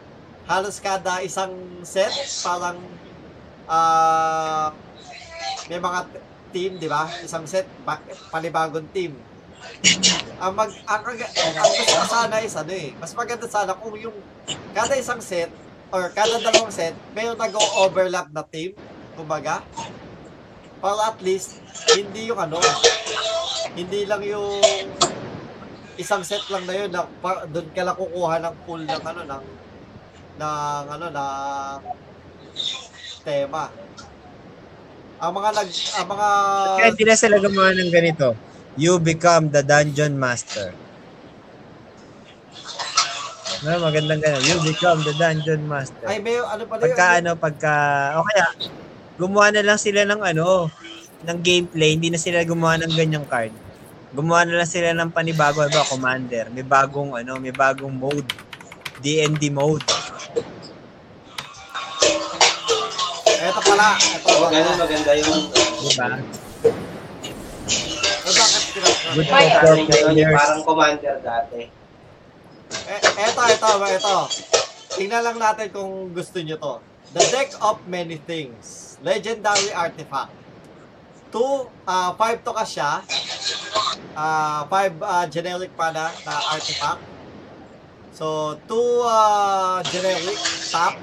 halos kada isang set, parang ah may mga team, di ba? Isang set, ba- panibagong team. Ang mag ang, ang, ang gusto sana is ano eh, mas maganda sana kung yung kada isang set or kada dalawang set, mayroon nag-overlap na team, kumbaga. Para at least, hindi yung ano, hindi lang yung isang set lang na yun, na, doon ka lang kukuha ng pool ng ano, ng, ng ano, ng tema. Ang mga nag, ang mga, Kaya hindi na sila gumawa ng ganito. You become the dungeon master. No, magandang ganun. You become the dungeon master. ay may ano pa rin, Pagka ano, pagka, o kaya, gumawa na lang sila ng ano, ng gameplay, hindi na sila gumawa ng ganyang card. Gumawa na lang sila ng panibago, ba, commander, may bagong ano, may bagong mode. D&D mode. eto pala, eto Oo, pala. ganun maganda yung Diba? Eh, bakit Good Ay, for ano players. parang commander dati. Eh, eto, eto, eto. Tingnan lang natin kung gusto nyo to. The Deck of Many Things. Legendary Artifact. 2, uh, 5 to ka siya. 5 generic mana na artifact. So, 2 uh, generic tap.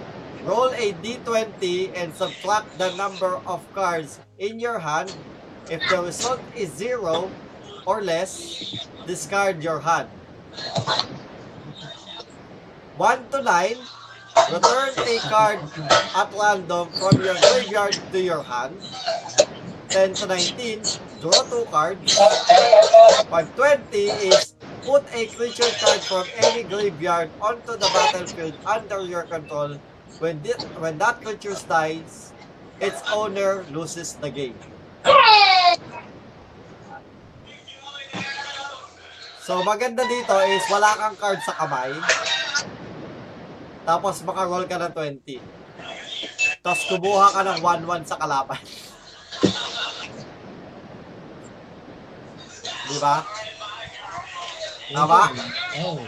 Roll a d20 and subtract the number of cards in your hand. If the result is 0 or less, discard your hand. 1 to 9, return a card at random from your graveyard to your hand. 10 to 19, draw 2 cards. 520 is put a creature card from any graveyard onto the battlefield under your control. When, thi- when that creature dies, its owner loses the game. So, maganda dito is wala kang card sa kamay. Tapos makaroll ka ng 20. Tapos kumuha ka ng 1-1 sa kalaban. Di ba? Tama? Oh.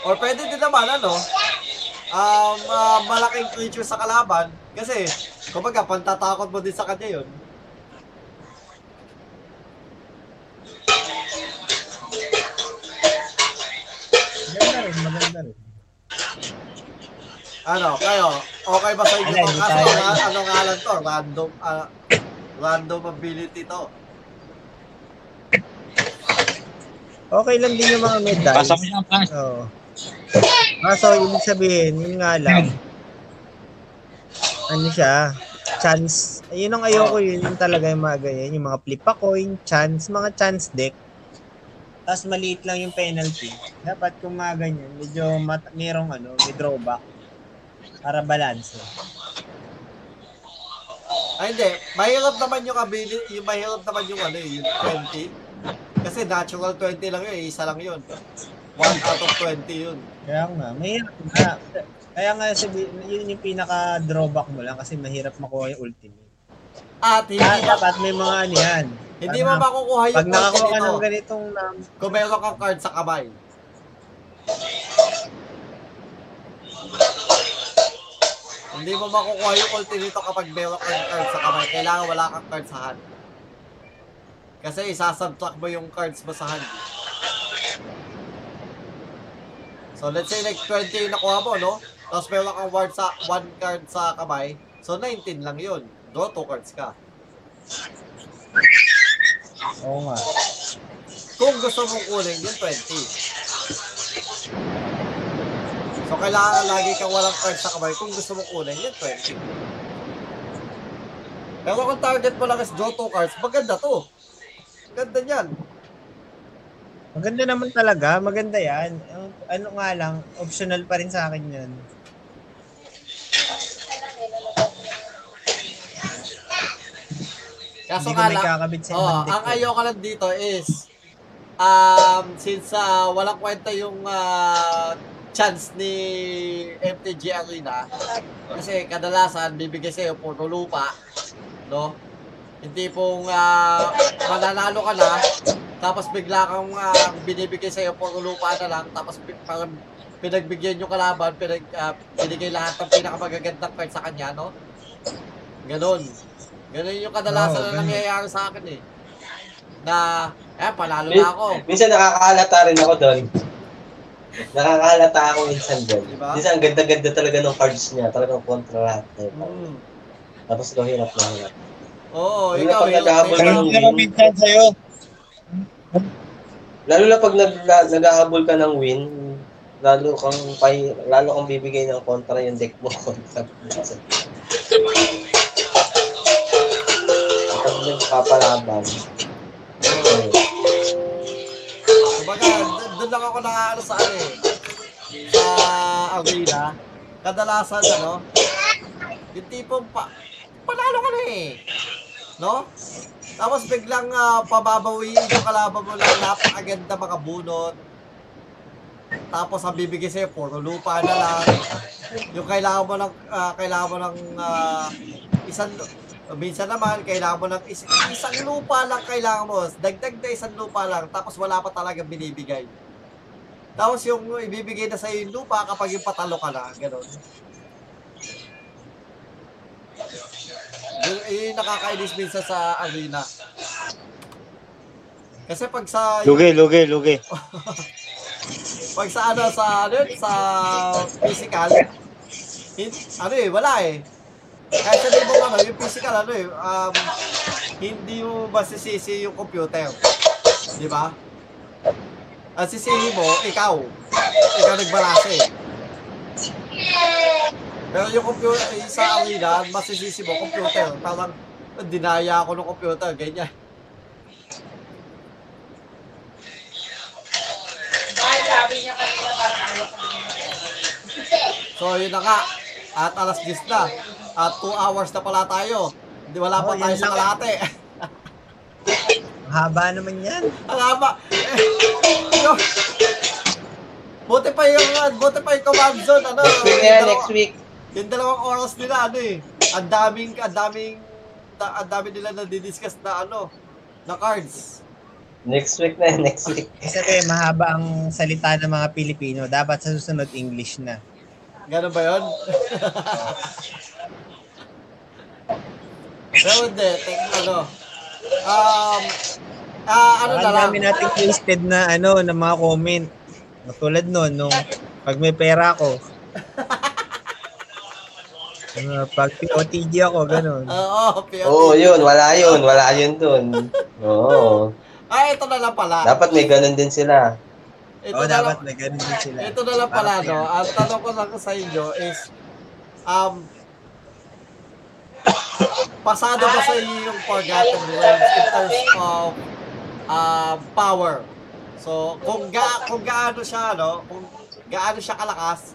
Or pwede din naman, ano, um, ah, malaking creature sa kalaban. Kasi, kumbaga, pantatakot mo din sa kanya yun. Maganda rin, maganda rin. Ano, kayo, okay ba sa inyo? Hindi Kaso, tayo- ano, ano nga lang to? Random, ah, random ability to. Okay lang din yung mga medals. Pasa mo siyang flash. Oo. Kaso, ibig sabihin, yun nga lang. Ano siya? Chance. Yun ang ayoko yun. Yung talaga yung mga ganyan. Yung mga flip a coin, chance, mga chance deck. Tapos maliit lang yung penalty. Dapat kung mga ganyan, medyo mat- merong ano, may drawback. Para balance. Ay, hindi. Mahirap naman yung ability, yung mahirap naman yung ano, eh, yung 20. Kasi natural 20 lang yun, eh, isa lang yun. 1 out of 20 yun. Kaya nga, mahirap nga. Kaya nga, sabi, yun yung pinaka-drawback mo lang kasi mahirap makuha yung ultimate. At hindi, Kaya dapat may mga ano yan. Hindi mo makukuha yung Pag nakakuha ka ng nito ganitong um, kung meron kang card sa kamay. Hindi mo makukuha yung ultimate kapag meron kang card sa kamay. Kailangan wala kang card sa hand. Kasi isasubtract mo yung cards mo sa hand. So let's say like 20 yung nakuha mo, no? Tapos meron kang ward sa, one card sa kamay. So 19 lang yun. Draw 2 cards ka. Oo nga. Kung gusto mong kunin, yung 20. So, kailangan lagi kang walang card sa kamay kung gusto mong kunin, yung 20. Pero kung target mo lang is draw 2 cards, maganda to. Ganda niyan. Maganda naman talaga. Maganda yan. Ano nga lang, optional pa rin sa akin yan. Kaso Hindi ko may kakabit sa oh, ang ko. ayoko lang dito is, um, since ah, walang kwenta yung ah, chance ni MTG Arena, kasi kadalasan bibigay sa'yo puro lupa, no? Hindi pong ah, mananalo ka na, tapos bigla kang ah, binibigay sa'yo puro lupa na lang, tapos parang pinagbigyan yung kalaban, pinag, ah, binigay lahat ng pinakamagagandang card sa kanya, no? Ganon. Ganon yung kadalasan Oo, na ganun. nangyayari sa akin eh. Na, eh, panalo na ako. Minsan nakakahalata rin ako doon. Nakakahalata ako minsan doon. Diba? Minsan ang ganda-ganda talaga ng cards niya. Talagang kontra lahat. Eh. Mm. Tapos ikaw hirap na hirap. Oo, Lalo ikaw, ikaw, ka ikaw. ng win. sa'yo. Lalo na pag nag, naghahabol ka ng win, lalo kang pay, lalo kang bibigay ng kontra yung deck mo kontra. Nagpapalaban. eh, Kumbaga, doon lang ako nakaano sa ano eh. Sa arena. Kadalasan, ano, yung tipong pa, panalo ka na eh. No? Tapos biglang ah, pababawiin yung kalaban mo lang napakaganda mga bunot. Tapos ang bibigay sa'yo, puro lupa na lang. Yung kailangan mo ng, ah, kailangan mo ng ah, isang, minsan naman, kailangan mo ng is, isang lupa lang kailangan mo. Dagdag na isang lupa lang, tapos wala pa talaga binibigay. Tapos yung ibibigay na sa'yo yung lupa kapag yung patalo ka na, gano'n. Yun, yun yung nakakainis minsan sa arena. Kasi pag sa Lugi, lugi, lugi. pag sa ano sa ano sa physical hin, ano eh wala eh kahit sabihin mo ano yung physical ano eh um, hindi mo masisisi yung computer? Di ba? Ang sisihin mo ikaw. Ikaw nagbalase. Pero yung computer yung sa arena masisisi mo computer. Parang dinaya ako ng computer ganyan. So yun na nga. At alas 10 na. At 2 hours na pala tayo. Hindi wala pa Oh, tayo sa kalate. Ang haba naman yan. Ang haba. Eh, buti pa yung buti pa yung command zone ano. Next week dalawa- next week. Yung dalawang oras nila ano eh. Ang daming ang daming da- ang dami nila na didiscuss na ano na cards. Next week na next week. Kasi mahaba ang salita ng mga Pilipino. Dapat sa susunod, English na. Ganun ba yun? Pero hindi, tek, ano, um, ah, ano na lang, dami nating wasted na ano, na mga comment. Tulad nun, nung pag may pera ako. Uh, pag POTG ako, ganun. oo, POT. Oo, yun, wala yun, wala yun dun. Oo. Ah, ito na lang pala. Dapat may ganun din sila. Ito Oo, na dapat lang, na ganun din sila. ito na lang pala, no? Ang tanong ko lang sa inyo is, um, pasado ba sa inyo yung Forgotten Realms in terms of um, power? So, kung ga kung gaano siya, no? Kung gaano siya kalakas,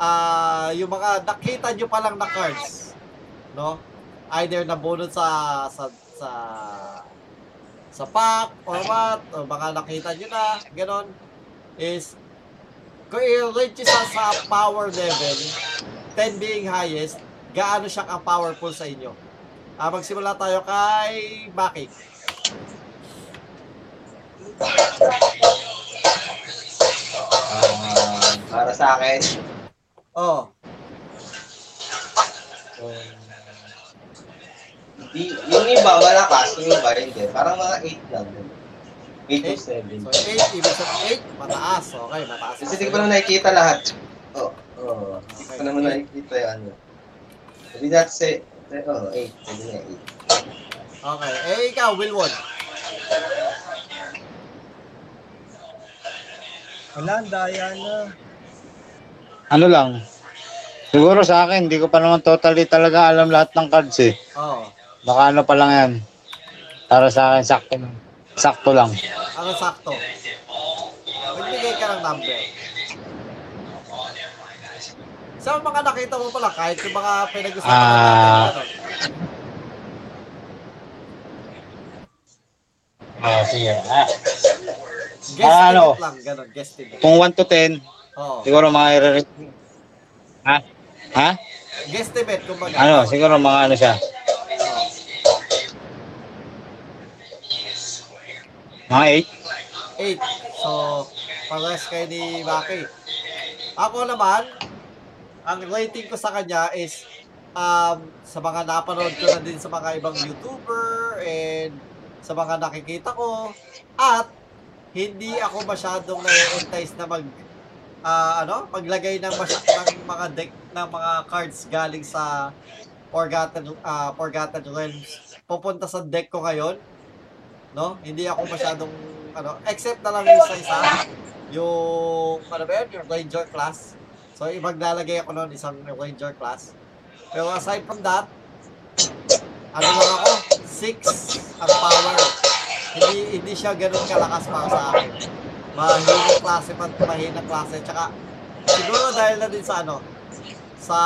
ah yung mga nakita nyo pa lang na cards, no? Either nabunod sa sa sa sa pack or what, o baka nakita nyo na, ganon, is kung nyo siya sa power level, 10 being highest, gaano siya ka-powerful sa inyo? Ah, magsimula tayo kay Baki. Ah, para sa akin, Oh, um, di, yung iba malakas, yung iba hindi. Parang mga 8 lang. 8 to 7. so 8, ibig sabihin 8, mataas. Okay, mataas. Kasi di ko pa naman nakikita lahat. Oo. Oh, oh. Hindi ko pa naman nakikita yung ano. Sabi natin say, oh, 8. Sabi na 8. Okay, eh ikaw, Wilwon. Wala, daya na. ano lang, siguro sa akin, hindi ko pa naman totally talaga alam lahat ng cards eh. Oh, Baka ano pa lang yan. Para sa akin, sakto lang. Sakto lang. ano sakto? Magbigay ka ng number. Sa mga nakita mo pala, kahit yung mga pinag-usapan Ah. natin, ano, Ah, sige. Ah, guesstimate ano? lang, ganun, guesstimate. kung 1 to 10, Oo, siguro mga Ha? Ha? guesstimate, kumbaga. Ano, siguro mga ano siya. Mga 8. 8. So, parehas kayo ni Maki. Ako naman, ang rating ko sa kanya is um, sa mga napanood ko na din sa mga ibang YouTuber and sa mga nakikita ko at hindi ako masyadong na-entice na mag ah, ano, maglagay ng, masya, ng mga deck ng mga cards galing sa Forgotten ah, Forgotten Realms pupunta sa deck ko ngayon no? Hindi ako masyadong ano, except na lang yung isa-isa. Yung ano ba yun, yung Ranger class. So, maglalagay ako noon isang Ranger class. Pero aside from that, ano lang ako, 6 ang power. Hindi hindi siya ganoon kalakas para sa akin. Mahinang klase pa, mahinang klase. Tsaka, siguro dahil na din sa ano, sa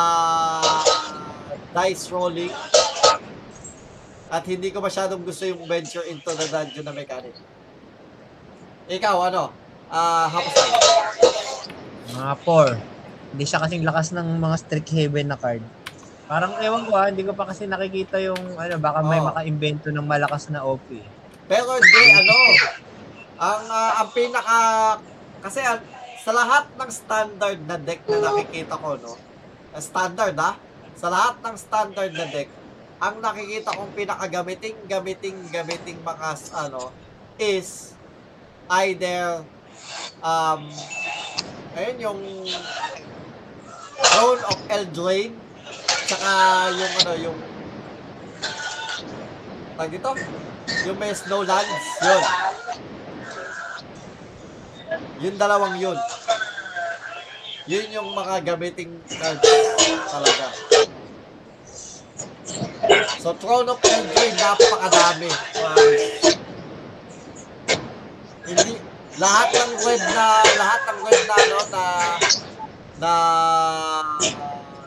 dice rolling, at hindi ko masyadong gusto yung venture into the dungeon na mechanic. Ikaw, ano? Ah, hapasay. Mga 4. Hindi siya kasing lakas ng mga strict haven na card. Parang ewan ko ha, hindi ko pa kasi nakikita yung ano, baka may Oo. maka-invento ng malakas na OP. Pero hindi, ano, ang, ah, ang pinaka, kasi ah, sa lahat ng standard na deck na nakikita ko, no, ah, standard ah, sa lahat ng standard na deck, ang nakikita kong pinakagamiting, gamiting, gamiting mga, ano, is either, um, ayun, yung Throne of Eldraine, tsaka yung, ano, yung, tag dito, yung may snowlands, yun. Yung dalawang yun. Yun yung mga gamiting cards talaga. So, Throne of Eldraine, napakadami. Promise. Hindi, lahat ng red na, lahat ng red na, ano, na, na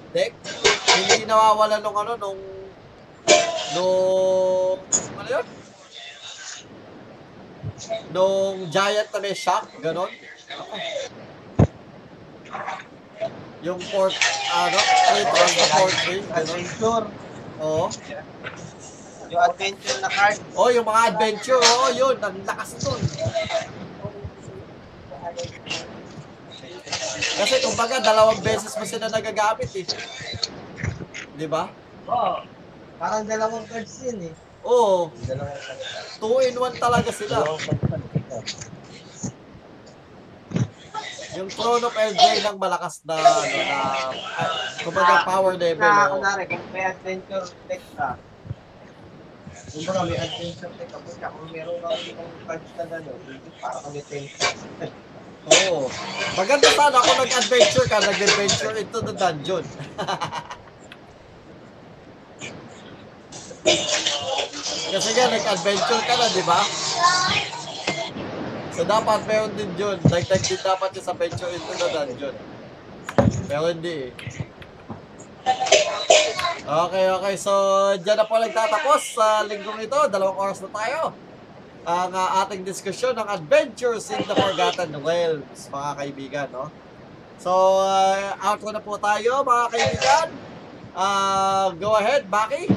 deck, hindi nawawala nung, ano, nung, nung, ano yun? Nung giant na may shock, ganon. Ako. Yung port, ano, trade on the port trade, ganon. Oo. Yung adventure na card. Oh, yung mga adventure, oh, yun, ang lakas nun. Kasi kumbaga, dalawang beses mo sila nagagamit eh. Di ba? Oo. Parang dalawang cards yun eh. Oo, Dalawang cards. two in one talaga sila. Yung Throne of Eldraine ang malakas na, ano, na, ah, kumbaga, power level. Na, oh. kunwari, kung may adventure deck ka, kung baka may adventure deck ka, kung meron kang ibang cards na gano'n, para kami 10 cards. Oo. Maganda sana kung nag-adventure ka, nag-adventure into the dungeon. Kasi nga, nag-adventure ka na, di ba? So, dapat meron din yun. Dagdag din dapat yung sa adventure into the dungeon. Pero hindi eh. Okay, okay. So, dyan na po nagtatapos sa linggong ito. Dalawang oras na tayo. Ang ah, ating diskusyon ng Adventures in the Forgotten Realms, mga kaibigan, no? So, uh, outro na po tayo, mga kaibigan. Ah, go ahead, Baki.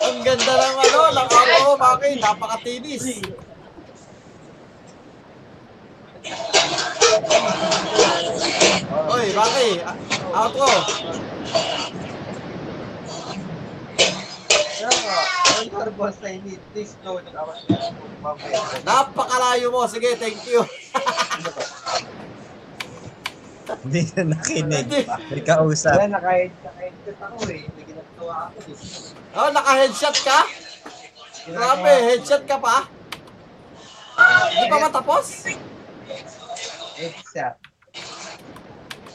Ang ganda ng ano, ng outro, Baki. Napakatinis. Oy, Baki. ah, Outro. Kaya nga, ang carbon sa init, please go ng awas na mamaya. Napakalayo mo. Sige, thank you. Hindi na nakinig. Hindi. May kausap. Kaya naka- naka-headset ako eh. Hindi ginagawa ako eh. Oh, naka-headshot ka? Grabe, headshot ka pa? Hindi pa matapos? Headset.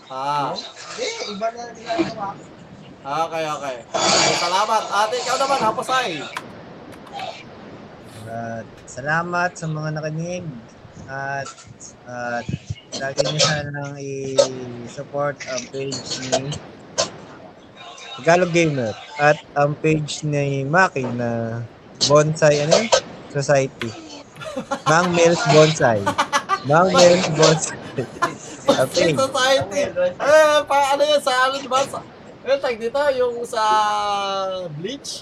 Ah, Hindi, iba na ginagawa ko. Okay, okay. okay salamat. Ate, ikaw naman, hapasay. At salamat sa mga nakinig. At at lagi niyo sanang i-support ang page ni Tagalog Gamer at ang page ni Maki na Bonsai ano yun? Society. Mang Mills Bonsai. Mang Mills Bonsai. Page. Society. Eh, pa, ano yun, sa ano, diba? Ano tag dito, yung sa Bleach?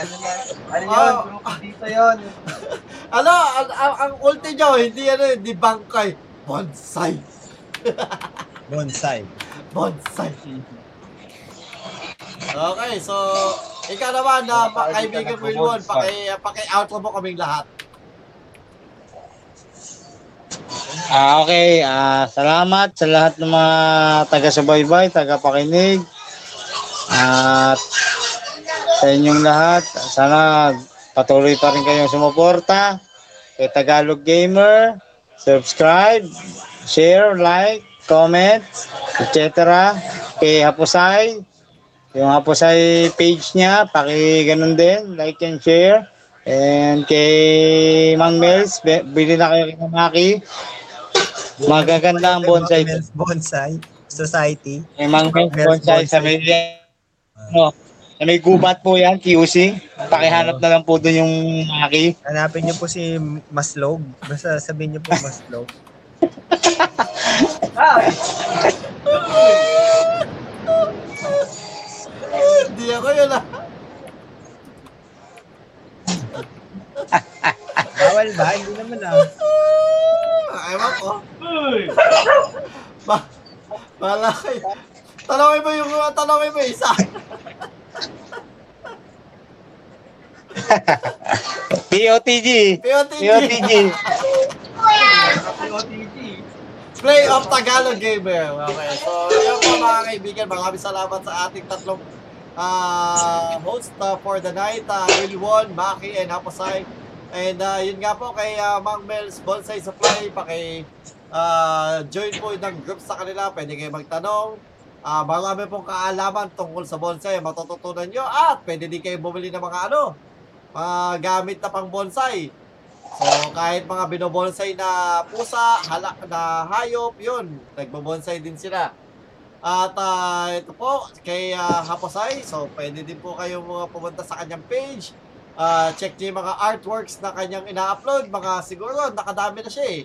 Ano na, ano yun, grupo dito yun. Ano, ang, ang, ang ulti nyo, hindi ano, hindi bangkay. Bonsai. Bonsai. Bonsai. Okay, so, ikaw naman na uh, kaibigan ko yun, paki, paki-outro mo kaming lahat. Ah, okay. Ah, salamat sa lahat ng mga taga-subaybay, taga-pakinig. At sa inyong lahat, sana patuloy pa rin kayong sumuporta kay Tagalog Gamer. Subscribe, share, like, comment, etc. Kay Hapusay, yung Hapusay page niya, paki ganun din, like and share. And kay Mang Mels, bi- bili na kayo kay Maki. Magaganda ang bonsai. Bonsai Society. May Mels bonsai sa may no, sa may gubat po yan, QC. Pakihanap na lang po doon yung Maki. Hanapin niyo po si Maslog. Basta sabihin niyo po Maslog. Hindi ako yun ah. Bawal ba? Hindi naman ah. Ewan ko. Ba, bala kayo. Tanongin mo yung, tanongin mo isa. POTG. POTG. POTG. OTG. Play of Tagalog Gamer. Okay, so yun po mga kaibigan, maraming salamat sa ating tatlong ah host ah, for the night, uh, Wilwon, Maki, and Haposay. And ah, yun nga po kay ah, Mang Mel's Bonsai Supply, paki ah, join po ng group sa kanila, pwede kayo magtanong. Ah, marami pong kaalaman tungkol sa bonsai, matututunan nyo at pwede din kayo bumili ng mga ano, mga gamit na pang bonsai. So, kahit mga binobonsay na pusa, hala, na hayop, yun, nagbobonsay din sila. At ah, ito po, kay uh, Haposay, so pwede din po kayo mga pumunta sa kanyang page. Ah, check niyo yung mga artworks na kanyang ina-upload. Mga siguro, nakadami na siya eh.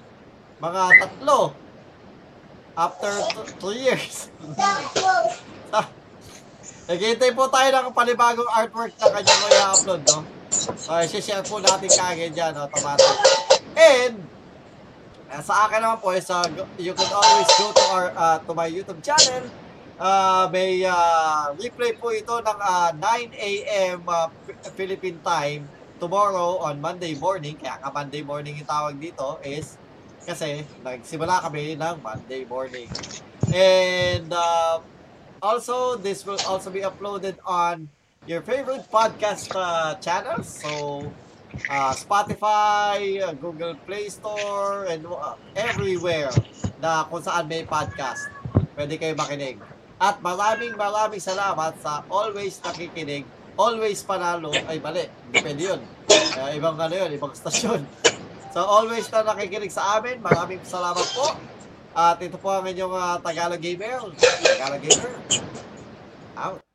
Mga tatlo. After 2 years. Naghihintay po tayo ng panibagong artwork na kanya mo i-upload, no? So, share po natin kagad dyan? Automatic. And, uh, sa akin naman po is, uh, go- you can always go to our, uh, to my YouTube channel. Uh, may uh, replay po ito ng uh, 9 a.m. Uh, Philippine time tomorrow on Monday morning. Kaya ka Monday morning yung tawag dito is kasi nagsimula kami ng Monday morning. And uh, also, this will also be uploaded on your favorite podcast uh, channels. So, uh, Spotify, uh, Google Play Store, and uh, everywhere na kung saan may podcast. Pwede kayo makinig. At maraming maraming salamat sa always nakikinig, always panalo, ay mali, depende yun. Uh, ibang ano yun, ibang stasyon. So always na nakikinig sa amin, maraming salamat po. At ito po ang inyong uh, Tagalog Gamer. Tagalog Gamer. Out.